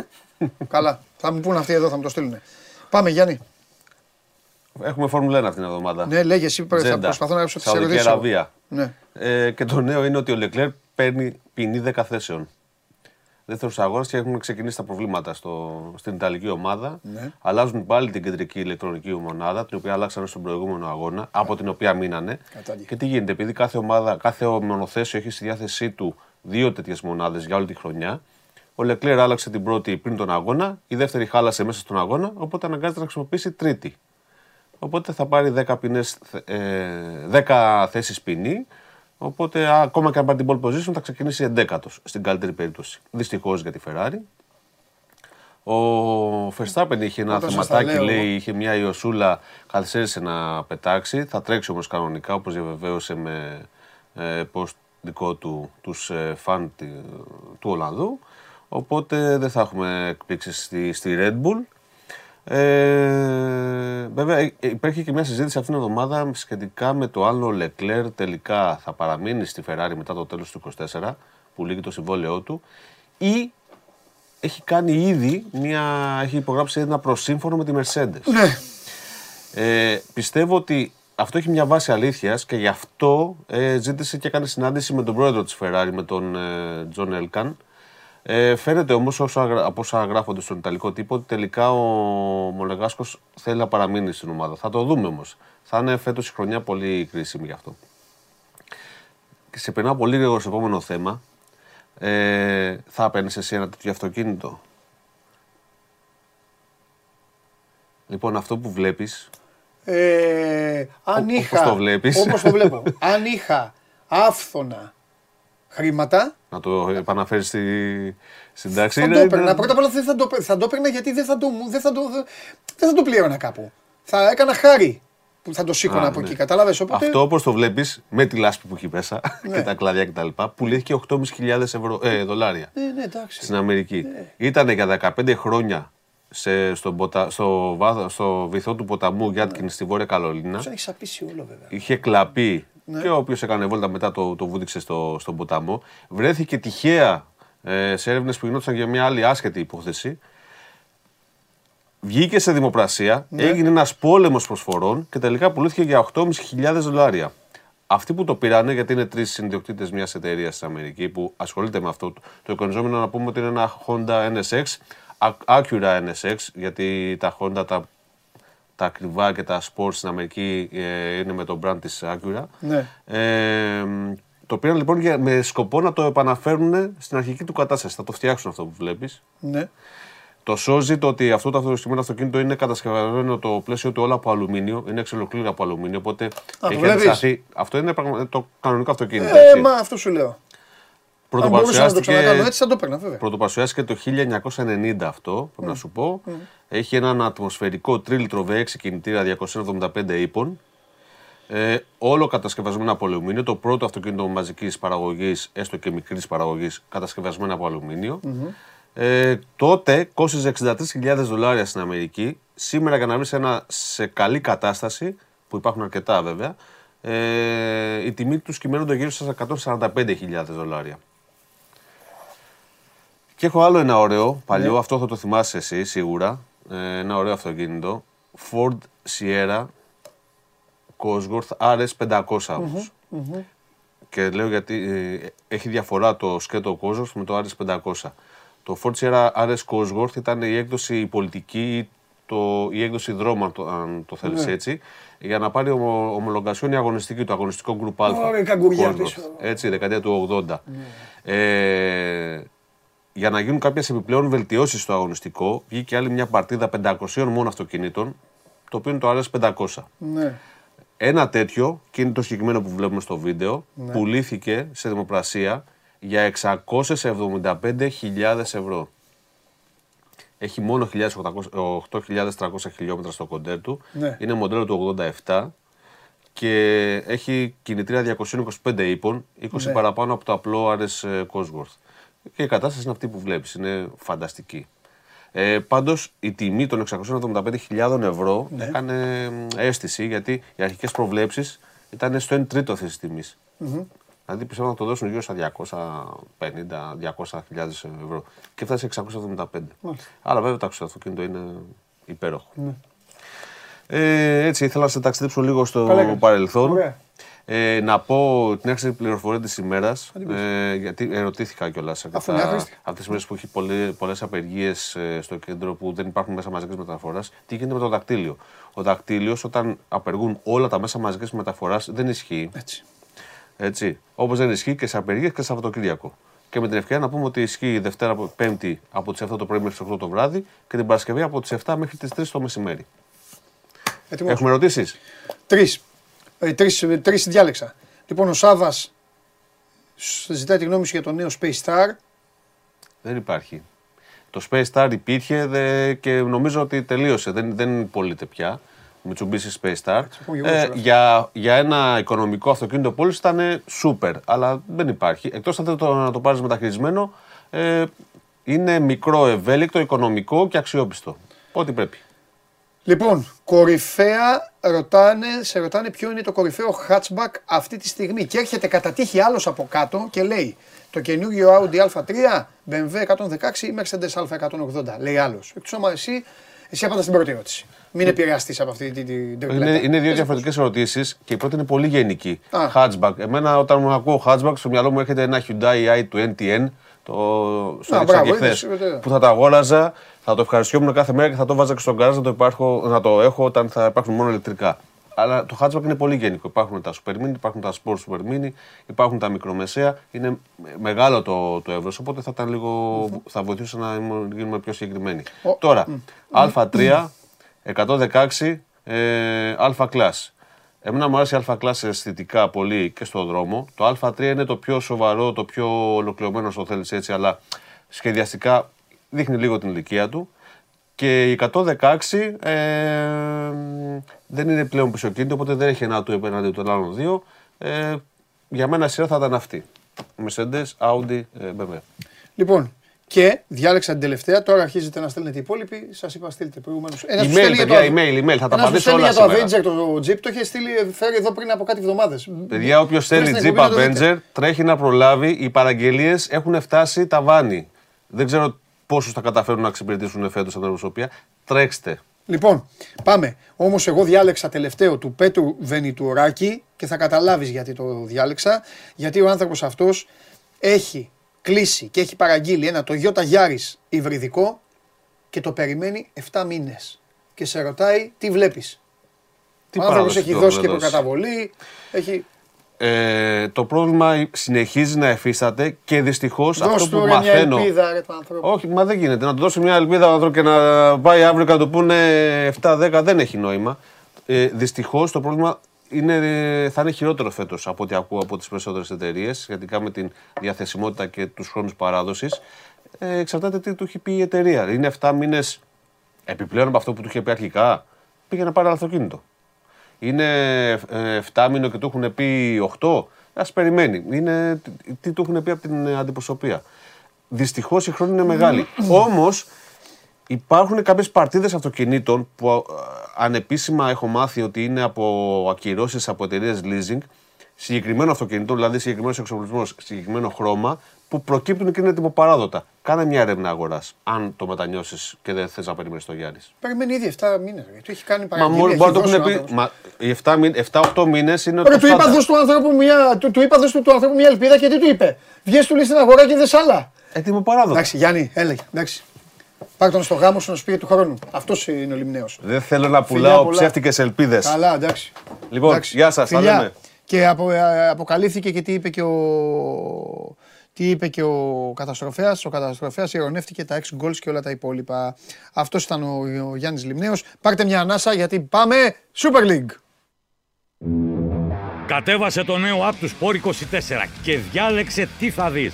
Καλά. Θα μου πούνε αυτοί εδώ, θα μου το στείλουν. Πάμε Γιάννη. Έχουμε Φόρμουλα 1 αυτήν την εβδομάδα. Ναι, λέγε εσύ, θα προσπαθώ να έψω τις ερωτήσεις. Αραβία. Ναι. Ε, και το νέο είναι ότι ο Λεκλέρ παίρνει ποινή 10 θέσεων. Δεύτερος αγώνας και έχουν ξεκινήσει τα προβλήματα στο, στην Ιταλική ομάδα. Ναι. Αλλάζουν πάλι την κεντρική ηλεκτρονική μονάδα, την οποία αλλάξανε στον προηγούμενο αγώνα, από την οποία μείνανε. Κατάληξη. Και τι γίνεται, επειδή κάθε ομάδα, κάθε μονοθέσιο έχει στη διάθεσή του δύο τέτοιες μονάδες για όλη τη χρονιά. Ο Λεκλέρ άλλαξε την πρώτη πριν τον αγώνα, η δεύτερη χάλασε μέσα στον αγώνα, οπότε αναγκάζεται να χρησιμοποιήσει τρίτη. Οπότε θα πάρει 10, ποινές, ε, 10 θέσεις ποινή, οπότε α, ακόμα και αν πάρει την pole position θα ξεκινήσει 11 στην καλύτερη περίπτωση. Δυστυχώς για τη Ferrari. Ο Verstappen είχε ένα Όταν σας τα θεματάκι, λέω λέει, εγώ. είχε μια Ιωσούλα, καθυστέρησε να πετάξει. Θα τρέξει όμως κανονικά, όπως διαβεβαίωσε με ε, post δικό του τους ε, φαν τη- του Ολλανδού. Οπότε δεν θα έχουμε εκπλήξεις στη, στη Red Bull. Ε, βέβαια, ε, υπάρχει και μια συζήτηση αυτήν την εβδομάδα σχετικά με το αν ο Leclerc τελικά θα παραμείνει στη Ferrari μετά το τέλος του 24, που λύγει το συμβόλαιό του, ή έχει κάνει ήδη μια, έχει υπογράψει ένα προσύμφωνο με τη Mercedes. Ναι. Ε, πιστεύω ότι αυτό έχει μια βάση αλήθειας και γι' αυτό ε, ζήτησε και έκανε συνάντηση με τον πρόεδρο της Ferrari, με τον ε, Τζον Έλκαν. Ε, φαίνεται όμως από όσα γράφονται στον Ιταλικό τύπο ότι τελικά ο Μονεγάσκος θέλει να παραμείνει στην ομάδα. Θα το δούμε όμως. Θα είναι φέτος η χρονιά πολύ κρίσιμη γι' αυτό. Και σε περνάω πολύ γρήγορα στο επόμενο θέμα. Ε, θα έπαιρνες εσύ ένα τέτοιο αυτοκίνητο; Λοιπόν, αυτό που βλέπεις Ε, αν Όπως είχα. το βλέπεις. Όπως το βλέπω. αν είχα άφθονα χρήματα. Να το επαναφέρεις στη, στην τάξη. Θα Είναι- το έπαιρνα. είναι- Πρώτα απ' όλα δεν θα το, θα το έπαιρνα γιατί δεν θα το, μου- δεν θα το, δεν θα το πλήρωνα κάπου. Θα έκανα χάρη που θα το σήκωνα Α, από ναι. εκεί. Κατάλαβες; Οπότε. Αυτό όπως το βλέπεις με τη λάσπη που έχει μέσα Ναι. και τα κλαδιά κτλ. πουλήθηκε 8.500 ευρώ, ε, δολάρια Ναι, ναι, εντάξει. στην Αμερική. Ναι. Ήταν για 15 χρόνια σε, στον ποτα, στο, βάθο, στο βυθό του ποταμού Γιάτκινς στη Βόρεια Καλολίνα. Τους έχει σαπίσει όλο βέβαια. Είχε κλαπεί Ναι. και όποιο έκανε βόλτα μετά το, το βούτυξε στο, στον ποταμό. Βρέθηκε τυχαία ε, σε έρευνες που γινόταν για μια άλλη άσχετη υπόθεση. Βγήκε σε δημοπρασία, Ναι. έγινε ένας πόλεμος προσφορών και τελικά πουλήθηκε για 8.500 δολάρια. Αυτοί που το πήρανε, γιατί είναι τρεις συνδιοκτήτες μιας εταιρείας στην Αμερική που ασχολείται με αυτό, το εικονιζόμενο να πούμε ότι είναι ένα Honda NSX, A- Acura NSX, γιατί τα Honda τα, τα ακριβά και τα sports στην Αμερική ε, είναι με το brand της Acura. Ναι. Ε, το πήραν λοιπόν για, με σκοπό να το επαναφέρουν στην αρχική του κατάσταση. Θα το φτιάξουν αυτό που βλέπεις. Ναι. Το σώζει το ότι αυτό το αυτοκίνητο αυτοκίνητο είναι κατασκευασμένο το πλαίσιο του όλο από αλουμίνιο, είναι εξ ολοκλήρου από αλουμίνιο. Οπότε το έχει βλέπεις; αντισταθεί. Αυτό είναι πραγμα- το κανονικό αυτοκίνητο. Ε, έτσι. μα αυτό σου λέω. Αν μπορούσα να το Πρωτοπαρουσιάστηκε, ξανακάνω έτσι, θα το έπαιρνα βέβαια. πρωτοπαρουσιάστηκε το 1990 αυτό, πρέπει να σου πω. Έχει έναν ατμοσφαιρικό τρίλιτρο V6 κινητήρα 275 ύπων. Ε, όλο κατασκευασμένο από αλουμίνιο. Το πρώτο αυτοκίνητο μαζικής παραγωγής, έστω και μικρής παραγωγής, κατασκευασμένο από αλουμίνιο. Ε, τότε κόστιζε 63.000 δολάρια στην Αμερική. Σήμερα για να βρεις ένα σε καλή κατάσταση, που υπάρχουν αρκετά βέβαια, ε, η τιμή τους κυμαίνονται γύρω στα 145.000 δολάρια. Και έχω άλλο ένα ωραίο, παλιό, αυτό θα το θυμάσαι εσύ σίγουρα. Ε, ένα ωραίο αυτοκίνητο. Ford Sierra Cosworth RS500 όμως. Και λέω γιατί ε, έχει διαφορά το σκέτο Cosworth με το RS500. Το Ford Sierra RS Cosworth ήταν η έκδοση η πολιτική ή το, η έκδοση δρόμου, αν το, αν το θέλεις έτσι, για να πάρει ομο, ομολογασιόν η αγωνιστική, το αγωνιστικό Group Α. Ωραία, καγκουριά Cosworth. πίσω. Έτσι, δεκαετία του 80. Ε, για να γίνουν κάποιες επιπλέον βελτιώσεις στο αγωνιστικό, βγήκε άλλη μια παρτίδα 500 μόνο αυτοκινήτων, το οποίο είναι το RS500. Ναι. Ένα τέτοιο, και είναι το συγκεκριμένο που βλέπουμε στο βίντεο, πουλήθηκε σε δημοπρασία για 675.000 ευρώ. Έχει μόνο 8.300 χιλιόμετρα στο κοντέρ του. Ναι. Είναι μοντέλο του 87 και έχει κινητήρια 225 ύπων, 20 Ναι. παραπάνω από το απλό RS Cosworth. Και η κατάσταση είναι αυτή που βλέπεις, είναι φανταστική. Ε, Πάντως η τιμή των 675.000 ευρώ Ναι. έκανε μ, αίσθηση γιατί οι αρχικές προβλέψεις ήταν στο 1 τρίτο αυτή τη τιμή. Δηλαδή πιστεύω να το δώσουν γύρω στα 250-200.000 ευρώ. Και φτάσει σε 675. Αλλά βέβαια το αυτοκίνητο είναι υπέροχο. Ναι. Ε, έτσι ήθελα να σε ταξιδέψω λίγο στο Καλά έκανες. παρελθόν. Ωραία. Ε, να πω την έξυπνη πληροφορία της ημέρας, ε, γιατί ερωτήθηκα κιόλας Αφού είναι άχρηστη. αυτές τις μέρες που έχει πολλές απεργίες στο κέντρο που δεν υπάρχουν μέσα μαζικής μεταφοράς, τι γίνεται με το δακτύλιο. Ο δακτύλιος, όταν απεργούν όλα τα μέσα μαζικής μεταφοράς, δεν ισχύει. Έτσι. Έτσι. Όπως δεν ισχύει και σε απεργίες και σε Σαββατοκύριακο. Και με την ευκαιρία να πούμε ότι ισχύει Δευτέρα, Πέμπτη από τις 7 το πρωί μέχρι τις 8 το βράδυ και την Παρασκευή από τις 7 μέχρι τις 3 το μεσημέρι. Έτοιμος. Έχουμε ερωτήσεις; Τρεις. Ε, τρεις, ε, τρεις διάλεξα. Λοιπόν, ο Σάβας ζητάει τη γνώμη σου για το νέο Space Star. Δεν υπάρχει. Το Space Star υπήρχε δε, και νομίζω ότι τελείωσε. Δεν, δεν πωλείται πια. Mitsubishi Space Star. πω εγώ Ε, τώρα. για, για ένα οικονομικό αυτοκίνητο πώληση ήταν super, αλλά δεν υπάρχει. Εκτός αν θέλετε το, να το πάρεις μεταχειρισμένο, ε, είναι μικρό, ευέλικτο, οικονομικό και αξιόπιστο. Ό,τι πρέπει. Λοιπόν, κορυφαία ρωτάνε, σε ρωτάνε ποιο είναι το κορυφαίο hatchback αυτή τη στιγμή. Και έρχεται κατά τύχη άλλος από κάτω και λέει το καινούργιο Audi A3, BMW 116 ή Mercedes A180. Λέει άλλος. Εκτό άμα εσύ, εσύ απαντάς στην πρώτη ερώτηση. Μην επηρεαστείς από αυτή την, την τριπλέτα. Είναι, είναι δύο Πες διαφορετικές ερωτήσεις και η πρώτη είναι πολύ γενική. Α. Hatchback. Εμένα, όταν μου ακούω hatchback, στο μυαλό μου έρχεται ένα Hyundai i20 NTN. Το στο Α, έδειξα μπράβο, και χθες, είδες, βέβαια. που θα τα αγόραζα, θα το ευχαριστιόμουν κάθε μέρα και θα το βάζα και στον γκαράζ να το, υπάρχω, να το έχω όταν θα υπάρχουν μόνο ηλεκτρικά. Αλλά το hatchback είναι πολύ γενικό. Υπάρχουν τα super mini, υπάρχουν τα sport super mini, υπάρχουν τα μικρομεσαία. Είναι μεγάλο το, το εύρος, οπότε θα, ήταν λίγο, θα βοηθούσε να ήμουν- γίνουμε πιο συγκεκριμένοι. Ο- Τώρα, Α3, 116, ε, Α class. Εμένα μου αρέσει η Α class αισθητικά πολύ και στον δρόμο. Το Α3 είναι το πιο σοβαρό, το πιο ολοκληρωμένο, όσο θέλεις έτσι, αλλά σχεδιαστικά δείχνει λίγο την ηλικία του. Και η 116 ε, δεν είναι πλέον πισωκίνητο, οπότε δεν έχει ένα του επέναντι των άλλων δύο. Ε, για μένα σειρά θα ήταν αυτή. Mercedes, Audi, ε, BMW. Λοιπόν, και διάλεξα την τελευταία. Τώρα αρχίζετε να στέλνετε οι υπόλοιποι. Σας είπα, στείλτε προηγουμένως. Ένας Email, παιδιά, email, email. Θα τα απαντήσω όλα για το σήμερα. Avenger το Jeep το είχε στείλει, φέρει εδώ πριν από κάτι εβδομάδες. Παιδιά, όποιος θέλει Jeep Avenger τρέχει να προλάβει. Οι παραγγελίες έχουν φτάσει τα βάνη. Δεν ξέρω πόσους θα καταφέρουν να εξυπηρετήσουν φέτος την προσωπία. Τρέξτε. Λοιπόν, πάμε. Όμως, εγώ διάλεξα τελευταίο του Πέτρου Βενιτουράκη και θα καταλάβεις γιατί το διάλεξα. Γιατί ο άνθρωπος αυτός έχει κλείσει και έχει παραγγείλει ένα Toyota Yaris υβριδικό και το περιμένει 7 μήνες. Και σε ρωτάει τι βλέπεις; Τι Ο άνθρωπος παράδοση έχει του δώσει και έχουν δώσει. προκαταβολή. Έχει... Ε, το πρόβλημα συνεχίζει να εφίσταται και δυστυχώς αυτό Δώσ' που του ρε μια μαθαίνω. ελπίδα, ρε, του άνθρωπου. Όχι, μα δεν γίνεται. Να του δώσω μια ελπίδα ο άνθρωπος και να πάει αύριο και να του πούνε 7-10 δεν έχει νόημα. Ε, Δυστυχώς το πρόβλημα είναι, θα είναι χειρότερο φέτος από ό,τι ακούω από τις περισσότερες εταιρείες σχετικά με την διαθεσιμότητα και τους χρόνους παράδοσης. Ε, εξαρτάται τι του έχει πει η εταιρεία. Είναι 7 μήνες επιπλέον από αυτό που του είχε πει αρχικά. Πήγε να πάρει άλλο αυτοκίνητο. Είναι 7 μήνο και του έχουν πει 8. Α περιμένει. Είναι τι- τι του έχουν πει από την ε, αντιπροσωπεία. Δυστυχώς η χρόνη είναι μεγάλη. Όμως υπάρχουν κάποιες παρτίδες αυτοκινήτων που α, ανεπίσημα έχω μάθει ότι είναι από ακυρώσεις από εταιρείες leasing. Συγκεκριμένο αυτοκίνητο, δηλαδή συγκεκριμένος εξοπλισμός, συγκεκριμένο χρώμα, που προκύπτουν και είναι τυποπαράδοτα. Κάνε μια έρευνα αγοράς, αν το μετανιώσεις και δεν θες να περιμένεις το Γιάννης. Περιμένει ήδη 7 μήνες. Του έχει κάνει Μα παραγγελία. μόνο έχει μπορεί να το δώσει έχουν ο πει. άνθρωπος. Μα οι 7-8 μήνες είναι Ρε, το του είπα στάνταρ. δώσ' του άνθρωπου μια, του, του είπα δώσ' του, του άνθρωπου μια ελπίδα και τι του είπε. Βγες του λέει στην αγορά και δες άλλα. Έτοιμο παράδοτο. Εντάξει, Γιάννη, έλεγε. Εντάξει. Πάρ' τον στο γάμο σου να σου πει του χρόνου. Αυτός είναι ο λιμνέος. Δεν θέλω να Φιλιά πουλάω πολλά. ψεύτικες ελπίδες. Καλά, εντάξει. Λοιπόν, Εντάξει. γεια σας, τα Φιλιά. λέμε. Και απο, ε, αποκαλύφθηκε και τι είπε και ο, τι είπε και ο καταστροφέας. Ο καταστροφέας ειρωνεύτηκε τα 6 goals και όλα τα υπόλοιπα. Αυτός ήταν ο, ο Γιάννης Λιμνέος. Πάρτε μια ανάσα γιατί πάμε Super League. Κατέβασε το νέο app του Sport 24 και διάλεξε τι θα δεις.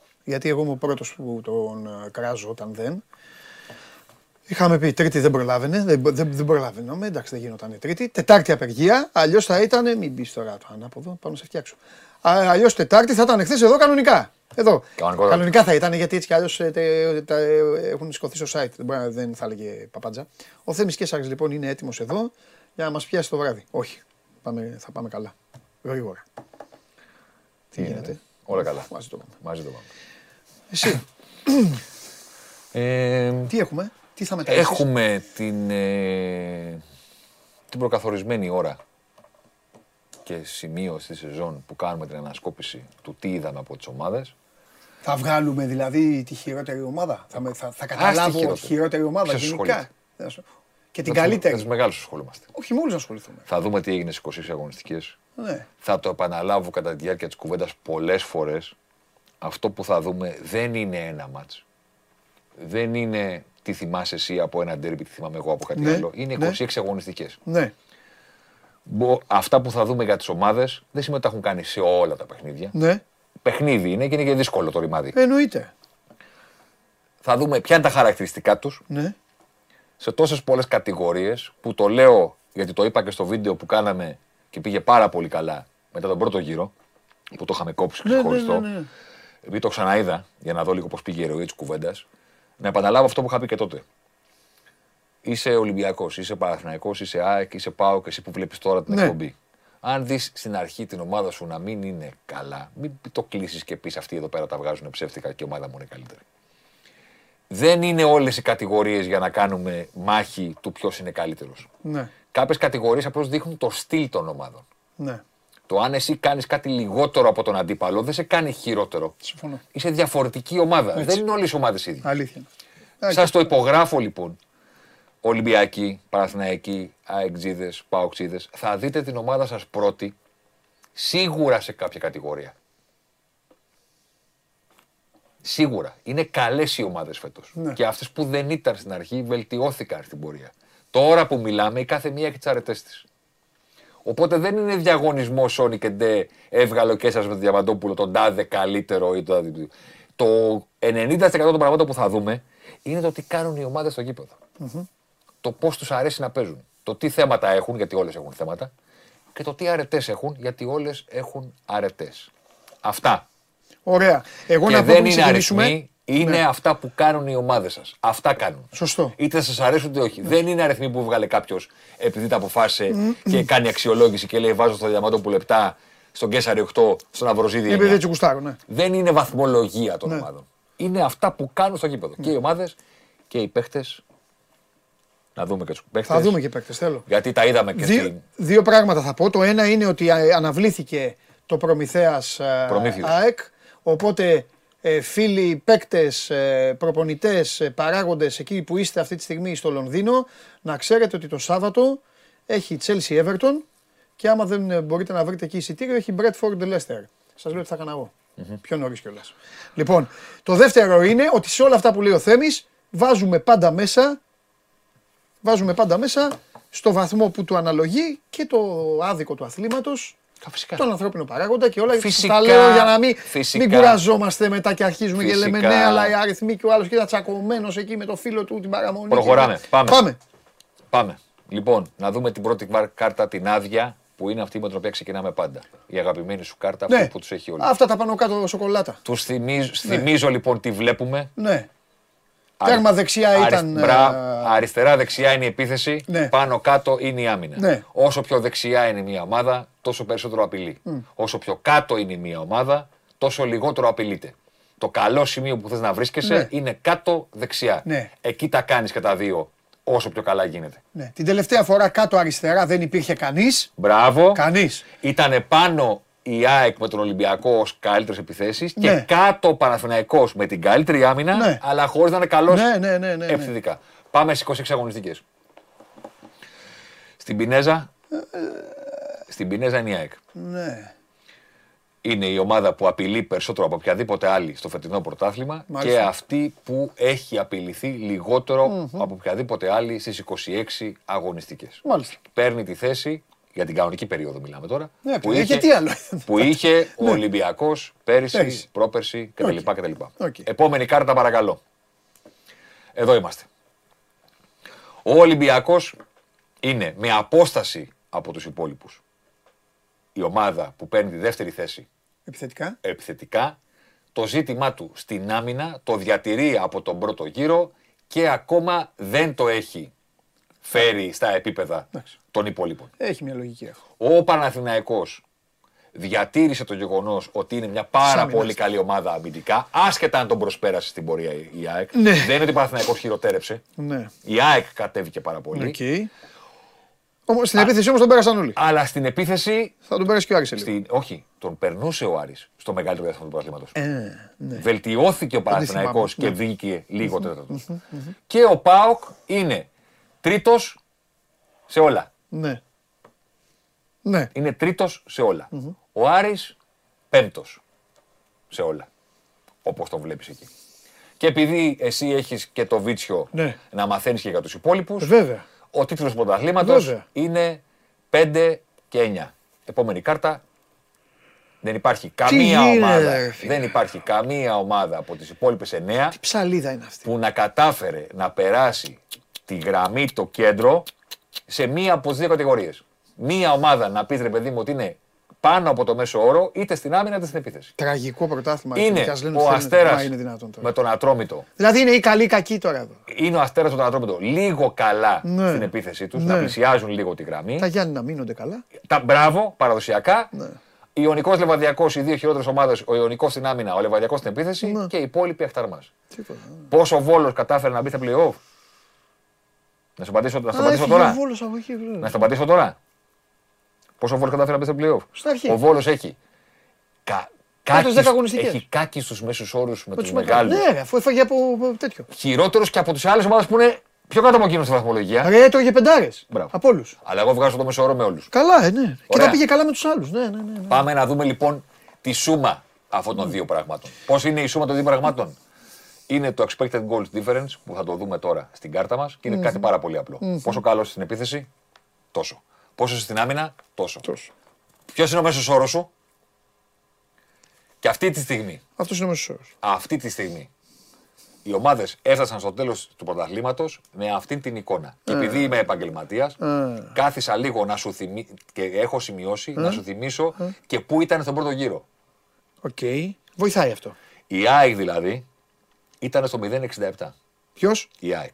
γιατί εγώ είμαι ο πρώτος που τον ε, κράζω όταν δεν. Είχαμε πει Τρίτη δεν προλάβαινε, δεν, δεν, δεν προλάβαιναμε, εντάξει δεν γινόταν Τρίτη. Τετάρτη απεργία, αλλιώς θα ήταν, μην μπει τώρα το ανάποδο, πάνω σε φτιάξω. Αλλιώς Τετάρτη θα ήταν χθε εδώ κανονικά. Εδώ. Κανονικότατα. Κανονικά θα ήταν γιατί έτσι κι αλλιώς έχουν σηκωθεί στο site. Δεν, μπορεί να- δεν θα έλεγε παπάντζα. Ο Θέμης Κέσσαρης λοιπόν είναι έτοιμος εδώ για να μας πιάσει το βράδυ. Όχι. Πάμε, θα πάμε καλά. Γρήγορα. Τι γίνεται; Όλα καλά. Μαζί το πάμε. Μαζί το πάμε. Εσύ, Ε, τι έχουμε, τι θα μεταδείξεις. έχουμε την, ε, την προκαθορισμένη ώρα και σημείο στη σεζόν που κάνουμε την ανασκόπηση του τι είδαμε από τις ομάδες. Θα βγάλουμε δηλαδή τη χειρότερη ομάδα; Θα, με- θα, θα καταλάβω τη χειρότερη. χειρότερη ομάδα Ποιος γενικά; ασχολείται; Θα σου- Και την Με τους- Με καλύτερη. τους μεγάλους ασχολούμαστε. Όχι με όλους να ασχοληθούμε. Θα δούμε τι έγινε στις 26 αγωνιστικές. Ναι. Θα το επαναλάβω κατά τη διάρκεια της κουβέντας πολλές φορές. Αυτό που θα δούμε δεν είναι ένα μάτς. Δεν είναι τι θυμάσαι εσύ από ένα ντέρμπι, τι θυμάμαι εγώ από κάτι Ναι, άλλο. Είναι ναι. 26 αγωνιστικές. Ναι. Μπο- Αυτά που θα δούμε για τις ομάδες δεν σημαίνει ότι τα έχουν κάνει σε όλα τα παιχνίδια. Ναι. Παιχνίδι είναι και είναι και δύσκολο το ρημάδι. Εννοείται. Θα δούμε ποια είναι τα χαρακτηριστικά τους Ναι. σε τόσες πολλές κατηγορίες που το λέω γιατί το είπα και στο βίντεο που κάναμε και πήγε πάρα πολύ καλά μετά τον πρώτο γύρο που το είχαμε κόψει Ναι, ναι, ξεχωριστό. ναι, ναι. Επειδή το ξαναείδα για να δω λίγο πώς πήγε η ροή της κουβέντας να επαναλάβω αυτό που είχα πει και τότε. Είσαι Ολυμπιακός, είσαι Παναθηναϊκός, είσαι ΑΕΚ, είσαι ΠΑΟ και εσύ που βλέπεις τώρα την Ναι. εκπομπή. Αν δεις στην αρχή την ομάδα σου να μην είναι καλά, μην το κλείσεις και πεις αυτοί εδώ πέρα τα βγάζουν ψεύτικα και η ομάδα μου είναι καλύτερη. Δεν είναι όλες οι κατηγορίες για να κάνουμε μάχη του ποιος είναι καλύτερος. Ναι. Κάποιες κατηγορίες απλώς δείχνουν το στυλ των ομάδων. Ναι. Το αν εσύ κάνεις κάτι λιγότερο από τον αντίπαλο δεν σε κάνει χειρότερο. Συμφωνώ. Είσαι διαφορετική ομάδα. Δεν είναι όλες οι ομάδες ίδιες. Αλήθεια. είναι. Σας το υπογράφω λοιπόν. Ολυμπιακοί, Παναθηναϊκοί, αεξίδες, παοξίδες. Θα δείτε την ομάδα σας πρώτη σίγουρα σε κάποια κατηγορία. Σίγουρα. Είναι καλές οι ομάδες φέτος. Ναι. Και αυτές που δεν ήταν στην αρχή βελτιώθηκαν στην πορεία. Τώρα που μιλάμε η κάθε μία έχει τις αρετές της. Οπότε δεν είναι διαγωνισμό Σόνι και Ντε έβγαλε ο Κέσσαρας με τον Διαμαντόπουλο τον τάδε καλύτερο ή το τάδε. Το 90% των πραγμάτων που θα δούμε είναι το τι κάνουν οι ομάδες στο γηπεδο Το πώς τους αρέσει να παίζουν. Το τι θέματα έχουν, γιατί όλες έχουν θέματα. Και το τι αρετές έχουν, γιατί όλες έχουν αρετές. Αυτά. Ωραία. Εγώ και να πω δεν πριν είναι ξεκινήσουμε. αριθμοί, είναι Ναι. αυτά που κάνουν οι ομάδες σας. Αυτά κάνουν. Σωστό. Είτε σας αρέσουν είτε όχι. Δεν είναι αριθμοί που βγάλε κάποιος επειδή τα αποφάσισε και κάνει αξιολόγηση και λέει: Βάζω στο Διαμαντόπουλο 7, στον Κέσσαρη 8, στον Αβροζίδη 9. Επειδή έτσι γουστάρω, ναι. Δεν είναι βαθμολογία των Ναι. ομάδων. Είναι αυτά που κάνουν στο γήπεδο. Και οι ομάδες και οι παίχτες. Να δούμε και τους παίχτες. Θα δούμε και παίκτες, θέλω. Γιατί τα είδαμε και Δύο, στην. δύο πράγματα θα πω. Το ένα είναι ότι α, αναβλήθηκε το Προμηθέας ε, Προμήθειος. ΑΕΚ. Οπότε ε, φίλοι παίκτες, ε, προπονητές, ε, παράγοντες εκεί που είστε αυτή τη στιγμή στο Λονδίνο να ξέρετε ότι το Σάββατο έχει Chelsea Everton και άμα δεν ε, μπορείτε να βρείτε εκεί εισιτήριο έχει Bradford Leicester. Σας λέω ότι θα έκανα εγώ. Πιο νωρίς κιόλας. Λοιπόν, το δεύτερο είναι ότι σε όλα αυτά που λέει ο Θέμης βάζουμε πάντα μέσα βάζουμε πάντα μέσα στο βαθμό που του αναλογεί και το άδικο του αθλήματος, Φυσικά. τον ανθρώπινο παράγοντα και όλα. Φυσικά, τα λέω για να μην, φυσικά. μην κουραζόμαστε μετά και αρχίζουμε και λέμε Φυσικά. ναι, αλλά οι αριθμοί και ο άλλος κοίτα τσακωμένος εκεί με το φίλο του την παραμονή. Προχωράμε. Και- Πάμε. Πάμε. Πάμε. Λοιπόν, να δούμε την πρώτη βάρ- κάρτα, την άδεια, που είναι αυτή με την οποία ξεκινάμε πάντα. Η αγαπημένη σου κάρτα, Ναι. αυτή που τους έχει όλοι. Αυτά τα πάνω κάτω σοκολάτα. Τους θυμίζω, θυμίζω λοιπόν τι βλέπουμε. Ναι. Αρι- Τέρμα δεξιά αρι- ήταν, μπρα- ε, αριστερά δεξιά είναι η επίθεση, Ναι. πάνω κάτω είναι η άμυνα. Ναι. Όσο πιο δεξιά είναι μια ομάδα, τόσο περισσότερο απειλεί. Όσο πιο κάτω είναι μια ομάδα, τόσο λιγότερο απειλείται. Το καλό σημείο που θες να βρίσκεσαι Ναι. είναι κάτω δεξιά. Ναι. Εκεί τα κάνεις και τα δύο, όσο πιο καλά γίνεται. Ναι. Την τελευταία φορά κάτω αριστερά δεν υπήρχε κανείς. Μπράβο. Κανείς. Ήταν πάνω η ΑΕΚ με τον Ολυμπιακό ως καλύτερες επιθέσεις Ναι. και κάτω ο Παναθηναϊκός με την καλύτερη άμυνα, Ναι. αλλά χωρίς να είναι καλός Ναι, ναι, ναι, ναι, ναι. επιθετικά. Πάμε στις 26 αγωνιστικές. Στην Πινέζα. Στην Πινέζα είναι η ΑΕΚ. Ναι. Είναι η ομάδα που απειλεί περισσότερο από οποιαδήποτε άλλη στο φετινό πρωτάθλημα Μάλιστα. και αυτή που έχει απειληθεί λιγότερο από οποιαδήποτε άλλη στις 26 αγωνιστικές. Μάλιστα. Παίρνει τη θέση, για την κανονική περίοδο μιλάμε τώρα, Ναι, είχε τι άλλο; που είχε ο Ολυμπιακός πέρυσι, Πέρυσι. πρόπερσι κτλ. κτλ. Οκ. Επόμενη κάρτα παρακαλώ. Εδώ είμαστε. Ο Ολυμπιακός είναι με απόσταση από τους υπόλοιπους η ομάδα που παίρνει τη δεύτερη θέση Επιθετικά. επιθετικά. Το ζήτημά του στην άμυνα το διατηρεί από τον πρώτο γύρο και ακόμα δεν το έχει φέρει στα επίπεδα των υπόλοιπων. Έχει μια λογική έχω. Ο Παναθηναϊκός διατήρησε το γεγονός ότι είναι μια πάρα Σάμινας. πολύ καλή ομάδα αμυντικά, άσχετα αν τον προσπέρασε στην πορεία η η ΑΕΚ. Ναι. Δεν είναι ότι ο Παναθηναϊκός χειροτέρεψε. Ναι. Η ΑΕΚ κατέβηκε πάρα πολύ. Οκ. Όμως, στην επίθεση όμως τον πέρασαν όλοι. Αλλά στην επίθεση. Θα τον πέρασε και ο Άρης σε λίγο. Στην, όχι, τον περνούσε ο Άρης στο μεγαλύτερο διάστημα του πρωταθλήματος. Ε, ναι. Βελτιώθηκε ο Παναθηναϊκός θυμάμαι, και βγήκε λίγο τέταρτος. Και ο ΠΑΟΚ είναι τρίτος σε όλα. Ναι. Ναι. Είναι τρίτος σε όλα. Ο Άρης πέμπτος σε όλα. Όπως τον βλέπεις εκεί. Και επειδή εσύ έχεις και το βίτσιο Ναι. να μαθαίνεις και για τους υπόλοιπους, Ε, Βέβαια. ο τίτλος του πρωταθλήματος Βέβαια. είναι 5 και 9. Επόμενη κάρτα. Δεν υπάρχει καμία γίνεται, ομάδα. ρε φίλε. Δεν υπάρχει καμία ομάδα από τις υπόλοιπες 9 Ψαλίδα είναι αυτή. που να κατάφερε να περάσει τη γραμμή το κέντρο σε μία από τις δύο κατηγορίες. Μία ομάδα να πεις ρε παιδί μου ότι είναι πάνω από το μέσο όρο, είτε στην άμυνα είτε στην επίθεση. Τραγικό πρωτάθλημα. Είναι και ας λένε ο ότι θέλουν. Αστέρας Μα είναι δυνατόν τώρα. με τον Ατρόμητο. Δηλαδή είναι ή καλή ή κακή τώρα εδώ. Είναι ο Αστέρας με τον Ατρόμητο λίγο καλά Ναι. στην επίθεσή τους, Ναι. να πλησιάζουν λίγο τη γραμμή. Τα Γιάννη να μείνονται καλά. Τα μπράβο, παραδοσιακά. Ναι. Ιωνικός Λεβαδιακός, οι δύο χειρότερες ομάδες, ο Ιωνικός στην άμυνα, ο Λεβαδιακός στην επίθεση Ναι. και οι υπόλοιποι αχταρμά. Τίποτα. Πόσο ο Βόλος κατάφερε να μπει στα playoff; Να σου απαντήσω, να σου Α, απαντήσω έφυγε τώρα. ο Βόλος από εκεί, βέβαια. Να στο απαντήσω τώρα. Πόσο ο Βόλο κατάφερε να μπει στα playoff; Στην αρχή. Ο Βόλος έχει. Κα... Πρώτες κάκις- δέκα αγωνιστικές. Έχει κάκι στους μέσους όρους με Με τους τους μεγάλους. μεγάλους. Ναι, ρε, αφού έφαγε από από τέτοιο. Χειρότερου και από τις άλλες ομάδες που είναι πιο κάτω από εκείνο στη βαθμολογία. Ρε, έτρωγε πεντάρες. Μπράβο. Από όλους. Αλλά εγώ βγάζω το μέσο όρο με όλους. Καλά, ε, ναι. Και Ωραία. τα πήγε καλά με τους άλλους. Ναι, ναι, ναι. ναι. Πάμε να δούμε λοιπόν τη σούμα αυτών των δύο πραγμάτων. Πώς είναι η σούμα των δύο πραγμάτων, Είναι το expected goals difference που θα το δούμε τώρα στην κάρτα μας και είναι κάτι πάρα πολύ απλό. Πόσο καλό είσαι στην επίθεση, τόσο. Πόσο είσαι στην άμυνα, τόσο. Τόσο. Ποιος είναι ο μέσος όρος σου, και αυτή τη στιγμή, Αυτός είναι ο μέσος όρος. αυτή τη στιγμή, οι ομάδες έφτασαν στο τέλος του πρωταθλήματος με αυτή την εικόνα. Και επειδή είμαι επαγγελματίας, κάθισα λίγο να σου θυμί... και έχω σημειώσει να σου θυμίσω και πού ήταν στον πρώτο γύρο. Οκ. Βοηθάει αυτό. Η ΑΕΚ δηλαδή ήταν στο 0,67. Ποιος; Η ΑΕΚ.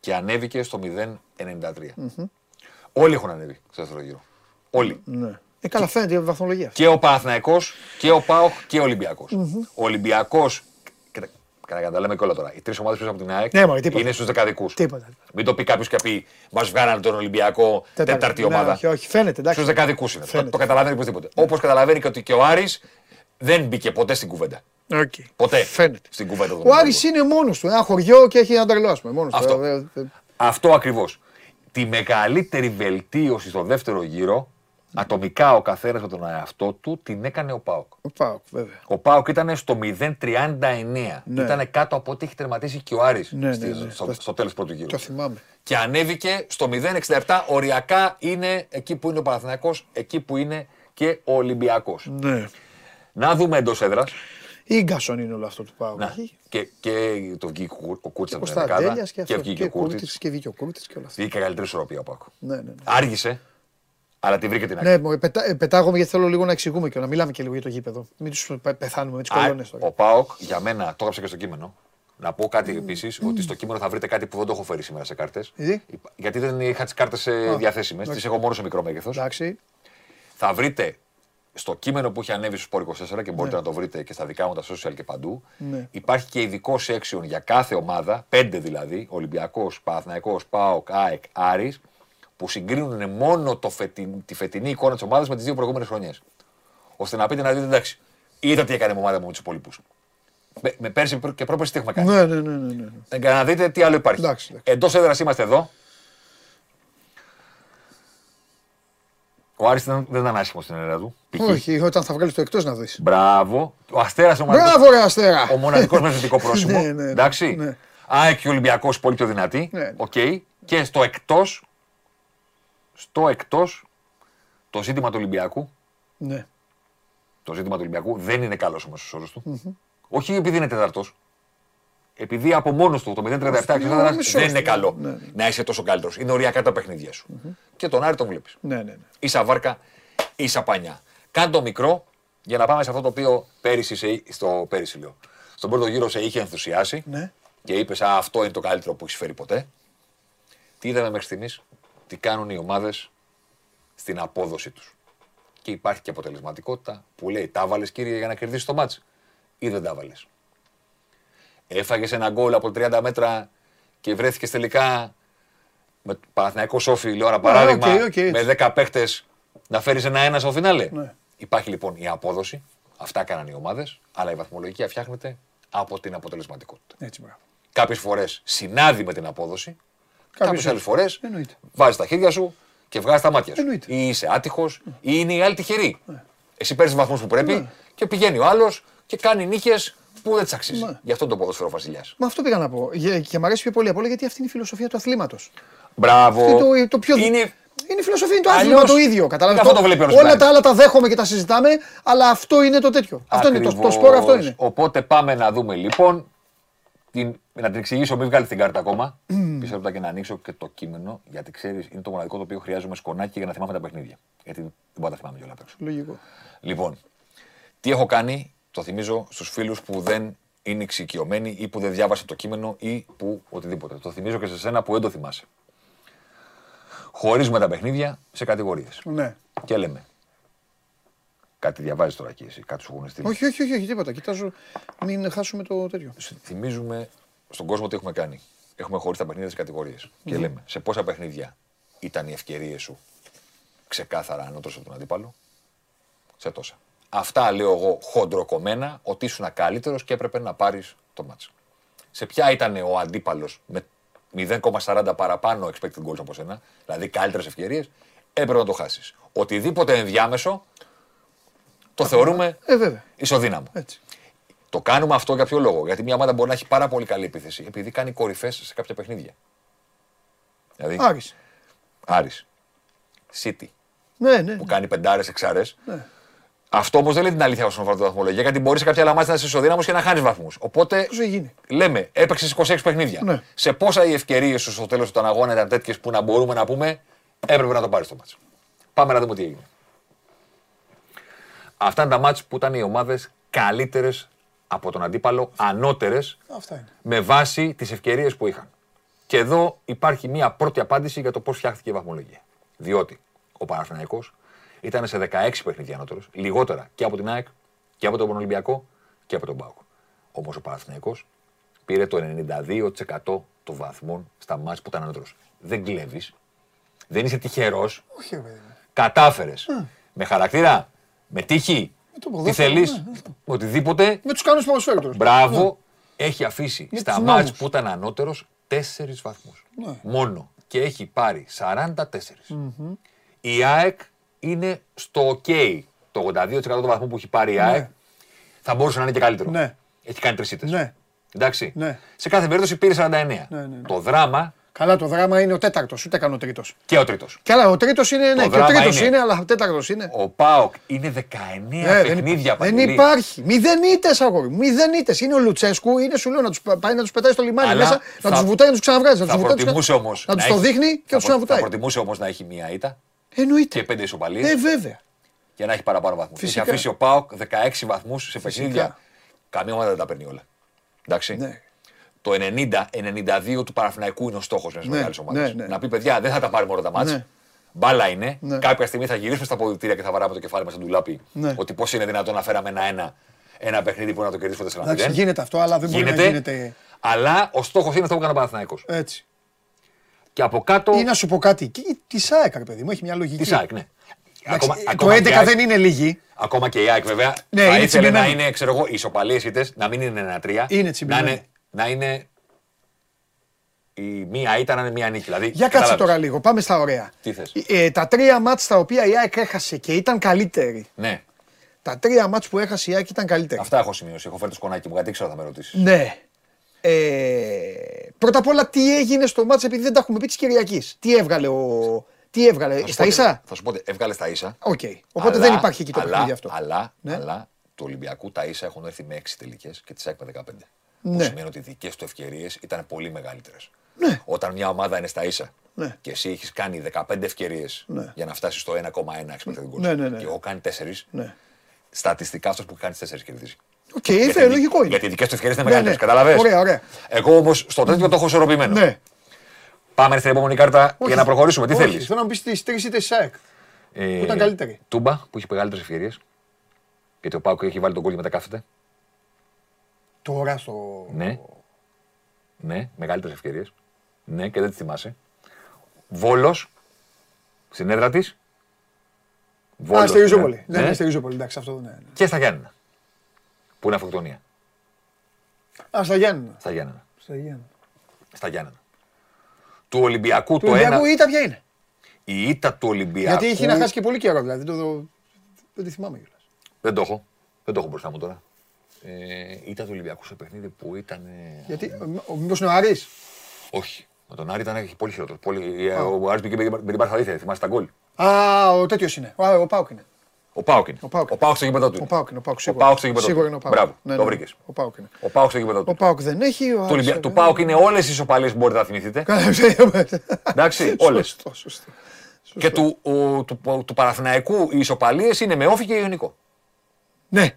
Και ανέβηκε στο 0,93. Όλοι έχουν ανέβει στο δεύτερο γύρο. Όλοι. Ναι. Ε, καλά, φαίνεται η βαθμολογία. Και ο Παναθηναϊκός και ο ΠΑΟΚ και ο Ολυμπιακός. Ο Ολυμπιακός, κοίτα, Κατά τα λέμε και όλα τώρα. Οι τρεις ομάδες πίσω από την ΑΕΚ Ναι, μωρέ, τίποτα. είναι στους δεκαδικούς. Τίποτα. Μην το πει κάποιος και πει Μας βγάλανε τον Ολυμπιακό τέταρτη Ναι, ομάδα. Όχι, όχι, φαίνεται. Εντάξει. Στους δεκαδικούς είναι. Το, Φαίνεται. το καταλαβαίνει οπωσδήποτε. Όπως καταλαβαίνει και ότι και ο Άρης δεν μπήκε ποτέ στην κουβέντα. Οκ. Ποτέ Φαίνεται. στην κουβέντα του. Ο Άρης είναι μόνος του. Ένα χωριό και έχει ένα τρελό, ας πούμε. Μόνος του. Αυτό. Ε, ε, ε, Αυτό ακριβώς. Τη μεγαλύτερη βελτίωση στο δεύτερο γύρο, ατομικά ο καθένας με τον εαυτό του, την έκανε ο Πάοκ. Ο Πάοκ, βέβαια. Ο Πάοκ ήταν στο 0,39. Ναι. Ήταν κάτω από ό,τι έχει τερματίσει και ο Άρης Ναι, στη- ναι, ναι. στο, Το- στο τέλος πρώτου γύρου. Το θυμάμαι. Και ανέβηκε στο 0,67. Οριακά είναι εκεί που είναι ο Παναθηναϊκός, εκεί που είναι και ο Ολυμπιακός. Ναι. Να δούμε εντός έδρας. Ίγκασον είναι όλο αυτό του Πάοκ. Έχει Και, και το βγήκε ο- ο Κούρτης από την Κωνσταντέλιας δεκάδα. και αυτό. Και βγήκε ο Κούρτης. Κούρτης και βγήκε ο Κούρτης και όλα αυτά. Βγήκε καλύτερη ισορροπία ο Πάοκ. Ναι, ναι, ναι. Άργησε, αλλά τη βρήκε την άκρη. Ναι, μωρέ, πετά, ε, πετάγομαι γιατί θέλω λίγο να εξηγούμε και να μιλάμε και λίγο για το γήπεδο. Μην τους πεθάνουμε με τις Α, κολόνες Ο τώρα. Πάοκ για μένα, το έγραψα και στο κείμενο. Να πω κάτι επίσης, ότι στο κείμενο θα βρείτε κάτι που δεν το έχω φέρει σήμερα σε κάρτες. Γιατί; Γιατί δεν είχα τις κάρτες διαθέσιμες, τις εντάξει. έχω μόνο σε μικρό μέγεθος. Εντάξει. Θα βρείτε στο κείμενο που έχει ανέβει στο Sport 24 και μπορείτε Ναι. να το βρείτε και στα δικά μου τα social και παντού. Ναι. Υπάρχει και ειδικό section για κάθε ομάδα, πέντε δηλαδή, Ολυμπιακός, Παναθναϊκό, ΠΑΟΚ, ΑΕΚ, Άρης, που συγκρίνουν μόνο το φετιν- τη φετινή εικόνα της ομάδας με τις δύο προηγούμενες χρονιές. Ώστε να πείτε να δείτε, εντάξει, είδα τι έκανε η ομάδα μου με τους υπόλοιπους. Με, με πέρσι και πρόπερσι τι έχουμε κάνει. Ναι, ναι, ναι. ναι, ναι. Ε, Για να δείτε τι άλλο υπάρχει. Εντάξει, εντάξει. Εντός έδρας είμαστε εδώ. Ο Άρης δεν, δεν ήταν άσχημος στην έδρα του. π.χ. Όχι, όταν θα βγάλει το εκτός να δεις. Μπράβο. Ο Αστέρας ο μοναδικός- Μπράβο, ρε Αστέρα! ο μοναδικός με θετικό πρόσημο. Ναι, ναι, εντάξει. ναι. ΑΕΚ και ο Ολυμπιακός πολύ πιο δυνατή. Ναι. Οκ. Και στο εκτός. Στο εκτός. Το ζήτημα του Ολυμπιακού. Ναι. Το ζήτημα του Ολυμπιακού δεν είναι καλός ο μέσο όρο του. Όχι επειδή είναι τέταρτο. Επειδή από μόνος του το 0-37 Ξεσάδρα μισό δεν είναι στο- καλό ναι, ναι. να είσαι τόσο καλύτερος. Είναι οριακά τα παιχνίδια σου. Και τον Άρη τον βλέπεις. Ναι, ναι, ναι. Ίσα βάρκα, ίσα πανιά. Κάνε το μικρό για να πάμε σε αυτό το οποίο πέρυσι, σε, στο, πέρυσι λέω, στον πρώτο γύρο σε είχε ενθουσιάσει Ναι. και είπες αυτό είναι το καλύτερο που έχει φέρει ποτέ. Τι είδαμε μέχρι στιγμής, τι κάνουν οι ομάδες στην απόδοση τους. Και υπάρχει και αποτελεσματικότητα που λέει τα βάλες κύριε για να κερδίσεις το μάτς ή δεν τα βάλες. Έφαγες ένα γκολ από 30 μέτρα και βρέθηκες τελικά με Παναθηναϊκό-ΟΦΗ, λέω ένα παράδειγμα, OK, OK, έτσι. με 10 παίχτες να φέρεις ένα-ένα στο φινάλε. Ναι. Υπάρχει λοιπόν η απόδοση, αυτά κάνανε οι ομάδες, αλλά η βαθμολογία φτιάχνεται από την αποτελεσματικότητα. Έτσι, μπράβο. Κάποιες φορές συνάδει με την απόδοση, κάποιες όχι. άλλες φορές Εννοείται. βάζεις τα χέρια σου και βγάζεις τα μάτια σου. Εννοείται. Ή είσαι άτυχος, ή είναι οι άλλοι τυχεροί. Εσύ παίρνεις βαθμούς που πρέπει και πηγαίνει ο άλλος και κάνει νίκες που δεν τι αξίζει. Ναι. Γι' αυτό το ποδοσφαίρο βασιλιάς. Μα αυτό πήγα να πω. Γε- Και μου αρέσει πιο πολύ απ' όλα γιατί αυτή είναι η φιλοσοφία του αθλήματος. Μπράβο. Αυτό το, το πιο... Είναι είναι η φιλοσοφία, είναι το Αλλιώς, άθλημα το ίδιο. Κατάλαβες. αυτό το βλέπει όλος Όλα πλάι. τα άλλα τα δέχομαι και τα συζητάμε, αλλά αυτό είναι το τέτοιο. Αυτό είναι το, το Ακριβώς. σπόρο, αυτό είναι. Οπότε πάμε να δούμε λοιπόν. Την, να την εξηγήσω, μην βγάλει την κάρτα ακόμα. Πίσω λεπτά και να ανοίξω και το κείμενο, γιατί ξέρεις, είναι το μοναδικό το οποίο χρειάζομαι σκονάκι για να θυμάμαι τα παιχνίδια. Γιατί δεν μπορώ να τα θυμάμαι κιόλας απ' έξω. Λογικό. Λοιπόν, τι έχω κάνει, το θυμίζω στους φίλους που δεν είναι εξοικειωμένοι ή που δεν διάβασε το κείμενο ή που οτιδήποτε. Το θυμίζω και σε σένα που δεν το θυμάσαι. Χωρίζουμε τα παιχνίδια σε κατηγορίες. Ναι. Και λέμε. Κάτι διαβάζεις τώρα εκεί εσύ, κάτι σου έχουν στείλει. Όχι, όχι, όχι, όχι, τίποτα. Κοιτάζω, μην χάσουμε το τέτοιο. Σου θυμίζουμε στον κόσμο τι έχουμε κάνει. Έχουμε χωρίσει τα παιχνίδια σε κατηγορίες. Και λέμε σε πόσα παιχνίδια ήταν οι ευκαιρίες σου ξεκάθαρα ανώτερο από τον αντίπαλο; Σε τόσα. Αυτά λέω εγώ χοντροκομμένα ότι ήσουν καλύτερος και έπρεπε να πάρεις το μάτσο. Σε ποια ήταν ο αντίπαλος με 0,40 παραπάνω expected goals από σένα, δηλαδή καλύτερες ευκαιρίες, έπρεπε να το χάσεις. Οτιδήποτε ενδιάμεσο το θεωρούμε Ε, βέβαια. ισοδύναμο. Έτσι. Το κάνουμε αυτό για ποιο λόγο; Γιατί μια ομάδα μπορεί να έχει πάρα πολύ καλή επίθεση επειδή κάνει κορυφές σε κάποια παιχνίδια. Δηλαδή, Άρης. Άρης, City, Ναι, ναι. που κάνει πεντάρες, εξάρες. Ναι. Αυτό όμως δεν λέει την αλήθεια όσον αφορά τη βαθμολογία, γιατί μπορεί σε κάποια άλλα μάτια να είσαι ισοδύναμο και να χάνεις βαθμούς. Οπότε Πώς έχει γίνει; λέμε, έπαιξες 26 παιχνίδια. Ναι. Σε πόσα οι ευκαιρίες σου στο τέλος του αγώνα ήταν τέτοιες που να μπορούμε να πούμε έπρεπε να το πάρεις το μάτσο. Πάμε να δούμε τι έγινε. Αυτά είναι τα μάτς που ήταν οι ομάδες καλύτερες από τον αντίπαλο, ανώτερες Αυτά είναι. με βάση τις ευκαιρίες που είχαν. Και εδώ υπάρχει μία πρώτη απάντηση για το πώς φτιάχτηκε η βαθμολογία. Διότι ο Παναθηναϊκός ήταν σε 16 παιχνίδια ανώτερος, λιγότερα και από την ΑΕΚ και από τον Ολυμπιακό και από τον ΠΑΟΚ. Όμως ο Παναθηναϊκός πήρε το 92% των βαθμών στα μάτς που ήταν ανώτερος. Δεν κλέβεις, δεν είσαι τυχερός, Όχι, ρε παιδί μου. κατάφερες. Με χαρακτήρα, με τύχη, το τι ποδόσφαιρο, θέλεις, ναι, ναι. οτιδήποτε. Με τους κανόνες ποδοσφαίρου τώρα. Μπράβο, έχει αφήσει Με στα τους μάτς νόμους. που ήταν ανώτερος 4 βαθμούς. Ναι. Μόνο. Και έχει πάρει 44. Η ΑΕΚ είναι στο OK. Το 82% των βαθμών που έχει πάρει η ΑΕΚ θα μπορούσε να είναι και καλύτερο. Ναι. Έχει κάνει τρεις ήττε. Ναι. Εντάξει. Ναι. Σε κάθε περίπτωση πήρε 49. ναι, ναι. Το δράμα Καλά, το δράμα είναι ο τέταρτος, ούτε καν ο τρίτος. και ο τρίτος. Και άλλα, ο τρίτος είναι, ναι, και ο δράμα τρίτος είναι- είναι, αλλά ο τέταρτος είναι. Ο Πάοκ είναι 19 Ε, δεν, παιχνίδια υπά- δεν Παντελή. υπάρχει. Μηδέν ήττες, αγόρι. μου. Μηδέν ήττες. Είναι ο Λουτσέσκου, είναι σου λέω να τους πάει να τους πετάει στο λιμάνι Αλλά μέσα, θα- να τους βουτάει, να τους ξαναβγάζει. Να Θα τους βουτάει, προτιμούσε όμως. Να τους το δείχνει και να τους Θα ξαναβουτάει. προτιμούσε όμως να έχει μία ήττα Εννοείται. και πέντε ισοπαλίες Ε, βέβαια. για να έχει παραπάνω βαθμούς. Έχει Φυσικά. αφήσει ο Πάοκ 16 βαθμούς σε παιχνίδια. Καμία ομάδα δεν τα παίρνει όλα. Εντάξει. Ναι. Το 90-92 του Παναθηναϊκού είναι ο στόχος μιας Ναι, μεγάλης ομάδας. ναι, ναι. Να πει παιδιά, δεν θα τα πάρουμε όλα τα μάτια. Ναι. Μπάλα είναι. Ναι. Κάποια στιγμή θα γυρίσουμε στα ποδητήρια και θα βαράμε το κεφάλι μας στον τουλάπι. Ναι. Ότι πώς είναι δυνατόν να φέραμε ένα-ένα ένα παιχνίδι που να το κερδίσουμε 4 Εντάξει, γίνεται αυτό, αλλά δεν μπορεί να Γίνεται, γίνεται αλλά ο στόχος είναι αυτό που έκανε ο Παναθηναϊκός. έτσι. Και από κάτω. Ή να σου πω κάτι. Και Τη ΣΑΕΚ, ρε παιδί μου, έχει μια λογική. Τη ΣΑΕΚ, ναι. Εντάξει, Ακόμα- το ακόμα 11 και η ΑΕΚ- δεν είναι λίγη. Ακόμα και η ΑΕΚ βέβαια Ναι, θα είναι ήθελε να τσιμπημένη. είναι, ξέρω εγώ, ισοπαλίες ήττε, να μην είναι ένα-τρία. Είναι να τσιμπημένη. είναι, να είναι η μία ήττα να είναι μία νίκη. Δηλαδή, Για κάτσε κατάλαβες. τώρα λίγο, πάμε στα ωραία. Τι θες; Ε, τα τρία μάτς τα οποία η ΑΕΚ έχασε και ήταν καλύτερη. Ναι, Τα τρία μάτς που έχασε η ΑΕΚ ήταν καλύτερη. αυτά έχω σημειώσει. Έχω φέρει το σκονάκι μου γιατί ξέρω θα με ρωτήσεις. Ναι. Ε, πρώτα απ' όλα τι έγινε στο μάτς επειδή δεν τα έχουμε πει της Κυριακής. Τι έβγαλε ο... Τι έβγαλε, στα ίσα; Θα σου πω, ότι έβγαλε στα ίσα. Οκ. Οπότε αλλά- δεν υπάρχει εκεί το αλλά- παιχνίδι αυτό. Αλλά, Ναι. αλλά του Ολυμπιακού τα ίσα έχουν έρθει με 6 τελικές και της ΑΕΚ με 15. Που Ναι. σημαίνει ότι οι δικές του ευκαιρίες ήταν πολύ μεγαλύτερες. Ναι. Όταν μια ομάδα είναι στα ίσα Ναι. και εσύ έχεις κάνει 15 ευκαιρίες Ναι. για να φτάσεις στο 1,1 expected goals Ναι, ναι, ναι. και εγώ κάνω 4, Ναι. στατιστικά αυτός που κάνει 4 κερδίζει. OK, okay, λογικό είναι. Γιατί οι δικές του ευκαιρίες είναι Ναι, μεγαλύτερες. ναι. Κατάλαβες. Ωραία, ωραία. Εγώ όμως στο τέτοιο το έχω ισορροπημένο. Ναι. Πάμε στην επόμενη κάρτα Όχι, για να προχωρήσουμε. Τι όχι, θέλεις; Θέλω να μου πει τις τρεις ήττες ΑΕΚ. Ε, Που ήταν καλύτερη. Τούμπα που έχει μεγαλύτερες ευκαιρίες. Γιατί ο Πάουκ έχει βάλει τον κόλλη μετά κάθεται. Τώρα στο. Ναι. Ναι, μεγαλύτερες ευκαιρίες. Ναι, και δεν τη θυμάσαι. Βόλος στην έδρα της. Α, στη Ριζούπολη. Ναι, ναι, στη Ριζούπολη. Εντάξει, αυτό ναι. ναι. Και στα Γιάννενα. Που είναι αυτοκτονία; Α, στα Γιάννενα. Στα Γιάννενα. Στα Γιάννενα. Στα Γιάννενα. Του Ολυμπιακού Του το ένα. Ολυμπιακού η ήττα ποια είναι; Η ήττα του Ολυμπιακού. Γιατί έχει να χάσει και πολύ καιρό δηλαδή. Δεν το, δεν τη θυμάμαι κιόλας. Δεν το έχω. Δεν το έχω μπροστά μου τώρα. Ε, ήττα του Ολυμπιακού σε παιχνίδι που ήταν. ε, Γιατί, μήπως είναι ο Άρης; Όχι. Με τον Άρη ήταν έχει πολύ χειρότερο. Πολύ... ε, Ο Άρης πήγε με την Παρθαλήθεια, θυμάσαι τα γκολ; Α, ο τέτοιος είναι. Ο, ο Πάουκ είναι. Ο Πάουκ είναι. Ο Πάουκ. Ο Πάουκ στο γήπεδο του. Ο είναι. Πάουκ είναι. Ο Πάουκ Ο σίγουρα. Πάουκ στο γήπεδο Σίγουρα του. είναι ο Πάουκ. Μπράβο, Ναι, το ναι. βρήκες. Ο Πάουκ είναι. Ο Πάουκ στο γήπεδο Ο του. Πάουκ δεν έχει. Ο Του, Άρης Ολυμπια... δεν του έχει. Πάουκ είναι όλες οι ισοπαλίε που μπορείτε να θυμηθείτε. Εντάξει, όλες. Σωστό, σωστό. Και του, ο, του, του Παναθηναϊκού οι ισοπαλίε είναι με όφη και ιονικό. Ναι.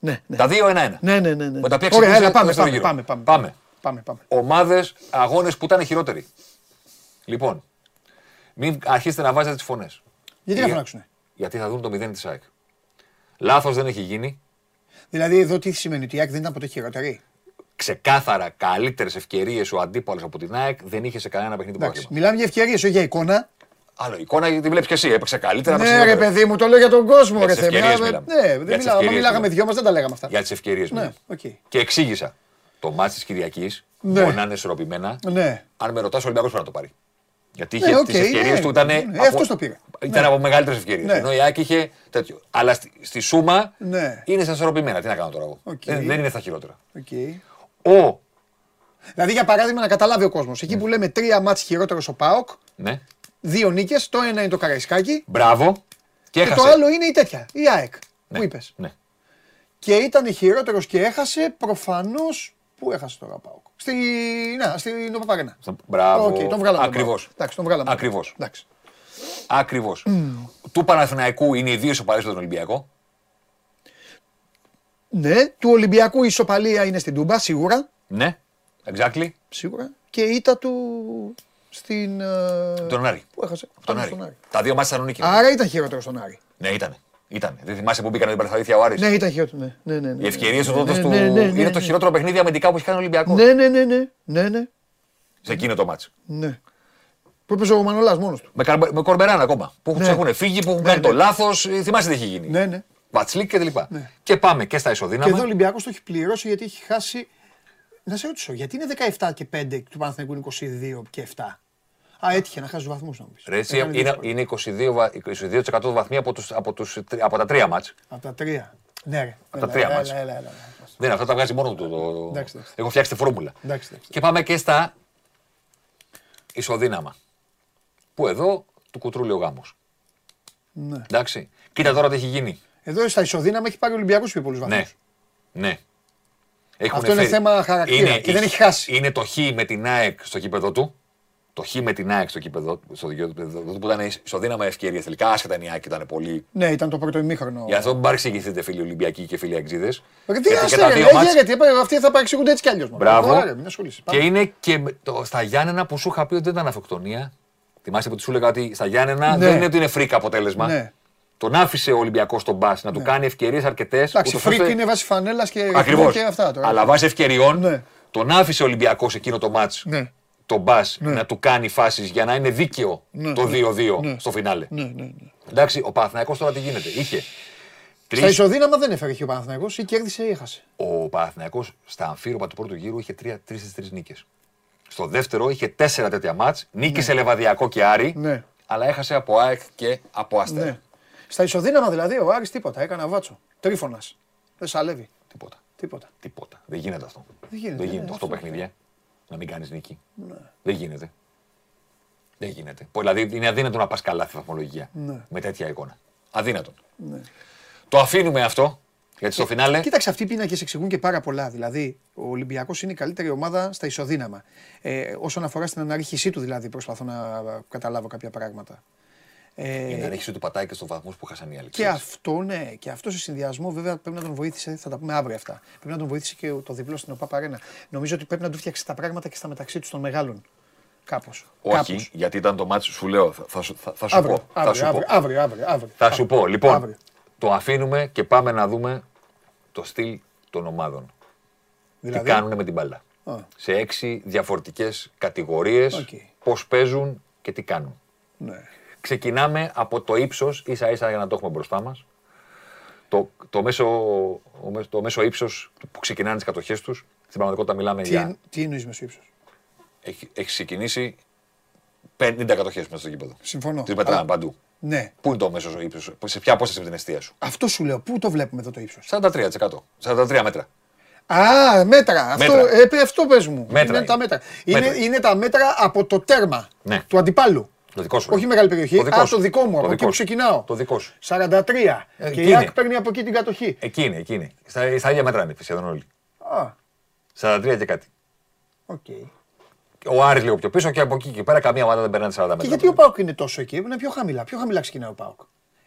Ναι, ναι. Τα δύο ένα-ένα. Ναι, ναι, ναι. ναι. Με τα οποία Ωραία, ξεκινούσε έλα, το πάμε, δεύτερο πάμε, γύρο. πάμε, πάμε. Πάμε. Πάμε, πάμε. Ομάδες, αγώνες που ήταν χειρότεροι. Λοιπόν, μην αρχίσετε να βάζετε τις φωνές. Γιατί να φωνάξουνε; Γιατί θα δουν το 0 της ΑΕΚ. Λάθος δεν έχει γίνει. Δηλαδή εδώ τι σημαίνει ότι η ΑΕΚ δεν ήταν ποτέ χειρότερη; Ξεκάθαρα καλύτερες ευκαιρίες ο αντίπαλος από την ΑΕΚ δεν είχε σε κανένα παιχνίδι Εντάξει, πρωτάθλημα. μιλάμε για ευκαιρίες, όχι για εικόνα. Άλλο η εικόνα γιατί τη βλέπεις και εσύ. Έπαιξε καλύτερα. έπαιξε Ναι, ρε χειρότερα. παιδί μου, το λέω για τον κόσμο, Για ρε τις Θεέ. ευκαιρίες Μιλάμε- μιλάμε. Ναι, Για δεν τις μιλάμε. Μα ευκαιρίες μιλάγαμε μιλάμε. δυο μας, δεν τα λέγαμε αυτά. Για τις ευκαιρίες Ναι, μου. οκ. Και εξήγησα. Το μάτς της Κυριακής Ναι. μπορεί να είναι ισορροπημένα. Ναι. Αν με ρωτάς, ο Ολυμπιακός πρέπει να το πάρει. Γιατί Ναι, είχε οκ, τις ευκαιρίες ναι, του ήταν. ναι, ναι, αυτός το πήρε. Ήταν Ναι. από μεγαλύτερες ευκαιρίες. Ναι. Ενώ η ΑΕΚ είχε τέτοιο. Αλλά στη, στη σούμα Ναι. είναι στα ισορροπημένα. Τι να κάνω τώρα εγώ; Οκ. Δεν, δεν είναι στα χειρότερα. Οκ. Ο. Δηλαδή για παράδειγμα να καταλάβει ο κόσμος. Εκεί που λέμε τρία μάτς χειρότερος ο Πάοκ, Ναι. δύο νίκες. Το ένα είναι το Καραϊσκάκι Μπράβο. Και και έχασε. το άλλο είναι η τέτοια. Η ΑΕΚ. Ναι. Που είπες. Ναι. Και ήταν χειρότερος και έχασε προφανώς. Πού έχασε τώρα ο Πάοκ; Στη. Να, στην Παπαρένα. Στο- Μπράβο. Οκ, τον βγάλαμε. τον Ακριβώς. Πάοκ. Εντάξει, τον βγάλαμε. Ακριβώς. Εντάξει. Ακριβώς. Του Παναθηναϊκού είναι οι δύο ισοπαλίες με τον Ολυμπιακό; Ναι, του Ολυμπιακού η ισοπαλία είναι στην Τούμπα, σίγουρα. Ναι. Exactly. Σίγουρα. Και η ήττα του στην. ε, Τον Άρη. Πού έχασε; Τον Πάνω Άρη. στον Άρη. Τα δύο μάτια Θεσσαλονίκη. Άρα ήταν χειρότερο στον Άρη. Ναι, ήταν. Ήταν. Δεν θυμάσαι που μπήκαν την Παρθαλήθεια ο Άρης; Ναι, ήταν χειρότερο. Ναι, ναι, ναι, ναι. Οι ευκαιρίες τους Ναι, τότε ναι, του. ναι, ναι, ναι, Είναι το ναι. χειρότερο παιχνίδι αμυντικά που έχει κάνει ο Ολυμπιακός. Ναι, ναι, ναι, ναι, ναι, ναι, Σε εκείνο το μάτσο. ναι. Που έπαιζε ο Μανολάς μόνος του. Με, Καρμπε- με Κορμπεράν ακόμα. Που Ναι. έχουν φύγει, που έχουν Ναι, κάνει ναι. το λάθος. Θυμάσαι τι έχει γίνει. Ναι, ναι. Βατσλίκ και τα λοιπά. Ναι. Και πάμε και στα Και εδώ ο ισοδύναμα. Ολυμπιακός το έχει πληρώσει γιατί έχει χάσει. Να σε ρωτήσω, γιατί είναι 17 και 5 του Παναθηναϊκού είναι 22 και 7. Α, έτυχε να χάσει του βαθμούς να μου πεις. Ρε, εσύ, Έκανε είναι, δύσκολο. είναι 22, βα- 22% βαθμοί από, τους, από, τους, τρι- από τα τρία μάτς. Από τα τρία. Ναι, ρε. Από τα Έλα, τρία έλα, μάτς. έλα, έλα, έλα. Δεν είναι, αυτά τα βγάζει μόνο του. Το... Εντάξει, εντάξει. Έχω φτιάξει τη φόρμουλα. Εντάξει, εντάξει. Και πάμε και στα ισοδύναμα. Που εδώ του κουτρούλει ο γάμος. Ναι. Εντάξει. Κοίτα τώρα τι έχει γίνει. Εδώ στα ισοδύναμα έχει πάρει ο Ολυμπιακός πιο πολλούς Ναι. βαθμούς. Ναι. Έχουν Αυτό είναι θέμα χαρακτήρα και δεν έχει χάσει. Είναι το χ με την ΑΕΚ στο κήπεδο του. Το χ με την ΑΕΚ στο κήπεδο στο γήπεδο του που ήταν ισοδύναμα ευκαιρίες τελικά. Άσχετα η ΑΕΚ ήταν πολύ. Ναι, ήταν το πρώτο ημίχρονο. Γι' αυτό μην παρεξηγηθείτε φίλοι Ολυμπιακοί και φίλοι Αξίδε. Γιατί άσε, ρε, λέγε, γιατί αυτοί θα παρεξηγούνται έτσι κι αλλιώς. μόνο. Μπράβο. Ωραία, μην ασχολείσαι. Και Πάμε. είναι και με το, στα Γιάννενα που σου είχα πει ότι δεν ήταν αυτοκτονία. Θυμάσαι που σου έλεγα ότι στα Γιάννενα Ναι. δεν είναι ότι είναι φρίκα αποτέλεσμα. Ναι. Τον άφησε ο Ολυμπιακός στον μπα να του κάνει ευκαιρίες αρκετές. Εντάξει, φρίκ είναι βάση φανέλας και Ακριβώς. και αυτά τώρα. Αλλά βάσει ευκαιριών Ναι. τον άφησε ο Ολυμπιακός εκείνο το μάτς Ναι. Τον μπας να του κάνει φάσεις για να είναι δίκαιο Ναι, το ναι. 2-2 Ναι. στο φινάλε. Ναι, ναι, ναι. Εντάξει, ο Παναθηναϊκός τώρα τι γίνεται. Είχε Στα τρεις, ισοδύναμα δεν έφερε και ο Παναθηναϊκός ή κέρδισε ή έχασε. ο Παναθηναϊκός στα αμφίροπα του πρώτου γύρου είχε τρία- τρεις στις τρεις νίκες. Στο δεύτερο είχε τέσσερα τέτοια μάτς, νίκησε Λεβαδιακό και Άρη, Ναι. αλλά έχασε από ΑΕΚ και από Αστέρα. Ναι. Στα ισοδύναμα δηλαδή ο Άρης τίποτα, έκανε βάτσο. Τρίφωνας. Δεν σαλεύει. Τίποτα. Τίποτα. Τίποτα. Δεν γίνεται αυτό. Δεν γίνεται, Δεν ναι, γίνεται 8 αυτό. παιχνίδια να μην κάνεις νίκη. Δεν γίνεται. Δεν γίνεται. Πω, Δηλαδή είναι αδύνατο να πας καλά στη βαθμολογία Ναι. με τέτοια εικόνα. Αδύνατο. Το αφήνουμε αυτό Γιατί στο φινάλε. Κοίταξε, αυτοί οι πίνακες εξηγούν και πάρα πολλά. Δηλαδή, ο Ολυμπιακός είναι η καλύτερη ομάδα στα ισοδύναμα. Ε, όσον αφορά στην αναρρίχησή του, δηλαδή, προσπαθώ να καταλάβω κάποια πράγματα. Ε, η αναρρίχηση του πατάει και στους βαθμούς που χάσαν οι άλλοι. Και αυτό, ναι, και αυτό σε συνδυασμό βέβαια πρέπει να τον βοήθησε. Θα τα πούμε αύριο αυτά. Πρέπει να τον βοήθησε και το διπλό στην ΟΠΑ Παρένα. Νομίζω ότι πρέπει να του φτιάξει τα πράγματα και στα μεταξύ τους των μεγάλων. Κάπως. Όχι, Κάπως. γιατί ήταν το μάτι σου λέω. Θα, θα, σου- θα, θα σου Αύριο, πω. θα αύριο, σου αύριο, πω. αύριο, αύριο, αύριο. Θα σου πω. Λοιπόν, Αύριο. το αφήνουμε και πάμε να δούμε το στυλ των ομάδων. Δηλαδή, Τι κάνουν με την μπάλα. Α. Σε έξι διαφορετικές κατηγορίες, Οκ. πώς παίζουν και τι κάνουν. Ναι. Ξεκινάμε από το ύψος, ίσα ίσα για να το έχουμε μπροστά μας. Το, το μέσο, ο μέσο- το μέσο ύψος που ξεκινάνε τις κατοχές τους. Στην πραγματικότητα μιλάμε Τι, για. εν- τι εννοείς με ύψος; Έχει, έχει ξεκινήσει 50 κατοχές μέσα στο γήπεδο. Συμφωνώ. Τι μετράμε Αλλά- παντού. Ναι. Πού είναι το μέσο ύψος, σε ποια απόσταση από την αιστεία σου; Αυτό σου λέω. Πού το βλέπουμε εδώ το ύψος; 43%. 43 μέτρα. Α, μέτρα. Αυτό, Μέτρα. ε, παι- αυτό πες μου. Μέτρα είναι, είναι. τα μέτρα. Είναι, Μέτρα. είναι τα μέτρα από το τέρμα Ναι. του αντιπάλου. Το δικό σου. Όχι μεγάλη περιοχή. Το δικό Α, σου. το δικό μου. Το από δικό εκεί που σου. ξεκινάω. Το δικό σου. 43. Ε, και εκεί η ΑΕΚ είναι. παίρνει από εκεί την κατοχή. Εκεί είναι, εκεί είναι. Στα, στα ίδια μέτρα είναι σχεδόν όλοι. Α, 43 και κάτι. οκ. Ο Άρης λίγο πιο πίσω και από εκεί και πέρα καμία ομάδα δεν περνάει 40 μέτρα. Και γιατί ο Πάοκ είναι τόσο εκεί, είναι πιο χαμηλά. Πιο χαμηλά ξεκινάει ο Πάοκ.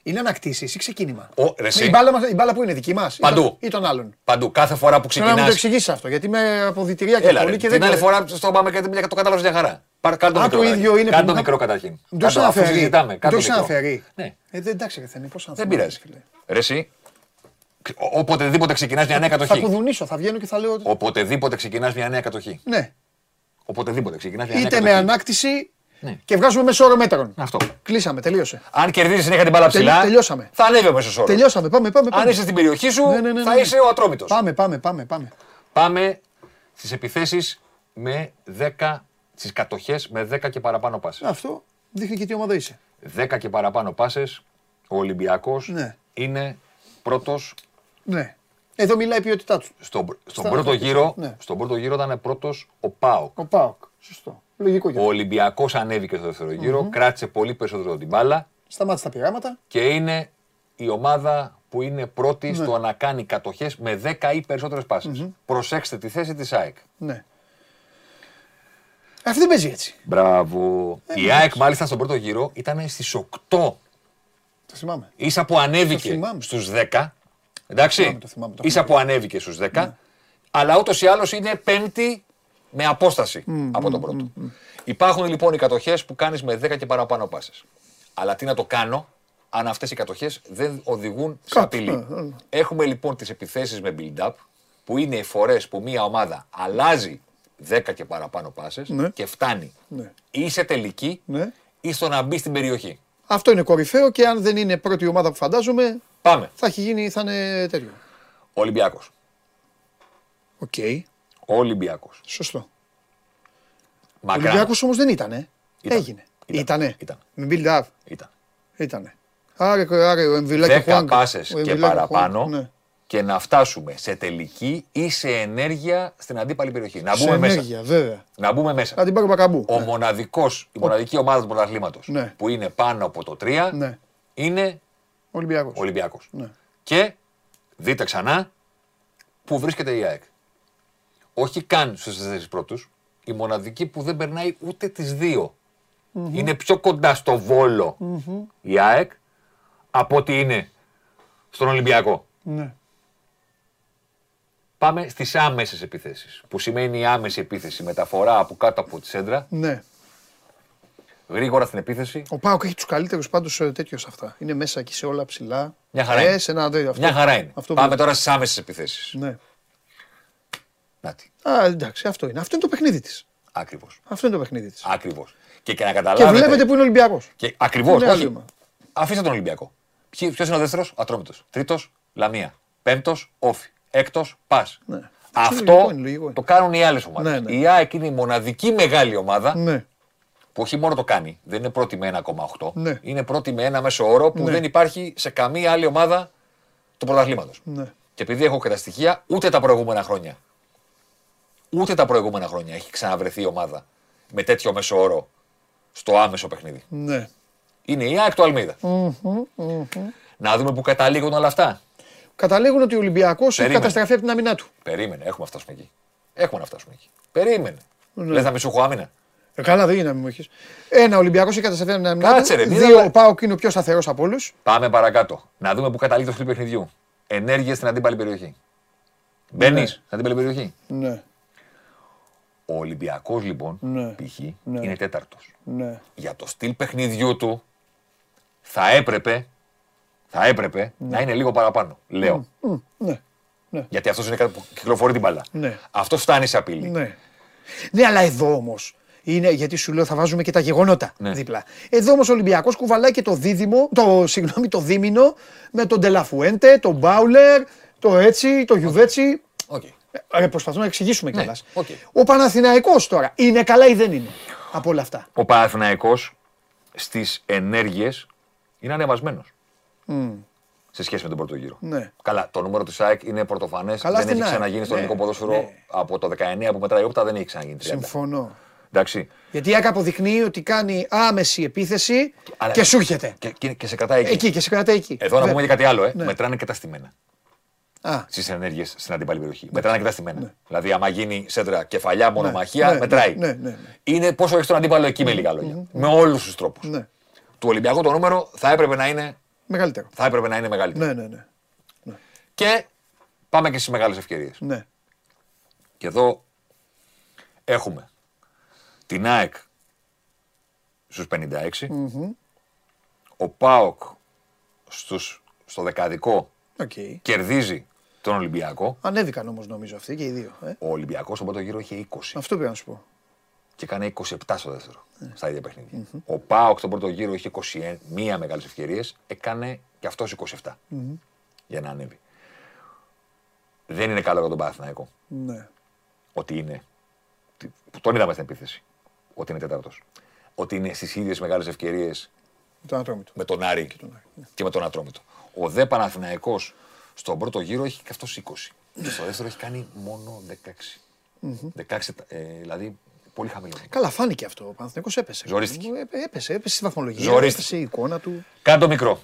Είναι ανακτήσεις ή ξεκίνημα; Ο, ρε, εσύ, η, μπάλα μας, η μπάλα που είναι δική μας. Παντού. Ή των άλλων. Παντού, κάθε φορά που Θέλω να μου το ξεκινά. εξηγήσεις αυτό, γιατί είμαι από διτηρία και Έλα, ρε, πολύ και την δεν άλλη ξέρω. φορά στο πάμε και το κατάλαβες μια χαρά. Πάρ, κάνε το Α, μικρό. το καταρχήν. ίδιο είναι Κάνε που το μου- μικρό καταρχήν. Δεν το Κάνε έχεις το, αφού αναφέρει. συζητάμε. Δεν Κάνε το το έχεις μικρό. αναφέρει. Ναι. Ε, δεν εντάξει, δεν πώς να Δεν πειράζει. Ρε εσύ, ο- οποτεδήποτε ξεκινάς μια νέα Θα κατοχή. κουδουνίσω, θα βγαίνω και θα λέω. ότι- Οποτεδήποτε ξεκινάς μια νέα κατοχή. Ναι. Οποτεδήποτε ξεκινάς μια νέα Είτε κατοχή. με ανάκτηση Ναι. Και βγάζουμε μέσο όρο μέτρων. Αυτό. Κλείσαμε, τελείωσε. Αν κερδίσει συνέχεια την μπάλα ψηλά, τελειώσαμε. θα ανέβει ο μέσος όρος. Τελειώσαμε, πάμε, πάμε. πάμε. Αν είσαι στην περιοχή σου, Ναι, ναι, ναι, θα ναι. είσαι ο ατρόμητος. Πάμε, πάμε, πάμε. πάμε. Πάμε στις επιθέσεις με 10, στις κατοχές με 10 και παραπάνω πάσες. Αυτό δείχνει και τι ομάδα είσαι. 10 και παραπάνω πάσες, ο Ολυμπιακός Ναι. είναι πρώτος. Ναι. Εδώ μιλάει η ποιότητά τους. Στο, στον, Στα- πρώτο γύρο, Ναι. στον πρώτο γύρο ήταν πρώτος ο Πάοκ. Ο Πάοκ. Σωστό. Λογικό για Ο αυτό. Ολυμπιακός ανέβηκε στο δεύτερο γύρο, κράτησε πολύ περισσότερο την μπάλα Σταμάτησε τα πειράματα. και είναι η ομάδα που είναι πρώτη Ναι. στο να κάνει κατοχές με 10 ή περισσότερες Προσέξτε τη θέση της ΑΕΚ. Ναι. Αυτή δεν παίζει έτσι. Μπράβο. Ε, η ΑΕΚ μάλιστα στον πρώτο γύρο ήταν στις 8. Το θυμάμαι. Ίσα που ανέβηκε θυμάμαι. στους 10. Εντάξει; θυμάμαι, το θυμάμαι, το Ίσα θυμάμαι. που ανέβηκε στους 10. Αλλά ούτως ή άλλως είναι πέμπτη με απόσταση από τον πρώτο. Υπάρχουν λοιπόν οι κατοχές που κάνεις με 10 και παραπάνω πάσες. Αλλά τι να το κάνω αν αυτές οι κατοχές δεν οδηγούν σε Κάτω, απειλή. ε, ε. Έχουμε λοιπόν τις επιθέσεις με build-up που είναι οι φορές που μια ομάδα αλλάζει 10 και παραπάνω πάσες Ναι. και φτάνει Ναι. ή σε τελική Ναι. ή στο να μπει στην περιοχή. Αυτό είναι κορυφαίο και αν δεν είναι πρώτη ομάδα που φαντάζομαι, Πάμε. θα έχει γίνει, θα είναι τέτοιο. Ολυμπιακός. Οκ. Ολυμπιακός. Σωστό. Ο Μακράν. Ολυμπιακός όμως δεν ήτανε. Ήταν. Έγινε. Ήταν. Ήτανε. Ήταν. Με build up. Ήταν. Ήτανε. Άρε, άρε, ο Εμβιλά και 10 Χουάνγκ. πάσες Ο και Εμβιλά και παραπάνω Χουάνγκ, ναι. και να φτάσουμε σε τελική ή σε ενέργεια στην αντίπαλη περιοχή. Να Σε μπούμε μέσα. ενέργεια, βέβαια. Να μπούμε μέσα. Θα την πάρω Μπακαμπού. Ο μοναδικός, η μοναδική ομάδα του πρωταθλήματος Ναι. που είναι πάνω από το 3 Ναι. είναι Ολυμπιακός. ο Ολυμπιακός. Ναι. Και δείτε ξανά πού βρίσκεται η ΑΕΚ. Όχι καν στους τέσσερις πρώτους. Η μοναδική που δεν περνάει ούτε τις δυο Είναι πιο κοντά στο βολο η ΑΕΚ από ότι είναι στον Ολυμπιακό. Ναι. Πάμε στις άμεσες επιθέσεις. Που σημαίνει η άμεση επίθεση, μεταφορά από κάτω από τη σέντρα, ναι. γρήγορα στην επίθεση. Ο Πάοκ έχει τους καλύτερους πάντως τέτοιος σε αυτά. Είναι μέσα εκεί σε όλα ψηλά. Μια χαρά ε, είναι. σε ένα τέτοιο. Αυτό. Μια χαρά είναι. Αυτό Πάμε που- τώρα στις άμεσες επιθέσεις. Ναι. Νάτι. Α, εντάξει, αυτό είναι. Αυτό είναι το παιχνίδι της. Ακριβώς. Αυτό είναι το παιχνίδι της. Ακριβώς. Και, και να Και καταλάβετε. βλέπετε που είναι Ολυμπιακός. Και ακριβώς. Είναι άλλη Όχι. ομάδα. Αφήστε τον Ολυμπιακό. Ποιος είναι ο δεύτερος, Ατρόμητος. Τρίτος, Λαμία. Πέμπτος, Όφη. Έκτος, Πας. Ναι. Αυτό Λογικό είναι, λογικό είναι. το κάνουν οι άλλες ομάδες. Ναι, ναι. Η ΑΕΚ είναι η μοναδική μεγάλη ομάδα Ναι. που όχι μόνο το κάνει, δεν είναι πρώτη με 1,8. Ναι. Είναι πρώτη με ένα μέσο όρο που Ναι. δεν υπάρχει σε καμία άλλη ομάδα του πρωταθλήματος. Ναι. Και επειδή έχω και τα στοιχεία, ούτε τα προηγούμενα χρόνια. Ούτε τα προηγούμενα χρόνια έχει ξαναβρεθεί η ομάδα με τέτοιο μέσο όρο στο άμεσο παιχνίδι. Ναι. Είναι η ΑΕΚ του Αλμίδα. Να δούμε που καταλήγουν όλα αυτά. Καταλήγουν ότι ο Ολυμπιακός έχει Περίμενε. καταστραφεί από την άμυνά του. Περίμενε, έχουμε να φτάσουμε εκεί. Έχουμε να φτάσουμε εκεί. Περίμενε. Ναι. Λες να μη σου έχω άμυνα. Ε, καλά, δεν γίνεται να μην μου έχεις. Ένα, ο Ολυμπιακός έχει καταστραφεί από την άμυνά Κάτσε, του. ρε, μη Δύο, δα- ο Πάοκ είναι ο πιο σταθερός από όλους. Πάμε παρακάτω. Να δούμε που καταλήγει το στυλ παιχνιδιού. Ενέργεια στην αντίπαλη περιοχή. Μπαίνεις Ναι. στην αντίπαλη περιοχή. Ναι, Ο Ολυμπιακός λοιπόν, Ναι. π.χ. Ναι. είναι τέταρτος. ναι. Για το στυλ παιχνιδιού του θα έπρεπε, θα έπρεπε να είναι λίγο παραπάνω. Λέω. Μμ, ναι. Γιατί αυτός είναι κάτι που κυκλοφορεί την μπαλά. Ναι. Αυτός φτάνει σε απειλή. Ναι. ναι, αλλά εδώ όμως. Είναι γιατί σου λέω θα βάζουμε και τα γεγονότα Ναι. δίπλα. Εδώ όμως ο Ολυμπιακός κουβαλάει και το δίδυμο, το, συγγνώμη, το δίμηνο με τον Ντε Λα Φουέντε, τον Μπάουλερ, το έτσι, το Γιουβέτσι. Οκ. Ε, Ρε, προσπαθούμε να εξηγήσουμε κιόλας. οκ. Ο Παναθηναϊκός τώρα είναι καλά ή δεν είναι από όλα αυτά; Ο Παναθηναϊκός στις ενέργειες είναι ανεβασμένος. Σε σχέση με τον πρώτο γύρο. Ναι. Καλά, το νούμερο της ΑΕΚ είναι πρωτοφανές. Καλά Δεν στην έχει ΑΕΚ. ξαναγίνει στο Ναι, ελληνικό ποδόσφαιρο ναι. από το 19 που μετράει η Opta, δεν έχει ξαναγίνει 30. Συμφωνώ. Εντάξει. Γιατί η ΑΕΚ αποδεικνύει ότι κάνει άμεση επίθεση Αλλά- και σου έρχεται. Και, και, και σε κρατάει εκεί. Εκεί και σε κρατάει εκεί. Εδώ να Βε- πούμε και κάτι άλλο. Ε. Ναι. Μετράνε και τα στημένα Α, στις ενέργειες στην αντίπαλη περιοχή. Μετράνε και τα στημένα. Δηλαδή, άμα γίνει σέντρα κεφαλιά, μονομαχία, ναι, μετράει. ναι, ναι, ναι. Είναι πόσο έχεις τον αντίπαλο εκεί με λίγα λόγια. Με όλους τους τρόπους. ναι. Του Ολυμπιακού το νούμερο θα έπρεπε να είναι, Μεγαλύτερο. θα έπρεπε να είναι μεγαλύτερο. Ναι, ναι, ναι. Και πάμε και στις μεγάλες ευκαιρίες. ναι. Και εδώ έχουμε την ΑΕΚ στους 56, ο ΠΑΟΚ στους, στο δεκαδικό Οκ. κερδίζει τον Ολυμπιακό. Ανέβηκαν όμως νομίζω αυτοί και οι δύο. Ε. Ο Ολυμπιακός στον πρώτο γύρο είχε 20 Αυτό πήγα να σου πω. και έκανε 27 στο δεύτερο, στα ίδια παιχνίδια. Ο ΠΑΟΚ στον πρώτο γύρο είχε 21 μεγάλες ευκαιρίες, έκανε και αυτός 27 για να ανέβει. Δεν είναι καλό για τον Παναθηναϊκό Ναι. ότι είναι. που Τον είδαμε στην επίθεση. Ότι είναι τέταρτος. Ότι είναι στις ίδιες μεγάλες ευκαιρίες Το ατρόμητο. με τον Άρη και με τον Ατρόμητο. Ο Δε Παναθηναϊκός στον πρώτο γύρο έχει και αυτός 20. Και στο δεύτερο έχει κάνει μόνο 16. 16, ε, δηλαδή πολύ χαμηλό. Καλά, φάνηκε αυτό. Ο Παναθηναϊκός έπεσε. Ζορίστηκε. Ε, Έπεσε, έπεσε στη βαθμολογία. Ζορίστηκε. Έπεσε η εικόνα του. Κάνε το μικρό.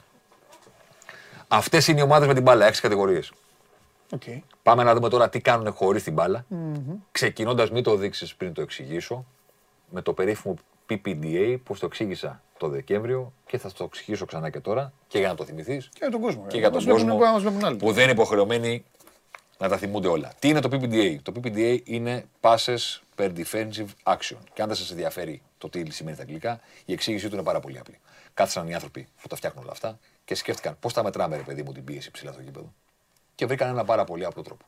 Αυτές είναι οι ομάδες με την μπάλα, έξι κατηγορίες. Okay. Πάμε να δούμε τώρα τι κάνουν χωρίς την μπάλα. Ξεκινώντας, μην το δείξεις πριν το εξηγήσω, με το περίφημο PPDA, που το εξήγησα το Δεκέμβριο και θα το εξηγήσω ξανά και τώρα και για να το θυμηθείς Και για τον κόσμο. και ε. για Μας τον βλέπουν- κόσμο μπορεί να μας βλέπουν άλλοι. που δεν είναι υποχρεωμένοι να τα θυμούνται όλα. Τι είναι το PPDA. Το PPDA είναι passes per defensive action. Και αν δεν σας ενδιαφέρει το τι σημαίνει στα αγγλικά, η εξήγησή του είναι πάρα πολύ απλή. Κάθισαν οι άνθρωποι που τα φτιάχνουν όλα αυτά και σκέφτηκαν πώς θα μετράμε, ρε παιδί μου, την πίεση ψηλά στο γήπεδο. Και βρήκαν ένα πάρα πολύ απλό τρόπο.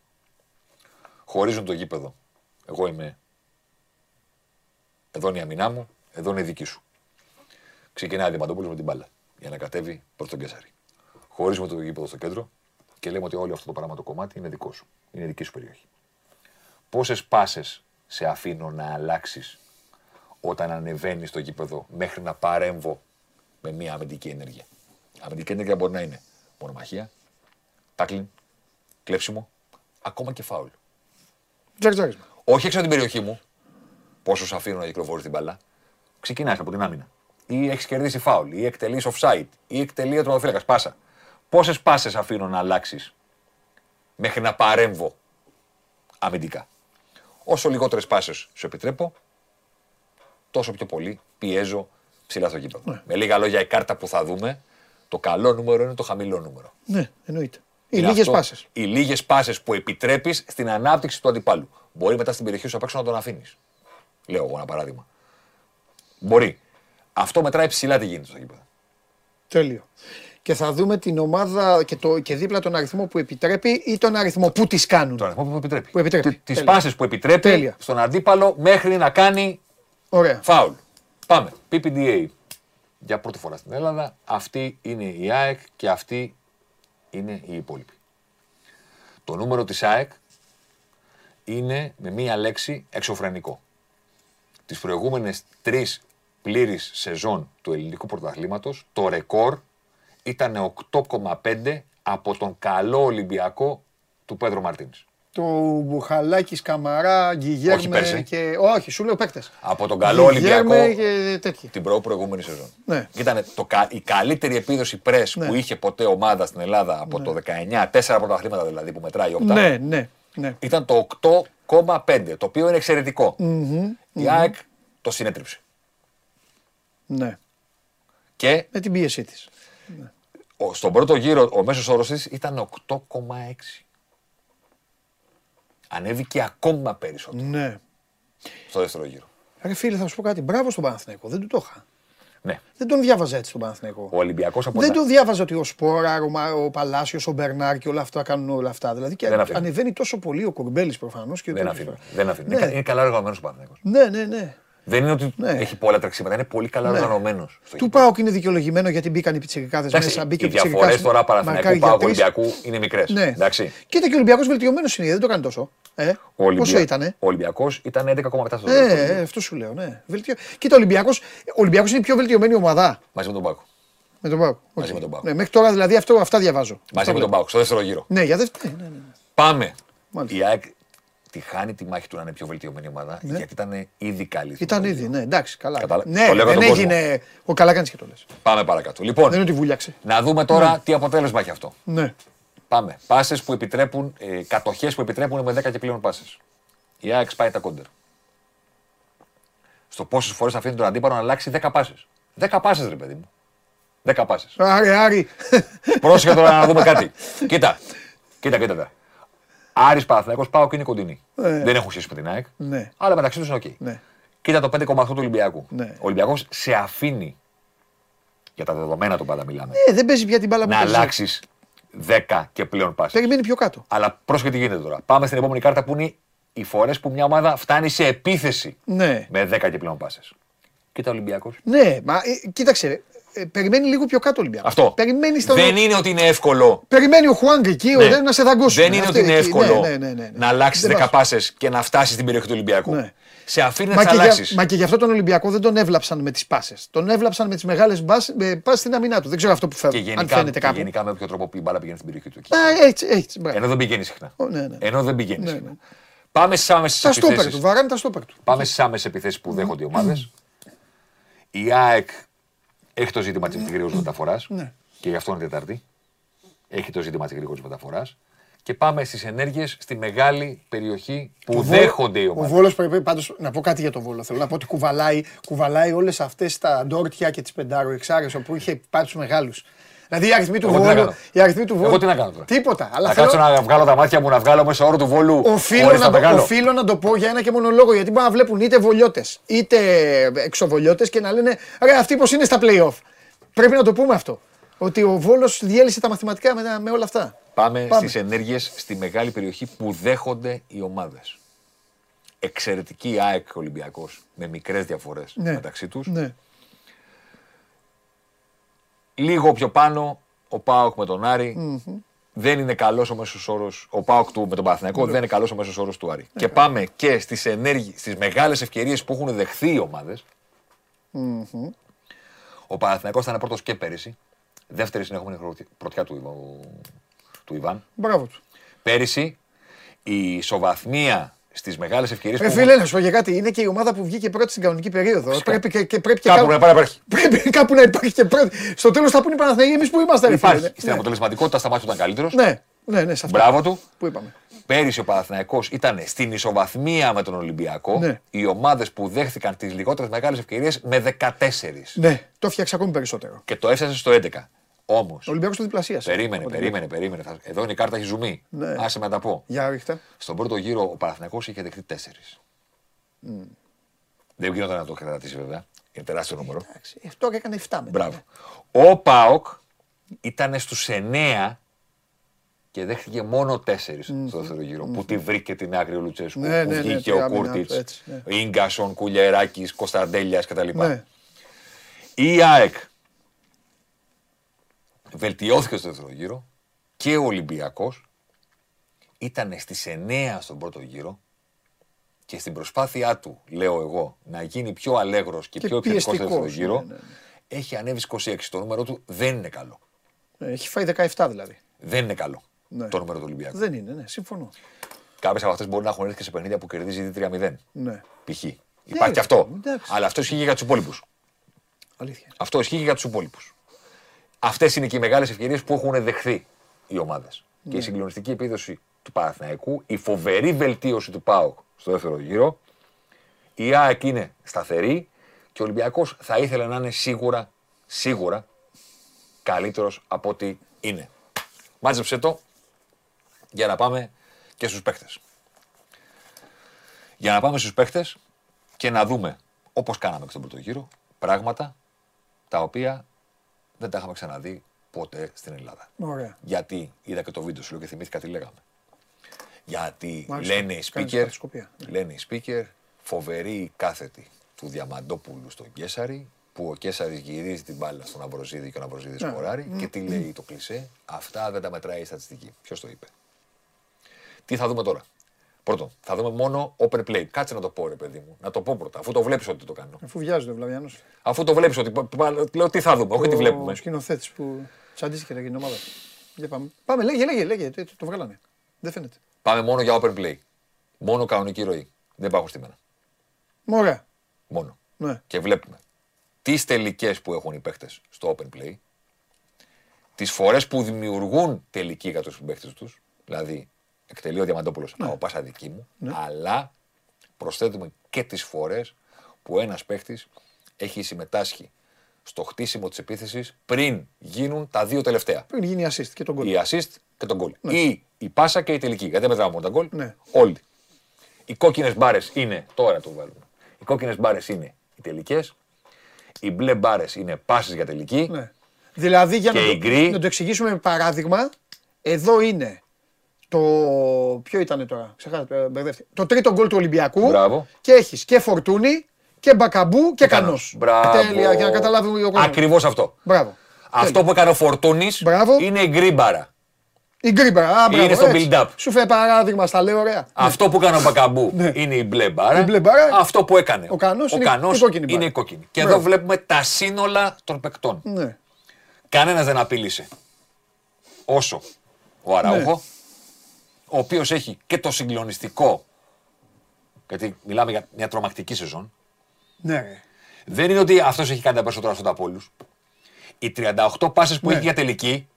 Χωρίζουν το γήπεδο. Εγώ είμαι. Εδώ είναι η αμυνά μου, εδώ είναι η δική σου. Ξεκινάει ο Διαμαντόπουλο με την μπάλα για να κατέβει προς τον Κέσσαρη. Χωρίζουμε το γήπεδο στο κέντρο και λέμε ότι όλο αυτό το πράγμα το κομμάτι είναι δικό σου. Είναι δική σου περιοχή. Πόσες πάσες σε αφήνω να αλλάξεις όταν ανεβαίνει στο γήπεδο μέχρι να παρέμβω με μια αμυντική ενέργεια; Αμυντική ενέργεια μπορεί να είναι μονομαχία, τάκλιν, κλέψιμο, ακόμα και φάουλ. Τζαρτζάρισμα. Όχι έξω από την περιοχή μου, πόσο σε αφήνω να κυκλοφορεί την μπαλά. Ξεκινάει από την άμυνα. Ή έχεις κερδίσει φάουλ, ή εκτελείς offside, ή εκτελεί ατρομοφύλακα. Πάσα. Πόσες πάσες αφήνω να αλλάξεις μέχρι να παρέμβω αμυντικά. Όσο λιγότερες πάσες σου επιτρέπω, τόσο πιο πολύ πιέζω ψηλά στο γήπεδο. Με λίγα λόγια, η κάρτα που θα δούμε, το καλό νούμερο είναι το χαμηλό νούμερο. Ναι, εννοείται. Οι Είναι λίγες αυτό, πάσες. Οι λίγες πάσες που επιτρέπεις στην ανάπτυξη του αντιπάλου. Μπορεί μετά στην περιοχή σου απ' έξω να τον αφήνεις. Λέω εγώ ένα παράδειγμα. Μπορεί. Αυτό μετράει ψηλά τι γίνεται στο γήπεδο. Τέλειο. Και θα δούμε την ομάδα και, το, και δίπλα τον αριθμό που επιτρέπει ή τον αριθμό που τις κάνουν. Τον αριθμό που επιτρέπει. Που επιτρέπει. Τις Τέλεια. πάσει που επιτρέπει Τέλεια. στον αντίπαλο μέχρι να κάνει Ωραία. φάουλ. Πάμε. PPDA. Για πρώτη φορά στην Ελλάδα. Αυτή είναι η ΑΕΚ και αυτή είναι η υπόλοιπη. Το νούμερο της ΑΕΚ είναι με μία λέξη εξωφρενικό. Τις προηγούμενες τρεις πλήρεις σεζόν του ελληνικού πρωταθλήματος, το ρεκόρ ήταν 8,5 από τον καλό Ολυμπιακό του Πέδρο Μαρτίνς. του Μπουχαλάκης, Καμαρά, Γκυγέρμε πέρσι. και. Όχι, σου λέω παίκτες. Από τον καλό Ολυμπιακό και τέτοιοι. την προ προηγούμενη σεζόν. Ναι. Ήταν το, κα- η καλύτερη επίδοση πρες Ναι. που είχε ποτέ ομάδα στην Ελλάδα από το 19, τέσσερα πρωταθλήματα δηλαδή που μετράει η όπτα, Ναι, ναι, ναι. ήταν το 8,5, το οποίο είναι εξαιρετικό. Η ΑΕΚ το συνέτριψε. Ναι. Και Με την πίεσή της. ο- στον πρώτο γύρο ο μέσος όρος της ήταν 8,6. Ανέβηκε ακόμα περισσότερο Ναι. στο δεύτερο γύρο. Ρε φίλε, θα σου πω κάτι. Μπράβο στον Παναθηναϊκό. Δεν του το είχα. Ναι. Δεν τον διάβαζα έτσι τον Παναθηναϊκό. Ο Ολυμπιακός από Δεν τα- τον διάβαζα ότι ο Σπόρα, ο, Μα- ο Παλάσιος, ο Μπερνάρ και όλα αυτά κάνουν όλα αυτά. Δηλαδή και Δεν αφήνει. ανεβαίνει τόσο πολύ ο Κουρμπέλης προφανώς. Δεν αφήνει. Δεν αφήνει. Ναι. Είναι κα- Είναι καλά οργανωμένος ο Παναθηναϊκός. Ναι, ναι, ναι. Δεν είναι ότι Ναι. έχει πολλά τρεξίματα, είναι πολύ καλά Ναι. οργανωμένος. στο Του γήπεδο. Πάοκ είναι δικαιολογημένο γιατί μπήκαν οι πιτσιρικάδες Εντάξει, μέσα. Μπήκε οι ο πιτσιρικάς, διαφορές τώρα Παναθηναϊκού μαρκάρει για Πάοκ τρεις. Ολυμπιακού είναι μικρές. Ναι. Εντάξει. Κοίτα και ο Ολυμπιακός βελτιωμένος είναι, δεν το κάνει τόσο. Ε, Ο Ολυμπια- Πόσο ήτανε; Ο Ολυμπιακός ήταν 11,7 στο Ε, δεύτερο ε, γύρο. αυτό σου λέω, ναι. Βελτιω... Κοίτα, ο Ολυμπιακό Ολυμπιακός είναι η πιο βελτιωμένη ομάδα Μαζί με τον Πάοκ. με τον Πάοκ. Μαζί Οκ. με τον ΠΑΟΚ. Ναι, μέχρι τώρα δηλαδή αυτό, αυτά διαβάζω. Μαζί Αυτά με τον βλέπω. Πάοκ στο δεύτερο γύρο. Ναι, για δεύτερο. Ναι, ναι, ναι. Πάμε. Μάλιστα. Η ΑΕΚ τη χάνει τη μάχη του να είναι πιο βελτιωμένη ομάδα γιατί ήταν ήδη καλή. στο Ήταν πρώτο ήδη, γύρο. ναι, εντάξει, καλά. Κατάλα- Ναι, το λέω για δεν τον κόσμο. έγινε. Ο καλά κάνει και το λες. Πάμε παρακάτω. Δεν Λοιπόν, είναι ότι βούλιαξε. να δούμε τώρα τι αποτέλεσμα έχει αυτό. Ναι. Πάμε. Πάσες που επιτρέπουν, ε, κατοχές που επιτρέπουν με 10 και πλέον πάσες. Η ΑΕΚ σπάει τα κοντέρ. Στο πόσες φορές αφήνει τον αντίπαλο να αλλάξει 10 πάσες. 10 πάσες, ρε παιδί μου. 10 πάσες. Άρη, Άρη. Πρόσεχε τώρα να δούμε κάτι. Κοίτα. Κοίτα, κοίτα. Κοίτα. Άρης Παναθηναϊκός ΠΑΟΚ είναι κοντινοί. Ε. Δεν έχουν σχέση με την ΑΕΚ. Ναι. Αλλά μεταξύ τους είναι οκ. Ναι. Κοίτα το 5,8 του Ολυμπιακού. Ναι. Ο Ολυμπιακός σε αφήνει. Για τα δεδομένα του πάντα μιλάμε. Ε, δεν παίζει πια την μπάλα που να παίζει. αλλάξεις 10 και πλέον πάσει. Περιμένει πιο κάτω. Αλλά πρόσεχε τι γίνεται τώρα. Πάμε στην επόμενη κάρτα που είναι οι φορές που μια ομάδα φτάνει σε επίθεση Ναι. με 10 και πλέον πάσες. Κοίτα ο Ολυμπιακός. Ναι, μα ε, κοίταξε. Ε, περιμένει λίγο πιο κάτω ο Ολυμπιακός. Αυτό. Περιμένει στον... Δεν είναι ότι είναι εύκολο. Περιμένει ο Χουάνγκ εκεί Ναι. ο, να σε δαγκώσει. Δεν είναι ότι είναι εύκολο Ναι, ναι, ναι, ναι. να αλλάξεις Δεν 10 πας. πάσε και να φτάσεις στην περιοχή του Ολυμπιακού. Ναι. Σε αφήνει να Μα τις και, για, αλλάξεις. μα και γι' αυτό τον Ολυμπιακό δεν τον έβλαψαν με τις πάσες. Τον έβλαψαν με τις μεγάλες πάσει στην αμυνά του. Δεν ξέρω αυτό που Και φέρνει. Αν γενικά, φαίνεται και κάπου. γενικά με όποιο τρόπο που η μπάλα πηγαίνει στην περιοχή του. εκεί. Α, έτσι, έτσι. μπράβο. Ενώ δεν πηγαίνει συχνά. Ω, ναι, ναι. Ενώ δεν πηγαίνει Ναι, συχνά. ναι. Πάμε στις άμεσες Τα στόπερ του, επιθέσει. βαράνε τα στόπερ του. Πάμε στις άμεσες επιθέσεις που δέχονται οι ομάδες. Η ΑΕΚ έχει το ζήτημα της γρήγορης μεταφοράς. Ναι. Και γι' αυτό είναι Τετάρτη. Έχει το ζήτημα της γρήγορης μεταφοράς. Και πάμε στις ενέργειες στη μεγάλη περιοχή που δέχονται οι Ο ομάδες. Βόλος πρέπει πάντως να πω κάτι για τον Βόλο. Θέλω να πω ότι κουβαλάει, κουβαλάει όλες αυτές τα ντόρτια και τις πεντάρο εξάρες όπου είχε πάρει του μεγάλους. Δηλαδή οι αριθμοί του Εγώ τι να Βόλου. κάνω; Οι αριθμοί του Βόλου. Εγώ τι να κάνω τώρα; Τίποτα. Αλλά Να θέλω, κάτσω να βγάλω τα μάτια μου να βγάλω μέσα όρο του βόλου. οφείλω, χωρίς να το, μεγάλω. οφείλω να το πω για ένα και μόνο λόγο. Γιατί μπορεί να βλέπουν είτε βολιώτες είτε εξοβολιώτες και να λένε Ρε, αυτοί πώς είναι στα playoff. Πρέπει να το πούμε αυτό. Ότι ο Βόλος διέλυσε τα μαθηματικά με, τα- με όλα αυτά. Πάμε, Πάμε. στις ενέργειες στη μεγάλη περιοχή που δέχονται οι ομάδες. Εξαιρετική ΑΕΚ Ολυμπιακός με μικρές διαφορές Ναι. μεταξύ τους. Ναι. Λίγο πιο πάνω ο ΠΑΟΚ με τον αρη Δεν είναι καλός ο μέσος όρος, ο ΠΑΟΚ του με τον Παναθηναϊκό Ναι. δεν είναι καλός ο μέσος όρος του Άρη. Και πάμε και στις, ενέργειες, στις μεγάλες ευκαιρίες που έχουν δεχθεί οι ομαδες Ο Παναθηναϊκός ήταν πρώτος και πέρυσι. Δεύτερη συνεχόμενη χρονιά- πρωτιά του, Ιβα- του Ιβάν. Μπράβο του. Πέρυσι η ισοβαθμία στις μεγάλες ευκαιρίες Ρε φίλε, να σου πω για κάτι. Είναι και η ομάδα που βγήκε πρώτη στην κανονική περίοδο. Πρέπει και, και πρέπει και Κάπου να υπάρχει. Πρέπει κάπου να υπάρχει και πρώτη. Στο τέλος θα πούνε οι Παναθηναϊκοί εμείς που είμαστε. ρε φίλε. Υπάρχει. Στην Ναι. αποτελεσματικότητα στα μάτια του ήταν καλύτερος. Ναι, ναι, ναι, σε αυτό. Μπράβο του. Πού είπαμε. Πέρυσι ο Παναθηναϊκός ήταν στην ισοβαθμία με τον Ολυμπιακό. Ναι. Οι ομάδες που δέχθηκαν τις λιγότερες μεγάλες ευκαιρίες με 14. Ναι, το φτιάξα ακόμη περισσότερο. Και το έφτασε στο 11. Όμως. Ο Ολυμπιακός το διπλασίασε. Περίμενε, Ότι- περίμενε, περίμενε. Θα- Εδώ είναι η κάρτα έχει ζουμί. Ναι. Άσε με να τα πω. Για ρίχτα. Στον πρώτο γύρο ο Παναθηναϊκός είχε δεχτεί 4. Δεν γινόταν να το κρατήσει βέβαια. Είναι τεράστιο νούμερο. Εντάξει, ε, Τώρα έκανε 7 μετά. Μπράβο. Ο Πάοκ ήταν στους 9 και δέχτηκε μόνο 4 στο δεύτερο γύρο. Που τη βρήκε την άκρη ο Λουτσέσκου. Ναι, που ναι, ναι, βγήκε τι ο άμυνα Κούρτιτς, του, έτσι, ναι. ο γκασον, Κουλιεράκη, Κωνσταντέλιας κτλ. Ναι. Η ΑΕΚ βελτιώθηκε στο δεύτερο γύρο και ο Ολυμπιακός ήταν στις 9 στον πρώτο γύρο και στην προσπάθειά του, λέω εγώ, να γίνει πιο αλέγρος και, Και πιο επιθετικός στο δεύτερο πιεστικός, γύρο, ναι, ναι, έχει ανέβει 26. Το νούμερο του δεν είναι καλό. Ε, Έχει φάει 17 δηλαδή. Δεν είναι καλό Ναι. το νούμερο του Ολυμπιακού. Δεν είναι, ναι, συμφωνώ. Κάποιες από αυτές μπορεί να έχουν έρθει και σε παιχνίδια που κερδίζει ήδη 3-0. Ναι. Π.χ. Υπάρχει και ρε, αυτό. εντάξει. Αλλά αυτό ισχύει και για τους υπόλοιπους. Αλήθεια. Αυτό ισχύει και για τους υπόλοιπους. Αυτές είναι και οι μεγάλες ευκαιρίες που έχουν δεχθεί οι ομάδες. Και η συγκλονιστική επίδοση του Παναθηναϊκού, η φοβερή βελτίωση του ΠΑΟΚ στο δεύτερο γύρο. Η ΑΕΚ είναι σταθερή και ο Ολυμπιακός θα ήθελε να είναι σίγουρα, σίγουρα καλύτερος από ό,τι είναι. Μάζεψε το για να πάμε και στους παίχτες. Για να πάμε στους παίχτες και να δούμε, όπως κάναμε και στον πρώτο γύρο, πράγματα τα οποία δεν τα είχαμε ξαναδεί ποτέ στην Ελλάδα. Ωραία. Γιατί είδα και το βίντεο σου λέω και θυμήθηκα τι λέγαμε. Γιατί Μάλιστα. λένε οι Κάνεις speaker, χαρτοσκοπία. λένε οι speaker, φοβερή η κάθετη του Διαμαντόπουλου στον Κέσαρη, που ο Κέσαρης γυρίζει την μπάλα στον Αβροζίδη και ο Αβροζίδη Ναι. σκοράρει. Και τι λέει το κλισέ, αυτά δεν τα μετράει η στατιστική. Ποιος το είπε; Τι θα δούμε τώρα; Πρώτον, θα δούμε μόνο open play. Κάτσε να το πω, ρε παιδί μου. Να το πω πρώτα, αφού το βλέπεις ότι το κάνω. Αφού βιάζεται ο Βλαβιανός. Αφού το βλέπεις ότι. πα- πα- Λέω τι θα δούμε, όχι τι βλέπουμε. Ο σκηνοθέτης που τσαντίστηκε για την ομάδα. Για πάμε. Πάμε, λέγε, λέγε, λέγε. Το, το βγάλανε. Δεν φαίνεται. Πάμε μόνο για open play. Μόνο κανονική ροή. Δεν υπάρχουν στήμενα. Ωραία. Μόνο. Ναι. Και βλέπουμε τις τελικές που έχουν οι παίχτε στο open play, τις φορές που δημιουργούν τελική για τους παίχτε τους, δηλαδή εκτελεί ο Διαμαντόπουλος από πάσα δική μου, αλλά προσθέτουμε και τις φορές που ένας παίχτης έχει συμμετάσχει στο χτίσιμο της επίθεσης πριν γίνουν τα δύο τελευταία. Πριν γίνει η assist και τον Η γκολ. assist και τον γκολ. Ή η πάσα και η τελική. Γιατί δεν μετράμε μόνο τα γκολ. Ναι. Όλοι. Οι κόκκινες μπάρες είναι. Τώρα το βάλουμε. Οι κόκκινες μπάρες είναι οι τελικές. Οι μπλε μπάρες είναι πάσες για τελική. Ναι. Δηλαδή, για Και να η το, γκρι. να το εξηγήσουμε με παράδειγμα, εδώ είναι το. Ποιο ήταν τώρα, ξεχάστε, ε, μπερδεύτηκα. Το τρίτο γκολ του Ολυμπιακού. Μπράβο. Και έχεις και Φορτούνη και Μπακαμπού και Κανός. Μπράβο. Τέλεια, για να καταλάβει ο κόσμος. Ακριβώς αυτό. Μπράβο. Αυτό που έκανε ο Φορτούνης Μπράβο. είναι η γκρι μπάρα. Η γκρι μπάρα. Α, μπράβο, Είναι στο έτσι. build-up. Σου φέρει παράδειγμα, στα λέω ωραία. Αυτό που έκανε ο Μπακαμπού είναι η μπλε μπάρα. Ναι. Η μπλε μπάρα. Αυτό που έκανε Ο Κανός είναι η Κανός κόκκινη μπάρα. είναι η κόκκινη. Και Μπράβο. εδώ βλέπουμε τα σύνολα των παικτών. Ναι. Κανένας δεν απείλησε όσο ο Αραούχο, Ναι. Ο οποίος έχει και το συγκλονιστικό. Γιατί μιλάμε για μια τρομακτική σεζόν. Ναι, ρε. Δεν είναι ότι αυτός έχει κάνει τα περισσότερα στον από όλους. Οι 38 πάσες που Ναι. έχει για τελική,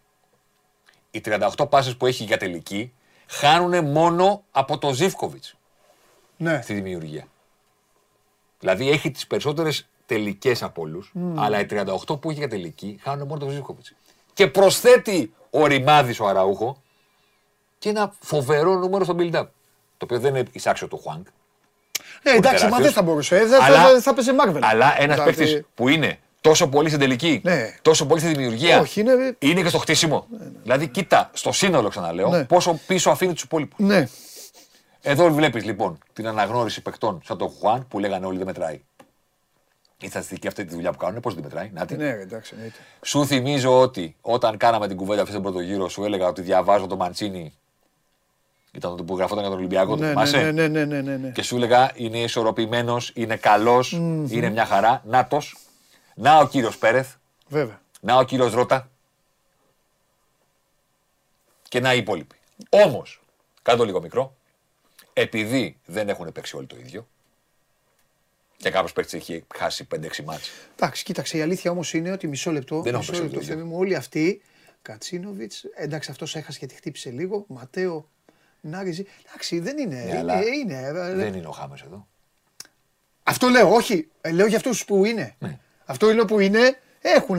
οι 38 πάσες που έχει για τελική, χάνουν μόνο από το Ζήφκοβιτς ναι. στη δημιουργία. Δηλαδή έχει τις περισσότερες τελικές από όλους, αλλά οι 38 που έχει για τελική χάνουν μόνο τον Ζήφκοβιτς. Και προσθέτει ο Ρημάδης ο Αραούχο και ένα φοβερό νούμερο στο build-up. Το οποίο δεν είναι εισάξιο του Χουάνκ. Ναι, εντάξει, μα τεράστιος. δεν θα μπορούσε. ε, Θα, Αλλά- θα, θα παίζει Marvel. Αλλά ένας Δηλαδή, παίκτης που είναι τόσο πολύ στην τελική, Ναι. τόσο πολύ στη δημιουργία, Όχι, είναι- και στο χτίσιμο. Δηλαδή, κοίτα, στο σύνολο ξαναλέω, Ναι. πόσο πίσω αφήνει τους υπόλοιπους. Ναι. Εδώ βλέπεις λοιπόν την αναγνώριση παικτών σαν τον Χουάν που λέγανε όλοι δεν μετράει. Η στατιστική αυτή τη δουλειά που κάνουν, πώς δεν μετράει. Να τη. Ναι, ρε, εντάξει, εννοείται. Σου θυμίζω ότι όταν κάναμε την κουβέντα αυτής στον πρώτο γύρο, σου έλεγα ότι διαβάζω το Μαντσίνη. Ήταν το που γραφόταν για τον Ολυμπιακό, το Ναι, ναι, θυμάσαι; ναι, ναι, ναι, ναι, ναι, ναι. Και σου έλεγα είναι ισορροπημένος, είναι καλός, είναι μια χαρά. Νάτος. Να ο κύριος Πέρεθ. Βέβαια. Να ο κύριος Ρότα. Και να οι υπόλοιποι. Όμως, κάτω λίγο μικρό, επειδή δεν έχουν παίξει όλοι το ίδιο, και κάποιος παίκτης έχει χάσει 5-6 μάτς. Εντάξει, κοίταξε, η αλήθεια όμως είναι ότι μισό λεπτό. Δεν έχω μισό παίξει λεπτό, το ίδιο. Θέμη μου, όλοι αυτοί. Κατσίνοβιτς, εντάξει, αυτός έχασε γιατί χτύπησε λίγο. Ματέο, Νάριζη. Εντάξει, δεν είναι. Ναι, είναι, αλλά είναι ε, Δεν είναι ο Χάμε εδώ. Αυτό λέω, όχι. Ε, Λέω για αυτούς που είναι. Αυτό λέω που είναι, έχουν.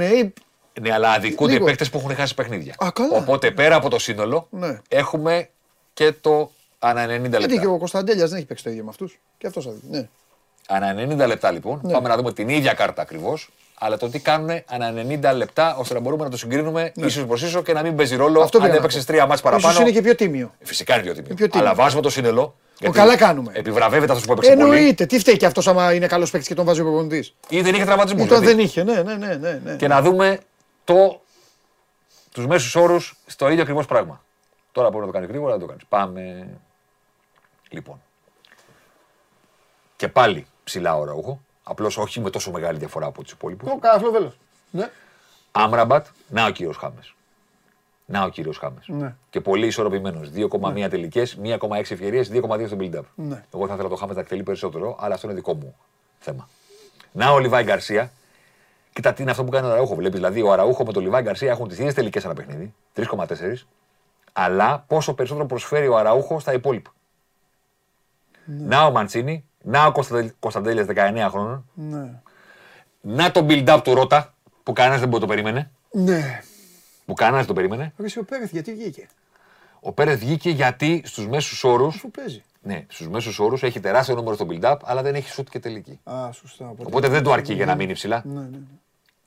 Ναι, αλλά αδικούνται οι Λίγο. παίκτες που έχουν χάσει παιχνίδια. Α, καλά. Οπότε πέρα από το σύνολο Ναι. έχουμε και το ανά 90 Γιατί και λεπτά. ο Κωνσταντέλιας δεν έχει παίξει το ίδιο με αυτούς. Και αυτός θα δει. Ναι. Ανά 90 λεπτά λοιπόν, Ναι. πάμε να δούμε την ίδια κάρτα ακριβώς, αλλά το τι κάνουν ανά 90 λεπτά ώστε να μπορούμε να το συγκρίνουμε ίσο προς ίσο και να μην παίζει ρόλο Ναι. Αυτό αν πήγα να έπαιξε πω. τρία μάτς παραπάνω. Ίσως είναι και πιο τίμιο. Φυσικά είναι πιο τίμιο. πιο τίμιο. Αλλά βάζουμε το σύνολο. γιατί καλά κάνουμε. Επιβραβεύεται αυτός που έπαιξε πολύ. Εννοείται. Τι φταίει και αυτός άμα είναι καλός παίκτης και τον βάζει ο προπονητής; Ή δεν είχε τραυματισμού. Ή το δεν είχε. Ναι, ναι, ναι. ναι, ναι. Και να δούμε το, τους μέσους όρους στο ίδιο ακριβώς πράγμα. Τώρα μπορεί να το κάνει γρήγορα, να το κάνεις. Πάμε. Λοιπόν. Και πάλι ψηλά ο Ραούχο. Απλώς όχι με τόσο μεγάλη διαφορά από τους υπόλοιπους. Ο Καραφλοβέλο. Ναι. Άμραμπατ, να ο κύριος Χάμες. Να ο κύριος Χάμες. Ναι. Και πολύ ισορροπημένος. 2,1 τελικές, 1,6 ευκαιρίες, 2,2 στο build-up. Ναι. Εγώ θα ήθελα το Χάμες να εκτελεί περισσότερο, αλλά αυτό είναι δικό μου θέμα. Να ο Λιβάη Γκαρσία. Κοίτα τι είναι αυτό που κάνει ο Αραούχο. Βλέπεις; Δηλαδή ο Αραούχο με τον Λιβάη Γκαρσία έχουν τις ίδιες τελικές ένα παιχνίδι, 3,4. Αλλά πόσο περισσότερο προσφέρει ο Αραούχο στα υπόλοιπα. Να ο Μαντσίνη, να ο Κωνσταντέλιας 19 χρόνων, Ναι. να το build-up του Ρότα που κανένας δεν μπορεί να το περίμενε. Ναι. Που κανένας δεν το περίμενε. Ρε, εσύ ο Πέρεθ γιατί βγήκε; Ο Πέρεθ βγήκε γιατί στους μέσους όρου. Αφού παίζει. Ναι, στους μέσους όρους έχει τεράστιο νούμερο στο build-up, αλλά δεν έχει σουτ και τελική. Α, σωστά. Οπότε, Οπότε δεν του αρκεί για να μείνει ψηλά. Ναι, ναι.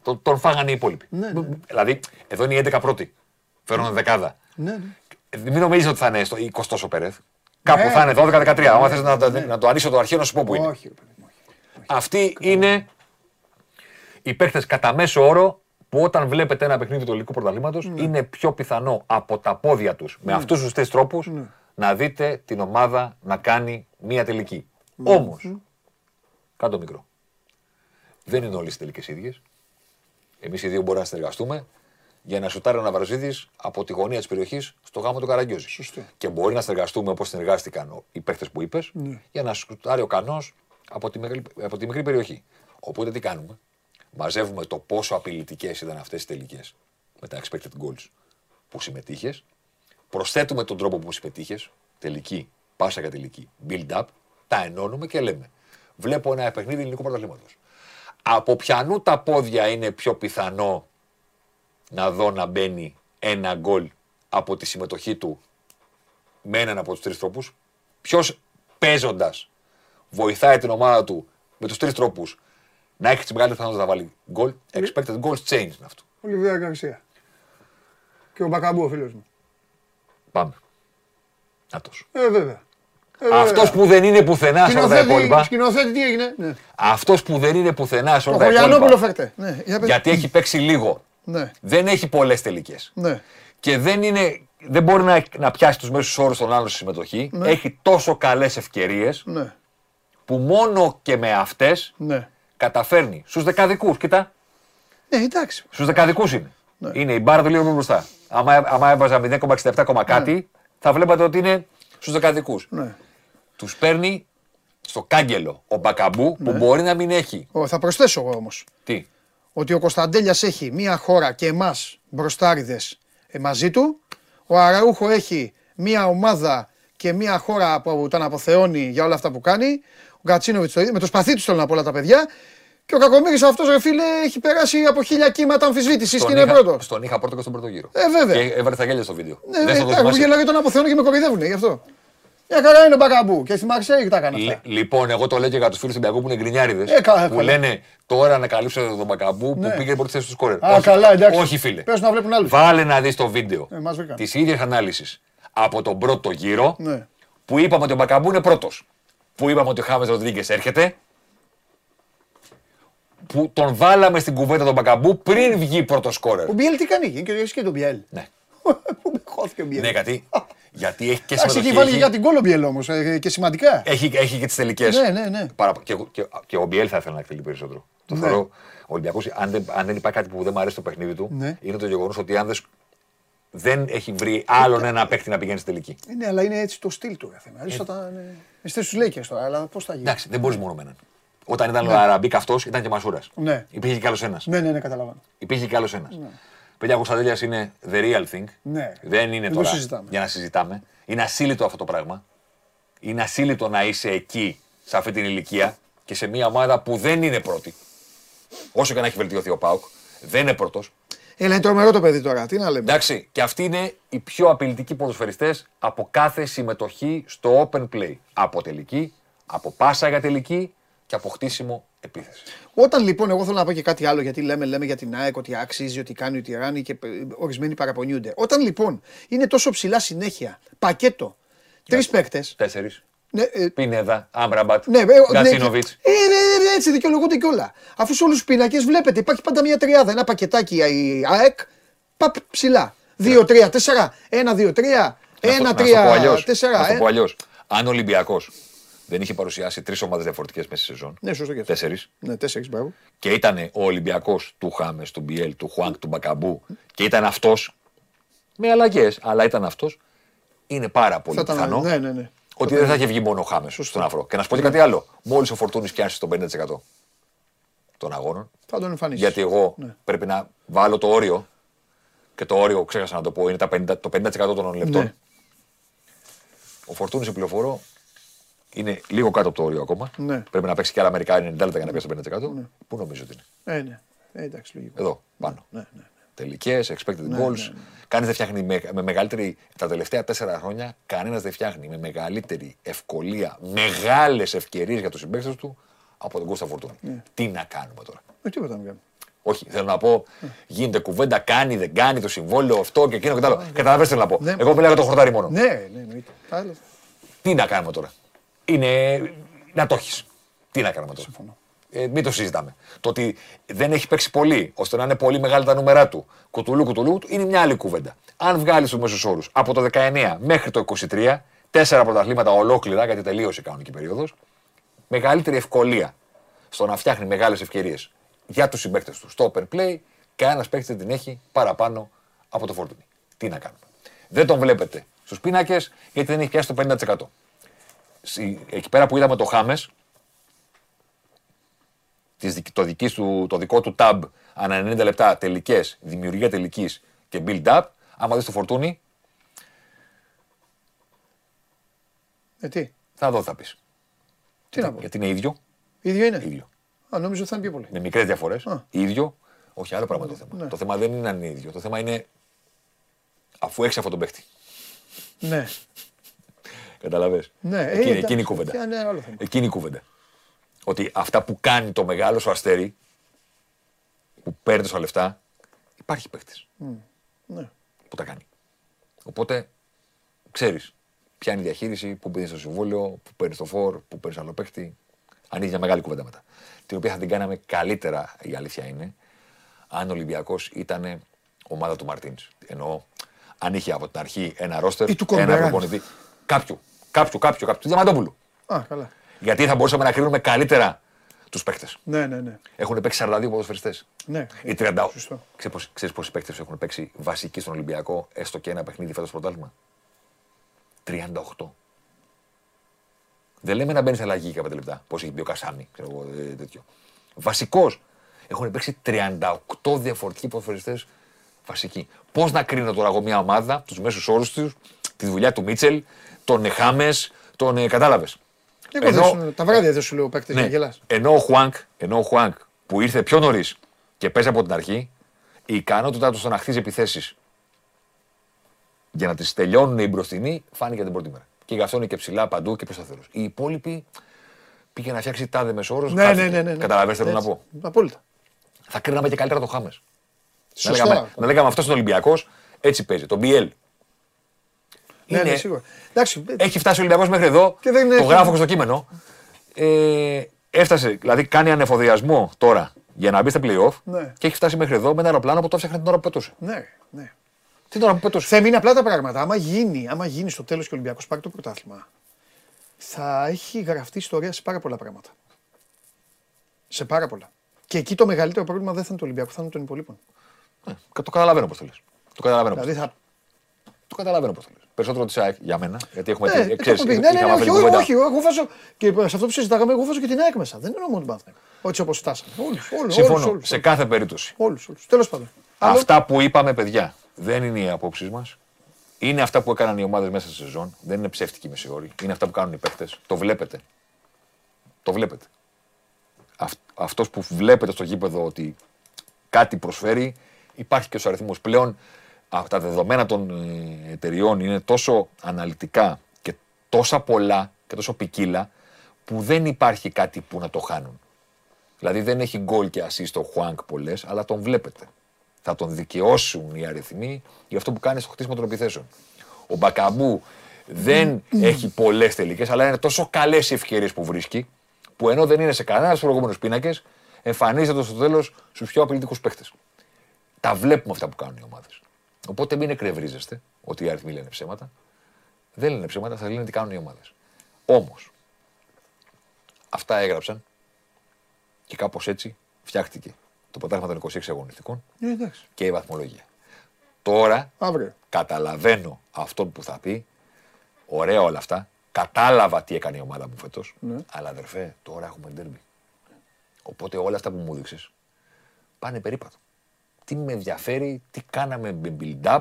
Τον, τον φάγανε οι υπόλοιποι. Ναι, ναι. Δηλαδή, εδώ είναι οι 11 πρώτοι. Φέρνουν δεκάδα. ναι, ναι. Ε, Μην νομίζεις ότι θα είναι στο 20 ο Πέρεθ. Κάπου Ναι. θα είναι 12-13. Άμα θες να, το- να το ανοίξω το αρχείο, να σου πω που είναι. Όχι, ρε παιδί μου, όχι. Αυτοί είναι οι παίχτες κατά μέσο όρο που όταν βλέπετε ένα παιχνίδι του ελληνικού πρωταθλήματος Ναι. είναι πιο πιθανό από τα πόδια τους με αυτούς τους τρεις τρόπους Ναι. να δείτε την ομάδα να κάνει μία τελική. Ναι. Όμως, κάτω μικρό. Δεν είναι όλε οι τελικές ίδιες. Εμείς οι δύο μπορούμε να συνεργαστούμε για να σουτάρει ο Ναυαρζίδη από τη γωνία της περιοχής στο γάμο του Καραγκιόζη. Σωστό. Και μπορεί να συνεργαστούμε όπως συνεργάστηκαν ο- οι παίχτε που είπες Ναι. για να σουτάρει ο Κανός από, τη μεγάλη- από τη μικρή περιοχή. Οπότε τι κάνουμε; Μαζεύουμε το πόσο απειλητικές ήταν αυτές οι τελικές με τα expected goals που συμμετείχες. Προσθέτουμε τον τρόπο που συμμετείχες, τελική, πάσα για τελική, build up, τα ενώνουμε και λέμε. Βλέπω ένα παιχνίδι ελληνικού πρωταθλήματος. Από ποιανού τα πόδια είναι πιο πιθανό να δω να μπαίνει ένα γκολ από τη συμμετοχή του με έναν από τους τρεις τρόπους. Ποιος παίζοντας βοηθάει την ομάδα του με τους τρεις τρόπους να έχει τις μεγαλύτερες πιθανότητες να βάλει γκολ. Expected goals change είναι αυτό. Ο Λιβέα Γκαρσία. Και ο Μπακαμπού, ο φίλος μου. Πάμε. Νάτος. Ε, βέβαια. Ε, Αυτός βέβαια. που δεν είναι πουθενά σε όλα τα Σκηνοθέτη, υπόλοιπα. σκηνοθέτη τι έγινε; Ναι. Αυτός που δεν είναι πουθενά σε Ο όλα τα Χωριανόπουλο υπόλοιπα. φέρτε. Ναι, για πες. Γιατί έχει παίξει λίγο. Ναι, Δεν έχει πολλές τελικές. ναι. Και δεν, είναι, δεν μπορεί να, να πιάσει τους μέσους όρους των άλλων στη συμμετοχή. Έχει τόσο καλές ευκαιρίες Ναι, που μόνο και με αυτές ναι. καταφέρνει στους δεκαδικούς. Κοίτα, Ναι, εντάξει. στους δεκαδικούς είναι. Ναι. Είναι η μπάρα του λίγο μπροστά. Άμα, άμα έβαζα 0,67 ακόμα κάτι, θα βλέπατε ότι είναι στους δεκαδικούς. Ναι. Τους παίρνει στο κάγκελο ο Μπακαμπού που μπορεί να μην έχει. Ω, θα προσθέσω εγώ όμως. Τι; Ότι ο Κωνσταντέλιας έχει μία χώρα και εμάς μπροστάριδες μαζί του. Ο Αραούχο έχει μία ομάδα και μία χώρα που τον αποθεώνει για όλα αυτά που κάνει. Ο Γκατσίνοβιτ το ίδιο. Με το σπαθί του θέλω να πω όλα τα παιδιά. Και ο Κακομίρη αυτός, ρε φίλε, έχει περάσει από χίλια κύματα αμφισβήτησης και Στον είναι είχα, πρώτος. στον είχα πρώτο και στον πρώτο γύρο. Ε, βέβαια. Και έβαλε τα γέλια στο βίντεο. Ναι, Δεν ναι, θα το εγώ θυμάσαι. γελάω για τον αποθεώνω και με κοροϊδεύουν γι' αυτό. Μια χαρά είναι ο Μπακαμπού και στη Μαρσέη τα έκανε αυτά. Λι- Λοιπόν, εγώ το λέω και για τους φίλους του Ολυμπιακού που είναι γκρινιάριδες. Ε, καλά, που καλά. λένε τώρα να καλύψω τον Μπακαμπού που Ναι. πήγε πρώτη θέση του σκόρερ. Α, όχι, καλά, εντάξει. όχι, φίλε. Πες να βλέπουν άλλους. Βάλε να δεις το βίντεο Ε, μας βρήκαν. της ίδιας ανάλυσης από τον πρώτο γύρο Ναι. που είπαμε ότι ο Μπακαμπού είναι πρώτος. Που είπαμε ότι ο Χάμες Ροντρίγκες έρχεται. Που τον βάλαμε στην κουβέντα τον Μπακαμπού πριν βγει πρώτος σκόρερ. Ο Μπιέλ τι κάνει, και εσύ και τον Μπιέλ. Ναι. Πού με χώθηκε ο Μπιέλ. Ναι, γιατί, γιατί έχει και Εντάξει, συμμετοχή. έχει βάλει έχει- για την γκολ ο Μπιέλ όμως και σημαντικά. Έχει, έχει και τις τελικές. Ναι, ναι, ναι. Και, και, και ο Μπιέλ θα ήθελε να εκτελεί περισσότερο. Το Ναι. θεωρώ. Ο Ολυμπιακός, αν, δεν- αν δεν υπάρχει κάτι που δεν μου αρέσει στο παιχνίδι του, Ναι. είναι το γεγονός ότι αν δεν, σ- δεν έχει βρει άλλον ένα παίκτη να πηγαίνει στη τελική. Ε, Ναι, αλλά είναι έτσι το στυλ του κάθε μέρα. θα είναι. Είστε στους Lakers τώρα, αλλά πώς θα γίνει. Εντάξει, δεν μπορείς μόνο με έναν. Όταν ήταν ο Αραμπίκ αυτός, ήταν και Μασούρας. Ναι. Υπήρχε κι άλλος ένας. Ναι, ναι, ναι, καταλαβαίνω. Υπήρχε κι άλλος ένας. Παιδιά Κωνσταντέλια είναι the real thing. Ναι. Δεν είναι Δεν το τώρα συζητάμε. για να συζητάμε. Είναι ασύλλητο αυτό το πράγμα. Είναι ασύλλητο να είσαι εκεί, σε αυτή την ηλικία και σε μια ομάδα που δεν είναι πρώτη. Όσο και να έχει βελτιωθεί ο Πάουκ, δεν είναι πρώτος. Έλα, είναι τρομερό το παιδί τώρα. Τι να λέμε. Εντάξει, και αυτοί είναι οι πιο απειλητικοί ποδοσφαιριστές από κάθε συμμετοχή στο open play. Από τελική, από πάσα για τελική και από χτίσιμο επίθεση. Όταν λοιπόν, εγώ θέλω να πω και κάτι άλλο, γιατί λέμε, λέμε για την ΑΕΚ ότι αξίζει, ότι κάνει, ότι ράνει και ε, ορισμένοι παραπονιούνται. Όταν λοιπόν είναι τόσο ψηλά συνέχεια, πακέτο, τρεις παίκτες. Τέσσερις. Ναι, ε, Πίνεδα, Άμπραμπατ, ναι, ε, Γκατσίνοβιτ. Ε, ναι, ναι, έτσι δικαιολογούνται κιόλα. Αφού σε όλους τους πίνακες βλέπετε, υπάρχει πάντα μια τριάδα. Ένα πακετάκι η ΑΕΚ, παπ ψηλά. 2-3-4, 1-2-3, 1-3-4. Να το ε. πω αλλιώς. Αν ο Ολυμπιακός δεν είχε παρουσιάσει τρεις ομάδες διαφορετικές μέσα στη σεζόν, Ναι, σωστό και αυτό. τέσσερις, Ναι, τέσσερις, μπράβο. και ήταν ο Ολυμπιακός του Χάμε, του Μπιέλ, του Χουάνκ, του Μπακαμπού και ήταν αυτός, Με αλλαγές, αλλά ήταν αυτός. Είναι πάρα πολύ Θα ήταν- πιθανό ναι, ναι, ναι. ότι δεν θα είχε βγει μόνο ο Χάμε στον αφρό. Και να σου πω και κάτι άλλο. Μόλις ο Φορτούνης πιάσει το 50% των αγώνων, Θα τον εμφανίσεις. γιατί εγώ Ναι. πρέπει να βάλω το όριο και το όριο, ξέχασα να το πω, είναι τα 50, το 50% των λεπτών. Ναι. Ο Φορτούνης, σε πληροφορώ, είναι λίγο κάτω από το όριο ακόμα. Ναι. Πρέπει να παίξει και άλλα μερικά 90 λεπτά για να πιάσει το 50%. Πού νομίζω ότι είναι; Ε, ναι. Ε, εντάξει, λογικό. Εδώ, πάνω. Ναι, ναι. Τελικές, expected Ναι, goals. ναι, ναι. Κανείς δεν φτιάχνει με, με μεγαλύτερη. Τα τελευταία τέσσερα χρόνια, κανένας δεν φτιάχνει με μεγαλύτερη ευκολία μεγάλες ευκαιρίες για τους συμπαίκτες του από τον Κώστα Φορτούνη. Ναι. Τι να κάνουμε τώρα; Ε, τίποτα να κάνουμε. Όχι, θέλω να πω, γίνεται κουβέντα, κάνει, δεν κάνει το συμβόλαιο, αυτό και εκείνο και το άλλο. Καταλαβαίνετε τι θέλω να πω. Ναι. Εγώ μιλάω για το χορτάρι μόνο. Ναι, ναι, εννοείται. Άλλα. Τι να κάνουμε τώρα; Είναι. Να το έχεις. Τι να κάνουμε τώρα. Ε, μην το συζητάμε. Το ότι δεν έχει παίξει πολύ, ώστε να είναι πολύ μεγάλα τα νούμερά του, κουτουλού κουτουλού, είναι μια άλλη κουβέντα. Αν βγάλεις τους μέσους όρους από το 19 μέχρι το 23, τέσσερα πρωταθλήματα ολόκληρα, γιατί τελείωσε η κανονική περίοδος, μεγαλύτερη ευκολία στο να φτιάχνει μεγάλες ευκαιρίες για τους συμπαίκτες του. Στο open play, κανένας παίκτης δεν την έχει παραπάνω από το Fortuny. Τι να κάνουμε. Δεν τον βλέπετε στους πίνακες γιατί δεν έχει πιάσει το 50%. Σι- Εκεί πέρα που είδαμε το Χάμες, το, δικής του, το δικό του tab ανά 90 λεπτά τελικές, δημιουργία τελικής και build-up, άμα δεις το φορτούνι, Ε, τι, θα δω θα πεις. τι να πω; Γιατί είναι ίδιο. ίδιο είναι; ίδιο. Α, νόμιζα ότι θα είναι πιο πολύ. Με μικρές διαφορές. Α. ίδιο. Όχι, άλλο πράγμα το θέμα. Ναι. Το θέμα δεν είναι αν είναι ίδιο. Το θέμα είναι αφού έχεις αυτόν τον παίχτη. Ναι. Καταλαβέ. Ναι, ε, εκείνη, εντάξει. εκείνη η κουβέντα. Και, ναι, άλλο θέμα. Εκείνη η κουβέντα. Ότι αυτά που κάνει το μεγάλο σου αστέρι, που παίρνεις τόσα λεφτά, υπάρχει παίχτης Ναι. που τα κάνει. Οπότε ξέρεις ποια είναι η διαχείριση, που μπαίνει στο συμβόλαιο, που παίρνεις το φόρ, που παίρνεις άλλο παίχτη. Ανοίγεις μια μεγάλη κουβέντα μετά. Την οποία θα την κάναμε καλύτερα, η αλήθεια είναι, αν ο Ολυμπιακός ήταν ομάδα του Μαρτίν. Εννοώ, αν είχε από την αρχή ένα ρόστερ, Ή του ένα Κορμπεράν. προπονητή. Κάποιου, κάποιου, κάποιου, κάποιου, του Διαμαντόπουλου. Α, καλά. Γιατί θα μπορούσαμε να κρίνουμε καλύτερα τους παίχτε. Ναι, ναι, ναι. Έχουν παίξει 42 ποδοσφαιριστές. ναι. Οι 30. Σωστό. Ξέρεις πόσοι παίχτε έχουν παίξει βασικοί στον Ολυμπιακό, έστω και ένα παιχνίδι φέτος πρωτάθλημα; 38. Δεν λέμε να μπαίνεις αλλαγή για 5 λεπτά, πώς έχει μπει ο Κασάμι, ξέρω εγώ, ε, τέτοιο. Βασικός. Έχουν παίξει 38 διαφορετικοί ποδοσφαιριστές βασικοί. Πώς να κρίνω τώρα εγώ μια ομάδα, τους μέσους όρους τους, τη δουλειά του Μίτσελ, τον Χάμες, τον. Ε, Κατάλαβες. Εγώ δεν σου- τα βράδια δεν σου λέω παίκτε Ναι. για γελάς. Ενώ ο Χουάνκ, ενώ ο Χουάνκ που ήρθε πιο νωρίς και παίζει από την αρχή, η ικανότητά του στο να χτίζει επιθέσεις για να τις τελειώνουν οι μπροστινοί φάνηκε την πρώτη μέρα. Και γι' αυτό είναι και ψηλά παντού και πιο σταθερός. Οι υπόλοιποι πήγε να φτιάξει τάδε μεσόρος. Ναι, ναι, ναι. ναι, ναι. Καταλαβαίνετε τι θέλω να Έτσι. πω. Απόλυτα. Θα κρίναμε και καλύτερα το Χάμες. Να Σωστά. λέγαμε, να λέγαμε αυτό είναι Ολυμπιακός, έτσι παίζει. Το BL. Ναι, Είναι- ναι, σίγουρα. Εντάξει, ε, Έχει φτάσει ο Ολυμπιακός μέχρι εδώ. Και δεν το έχει- γράφω και στο κείμενο. Ε, έφτασε, δηλαδή κάνει ανεφοδιασμό τώρα για να μπει στα playoff Ναι. και έχει φτάσει μέχρι εδώ με ένα αεροπλάνο που το έφτιαχνε την ώρα που πετούσε. ναι, ναι. Την ώρα που πετούσε. Θέμη είναι απλά τα πράγματα. Άμα γίνει, άμα γίνει στο τέλος και ο Ολυμπιακός πάρει το πρωτάθλημα, θα έχει γραφτεί ιστορία σε πάρα πολλά πράγματα. Σε πάρα πολλά. Και εκεί το μεγαλύτερο πρόβλημα δεν θα είναι του Ολυμπιακού, θα είναι των υπολείπων. Ε, το καταλαβαίνω πώς το λες. Το καταλαβαίνω πώς Δηλαδή θα. το καταλαβαίνω πώς το λες. Περισσότερο τη ΑΕΚ για μένα, γιατί έχουμε Ναι, πει. το ξέρεις, έχω πει. Ναι, ναι, είχαμε ναι, αυτή όχι, την όχι, κουβέντα. όχι, εγώ βάζω. Και σε αυτό που συζητάγαμε, εγώ βάζω και την ΑΕΚ μέσα. Δεν εννοώ μόνο τον Παναθηναϊκό. Έτσι όπως φτάσαμε. Όλους. Συμφωνώ. Όλους. Σε κάθε περίπτωση. Όλους. Τέλος πάντων. Άλλο. Αυτά που είπαμε, παιδιά, δεν είναι οι απόψεις μας. Είναι αυτά που έκαναν οι ομάδες μέσα στη σεζόν. Δεν είναι ψεύτικοι μεσαιόροι. Είναι αυτά που κάνουν οι παίχτε. Το βλέπετε. Το βλέπετε. Αυτός που βλέπετε στο γήπεδο ότι κάτι προσφέρει, υπάρχει και στου αριθμού. Πλέον α, τα δεδομένα των ε, εταιριών είναι τόσο αναλυτικά και τόσα πολλά και τόσο ποικίλα που δεν υπάρχει κάτι που να το χάνουν. Δηλαδή δεν έχει γκολ και assist ο Χουάνκ πολλές, αλλά τον βλέπετε. Θα τον δικαιώσουν οι αριθμοί για αυτό που κάνει στο χτίσμα των επιθέσεων. Ο Μπακαμπού δεν έχει πολλές τελικές, αλλά είναι τόσο καλές οι ευκαιρίες που βρίσκει, που ενώ δεν είναι σε κανένας στου προηγούμενους πίνακες, εμφανίζεται στο τέλος στους πιο απειλητικούς παίχτε. Τα βλέπουμε αυτά που κάνουν οι ομάδες. Οπότε μην εκνευρίζεστε ότι οι αριθμοί λένε ψέματα. Δεν λένε ψέματα, θα λένε τι κάνουν οι ομάδες. Όμως, αυτά έγραψαν και κάπως έτσι φτιάχτηκε το πρωτάθλημα των 26 αγωνιστικών Ε, εντάξει. και η βαθμολογία. Τώρα Αύριο. καταλαβαίνω αυτόν που θα πει. Ωραία όλα αυτά. Κατάλαβα τι έκανε η ομάδα μου φέτος. Ναι. Αλλά αδερφέ, τώρα έχουμε ντέρμπι. Οπότε όλα αυτά που μου δείξει πάνε περίπατο. Τι με ενδιαφέρει, τι κάναμε με build-up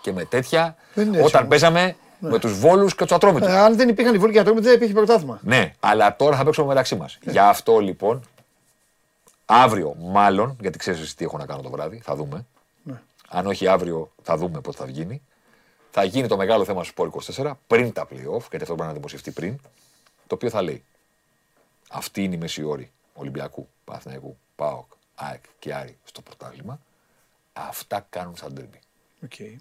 και με τέτοια Δεν είναι έτσι όταν όμως. παίζαμε με τους βόλους και τους ατρόμητους. Ε, αν δεν υπήρχαν οι βόλοι για δεν υπήρχε πρωτάθλημα. Ναι, αλλά τώρα θα παίξουμε μεταξύ μας. Γι' αυτό λοιπόν, αύριο μάλλον, γιατί ξέρεις εσύ τι έχω να κάνω το βράδυ, θα δούμε. Αν όχι αύριο, θα δούμε πότε θα γίνει. Θα γίνει το μεγάλο θέμα στο Sport 24 πριν τα playoff, γιατί αυτό πρέπει να δημοσιευτεί πριν. Το οποίο θα λέει: Αυτοί είναι οι μέσοι όροι Ολυμπιακού, Παναθηναϊκού, ΠΑΟΚ, ΑΕΚ και Άρη στο πρωτάθλημα. Αυτά κάνουν στα ντέρμπι. Οκ.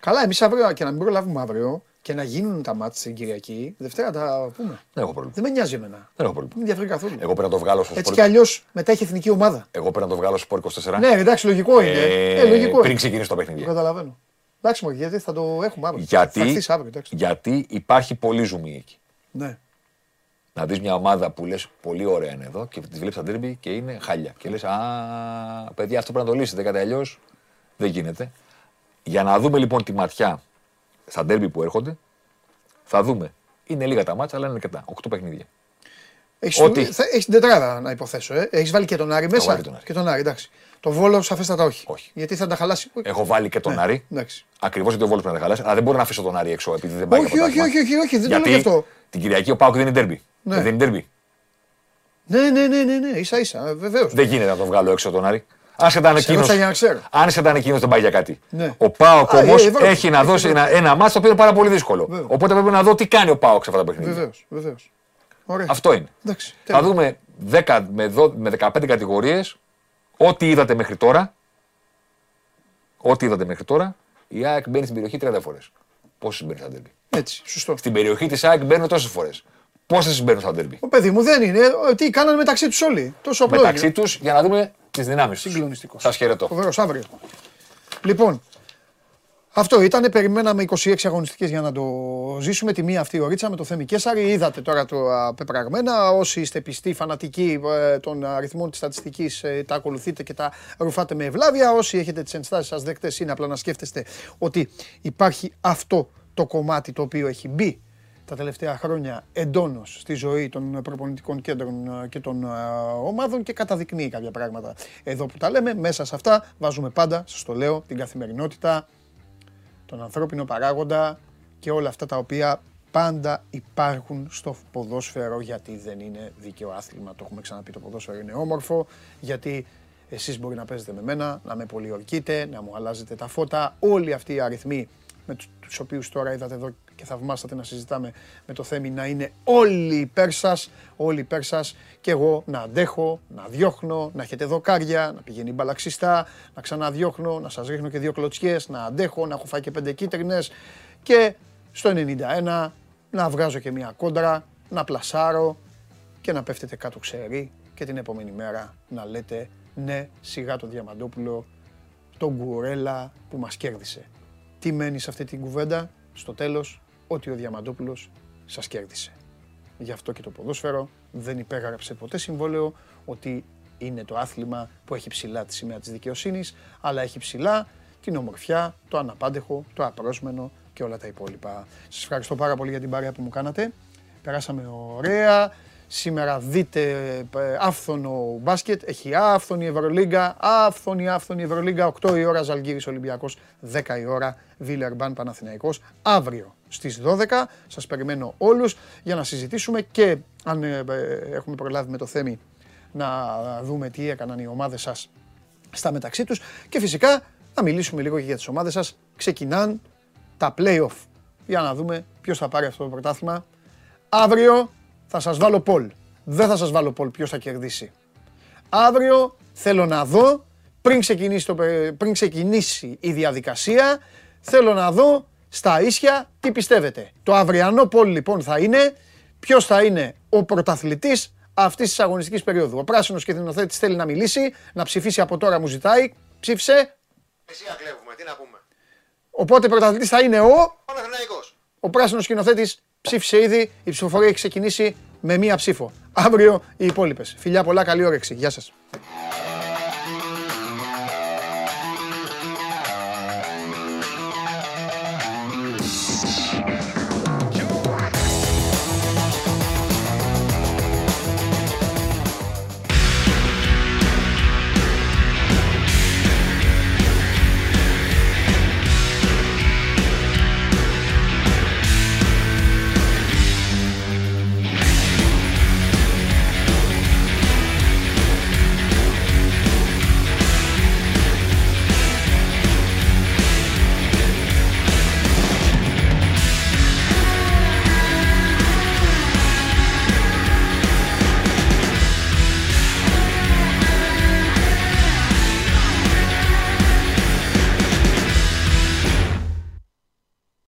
Καλά, εμείς αύριο και να μην προλάβουμε αύριο και να γίνουν τα μάτια την Κυριακή, Δευτέρα τα πούμε. Δεν έχω πρόβλημα. Δεν με νοιάζει εμένα. Δεν έχω πρόβλημα. Δεν με ενδιαφέρει καθόλου. Εγώ πρέπει να το βγάλω στο Έτσι Sport. κι αλλιώς μετά έχει εθνική ομάδα. Εγώ πρέπει να το βγάλω στο Sport 24. Ναι, εντάξει, λογικό είναι. ε, Ε, λογικό πριν είναι. ξεκινήσει το Το παιχνίδι. καταλαβαίνω. Εντάξει, μου, γιατί θα το έχουμε αύριο. Γιατί, Θα έρθεις αύριο, εντάξει. γιατί υπάρχει πολύ ζουμί εκεί. Ναι. Να δεις μια ομάδα που λες πολύ ωραία είναι εδώ και τη βλέπεις στα ντέρμπι και είναι χάλια. Και λες, Α, παιδιά, αυτό πρέπει να το λύσετε. Κάτι αλλιώς δεν γίνεται. Για να δούμε λοιπόν τη ματιά στα ντέρμπι που έρχονται, θα δούμε. Είναι λίγα τα μάτσα, αλλά είναι αρκετά. Οκτώ παιχνίδια. Έχεις, Ότι- θα, έχεις την τετράδα να υποθέσω. Ε. Έχεις βάλει και τον Άρη μέσα; βάλει τον Άρη. Και τον Άρη, εντάξει. Το βόλο σαφέστατα όχι. Όχι. Γιατί θα τα χαλάσει. Έχω βάλει και τον Ναι, Άρη. εντάξει. Ακριβώς γιατί ο Βόλος πρέπει να τα χαλάσει. Αλλά δεν μπορώ να αφήσω τον Άρη έξω επειδή δεν πάει Όχι, για όχι, πρωτάθλημα. όχι, όχι, όχι, δεν το λέω Γιατί γι' αυτό. την Κυριακή ο Πάουκ δεν είναι ντέρμπι. Ναι. Δεν είναι ντέρμπι. Ναι, ναι, ναι, ναι, ναι, ίσα ίσα. Βεβαίως. Δεν γίνεται να το βγάλω έξω τον Άρη. Άσχετα αν Σε εκείνος, ρώτησα για να ξέρω. άσχετα αν εκείνος δεν πάει για κάτι. Ναι. Ο Πάοκ Α, όμως ε, Ευρώπη. έχει να δώσει ένα, ένα μάτς το οποίο είναι πάρα πολύ δύσκολο. Βέβαια. Οπότε πρέπει να δω τι κάνει ο Πάοκ σε αυτά τα παιχνίδια. Βεβαίως, βεβαίως. Ωραία. Αυτό είναι. Εντάξει. Θα τέλεια. δούμε 10 με, 12, με 15 κατηγορίες. Ό,τι είδατε μέχρι τώρα. Ό,τι είδατε μέχρι τώρα. Η ΑΕΚ μπαίνει στην περιοχή 30 φορές. Πόσες μπαίνουν στα ντέρμπι. Έτσι, σωστό. Στην περιοχή της ΑΕΚ μπαίνουν τόσες φορές. Πόσε μπαίνουν στα ντέρμπι; Ο παιδί μου δεν είναι. Ε, Τι κάνανε μεταξύ τους όλοι. Τόσο απλό. Μεταξύ είναι. τους για να δούμε τις δυνάμεις τους. Συγκλονιστικός. Σας χαιρετώ. Φοβερός, αύριο. Λοιπόν, αυτό ήταν. Περιμέναμε 26 αγωνιστικές για να το ζήσουμε. Τη μία αυτή η ωρίτσα με το Θέμη Κέσαρη. Είδατε τώρα το α, πεπραγμένα. Όσοι είστε πιστοί, φανατικοί ε, των αριθμών της στατιστικής, ε, τα ακολουθείτε και τα ρουφάτε με ευλάβεια. Όσοι έχετε τις ενστάσεις σας δεκτές, είναι απλά να σκέφτεστε ότι υπάρχει αυτό το κομμάτι το οποίο έχει μπει τα τελευταία χρόνια εντόνως στη ζωή των προπονητικών κέντρων ε, και των ε, ομάδων και καταδεικνύει κάποια πράγματα. Εδώ που τα λέμε, μέσα σε αυτά βάζουμε πάντα, σας το λέω, την καθημερινότητα, τον ανθρώπινο παράγοντα και όλα αυτά τα οποία πάντα υπάρχουν στο ποδόσφαιρο γιατί δεν είναι δίκαιο άθλημα. Το έχουμε ξαναπεί, το ποδόσφαιρο είναι όμορφο, γιατί εσείς μπορεί να παίζετε με μένα, να με πολιορκείτε, να μου αλλάζετε τα φώτα. Όλοι αυτοί οι αριθμοί με τους, τους οποίους τώρα είδατε εδώ και θαυμάσατε να συζητάμε με το Θέμη να είναι όλοι υπέρ σας, όλοι υπέρ σας και εγώ να αντέχω, να διώχνω, να έχετε δοκάρια, να πηγαίνει η μπαλαξιστά, να ξαναδιώχνω, να σας ρίχνω και δύο κλωτσιές, να αντέχω, να έχω φάει και πέντε κίτρινες και στο 91 να βγάζω και μια κόντρα, να πλασάρω και να πέφτετε κάτω ξερή και την επόμενη μέρα να λέτε ναι σιγά το Διαμαντόπουλο, τον Γκουρέλα που μας κέρδισε. Τι μένει σε αυτή την κουβέντα, στο τέλος, ότι ο Διαμαντόπουλος σας κέρδισε. Γι' αυτό και το ποδόσφαιρο δεν υπέγραψε ποτέ συμβόλαιο ότι είναι το άθλημα που έχει ψηλά τη σημαία της δικαιοσύνης, αλλά έχει ψηλά την ομορφιά, το αναπάντεχο, το απρόσμενο και όλα τα υπόλοιπα. Σας ευχαριστώ πάρα πολύ για την παρέα που μου κάνατε. Περάσαμε ωραία. Σήμερα δείτε ε, άφθονο μπάσκετ. Έχει άφθονη Ευρωλίγκα. Άφθονη, άφθονη Ευρωλίγκα. 8 η ώρα Ζαλγκύρης Ολυμπιακός. 10 η ώρα Βίλερμπαν Παναθηναϊκός. Αύριο στις 12 σας περιμένω όλους για να συζητήσουμε και αν ε, ε, έχουμε προλάβει με το Θέμη να δούμε τι έκαναν οι ομάδες σας στα μεταξύ τους και φυσικά να μιλήσουμε λίγο και για τις ομάδες σας. Ξεκινάν τα play-off για να δούμε ποιος θα πάρει αυτό το πρωτάθλημα. Αύριο θα σας βάλω poll. Δεν θα σας βάλω poll ποιος θα κερδίσει. Αύριο θέλω να δω, πριν ξεκινήσει, το, πε- πριν ξεκινήσει η διαδικασία, θέλω να δω στα ίσια τι πιστεύετε. Το αυριανό poll λοιπόν θα είναι ποιος θα είναι ο πρωταθλητής αυτής της αγωνιστικής περίοδου. Ο πράσινος σκηνοθέτης θέλει να μιλήσει, να ψηφίσει από τώρα μου ζητάει. Ψήφισε. Εσύ ακλέβουμε, τι να πούμε. Οπότε πρωταθλητής θα είναι ο... Παναθηναϊκός. Ο πράσινος σκηνοθέτης ψήφισε ήδη. Η ψηφοφορία έχει ξεκινήσει με μία ψήφο. Αύριο οι υπόλοιπες. Φιλιά πολλά, καλή όρεξη. Γεια σας.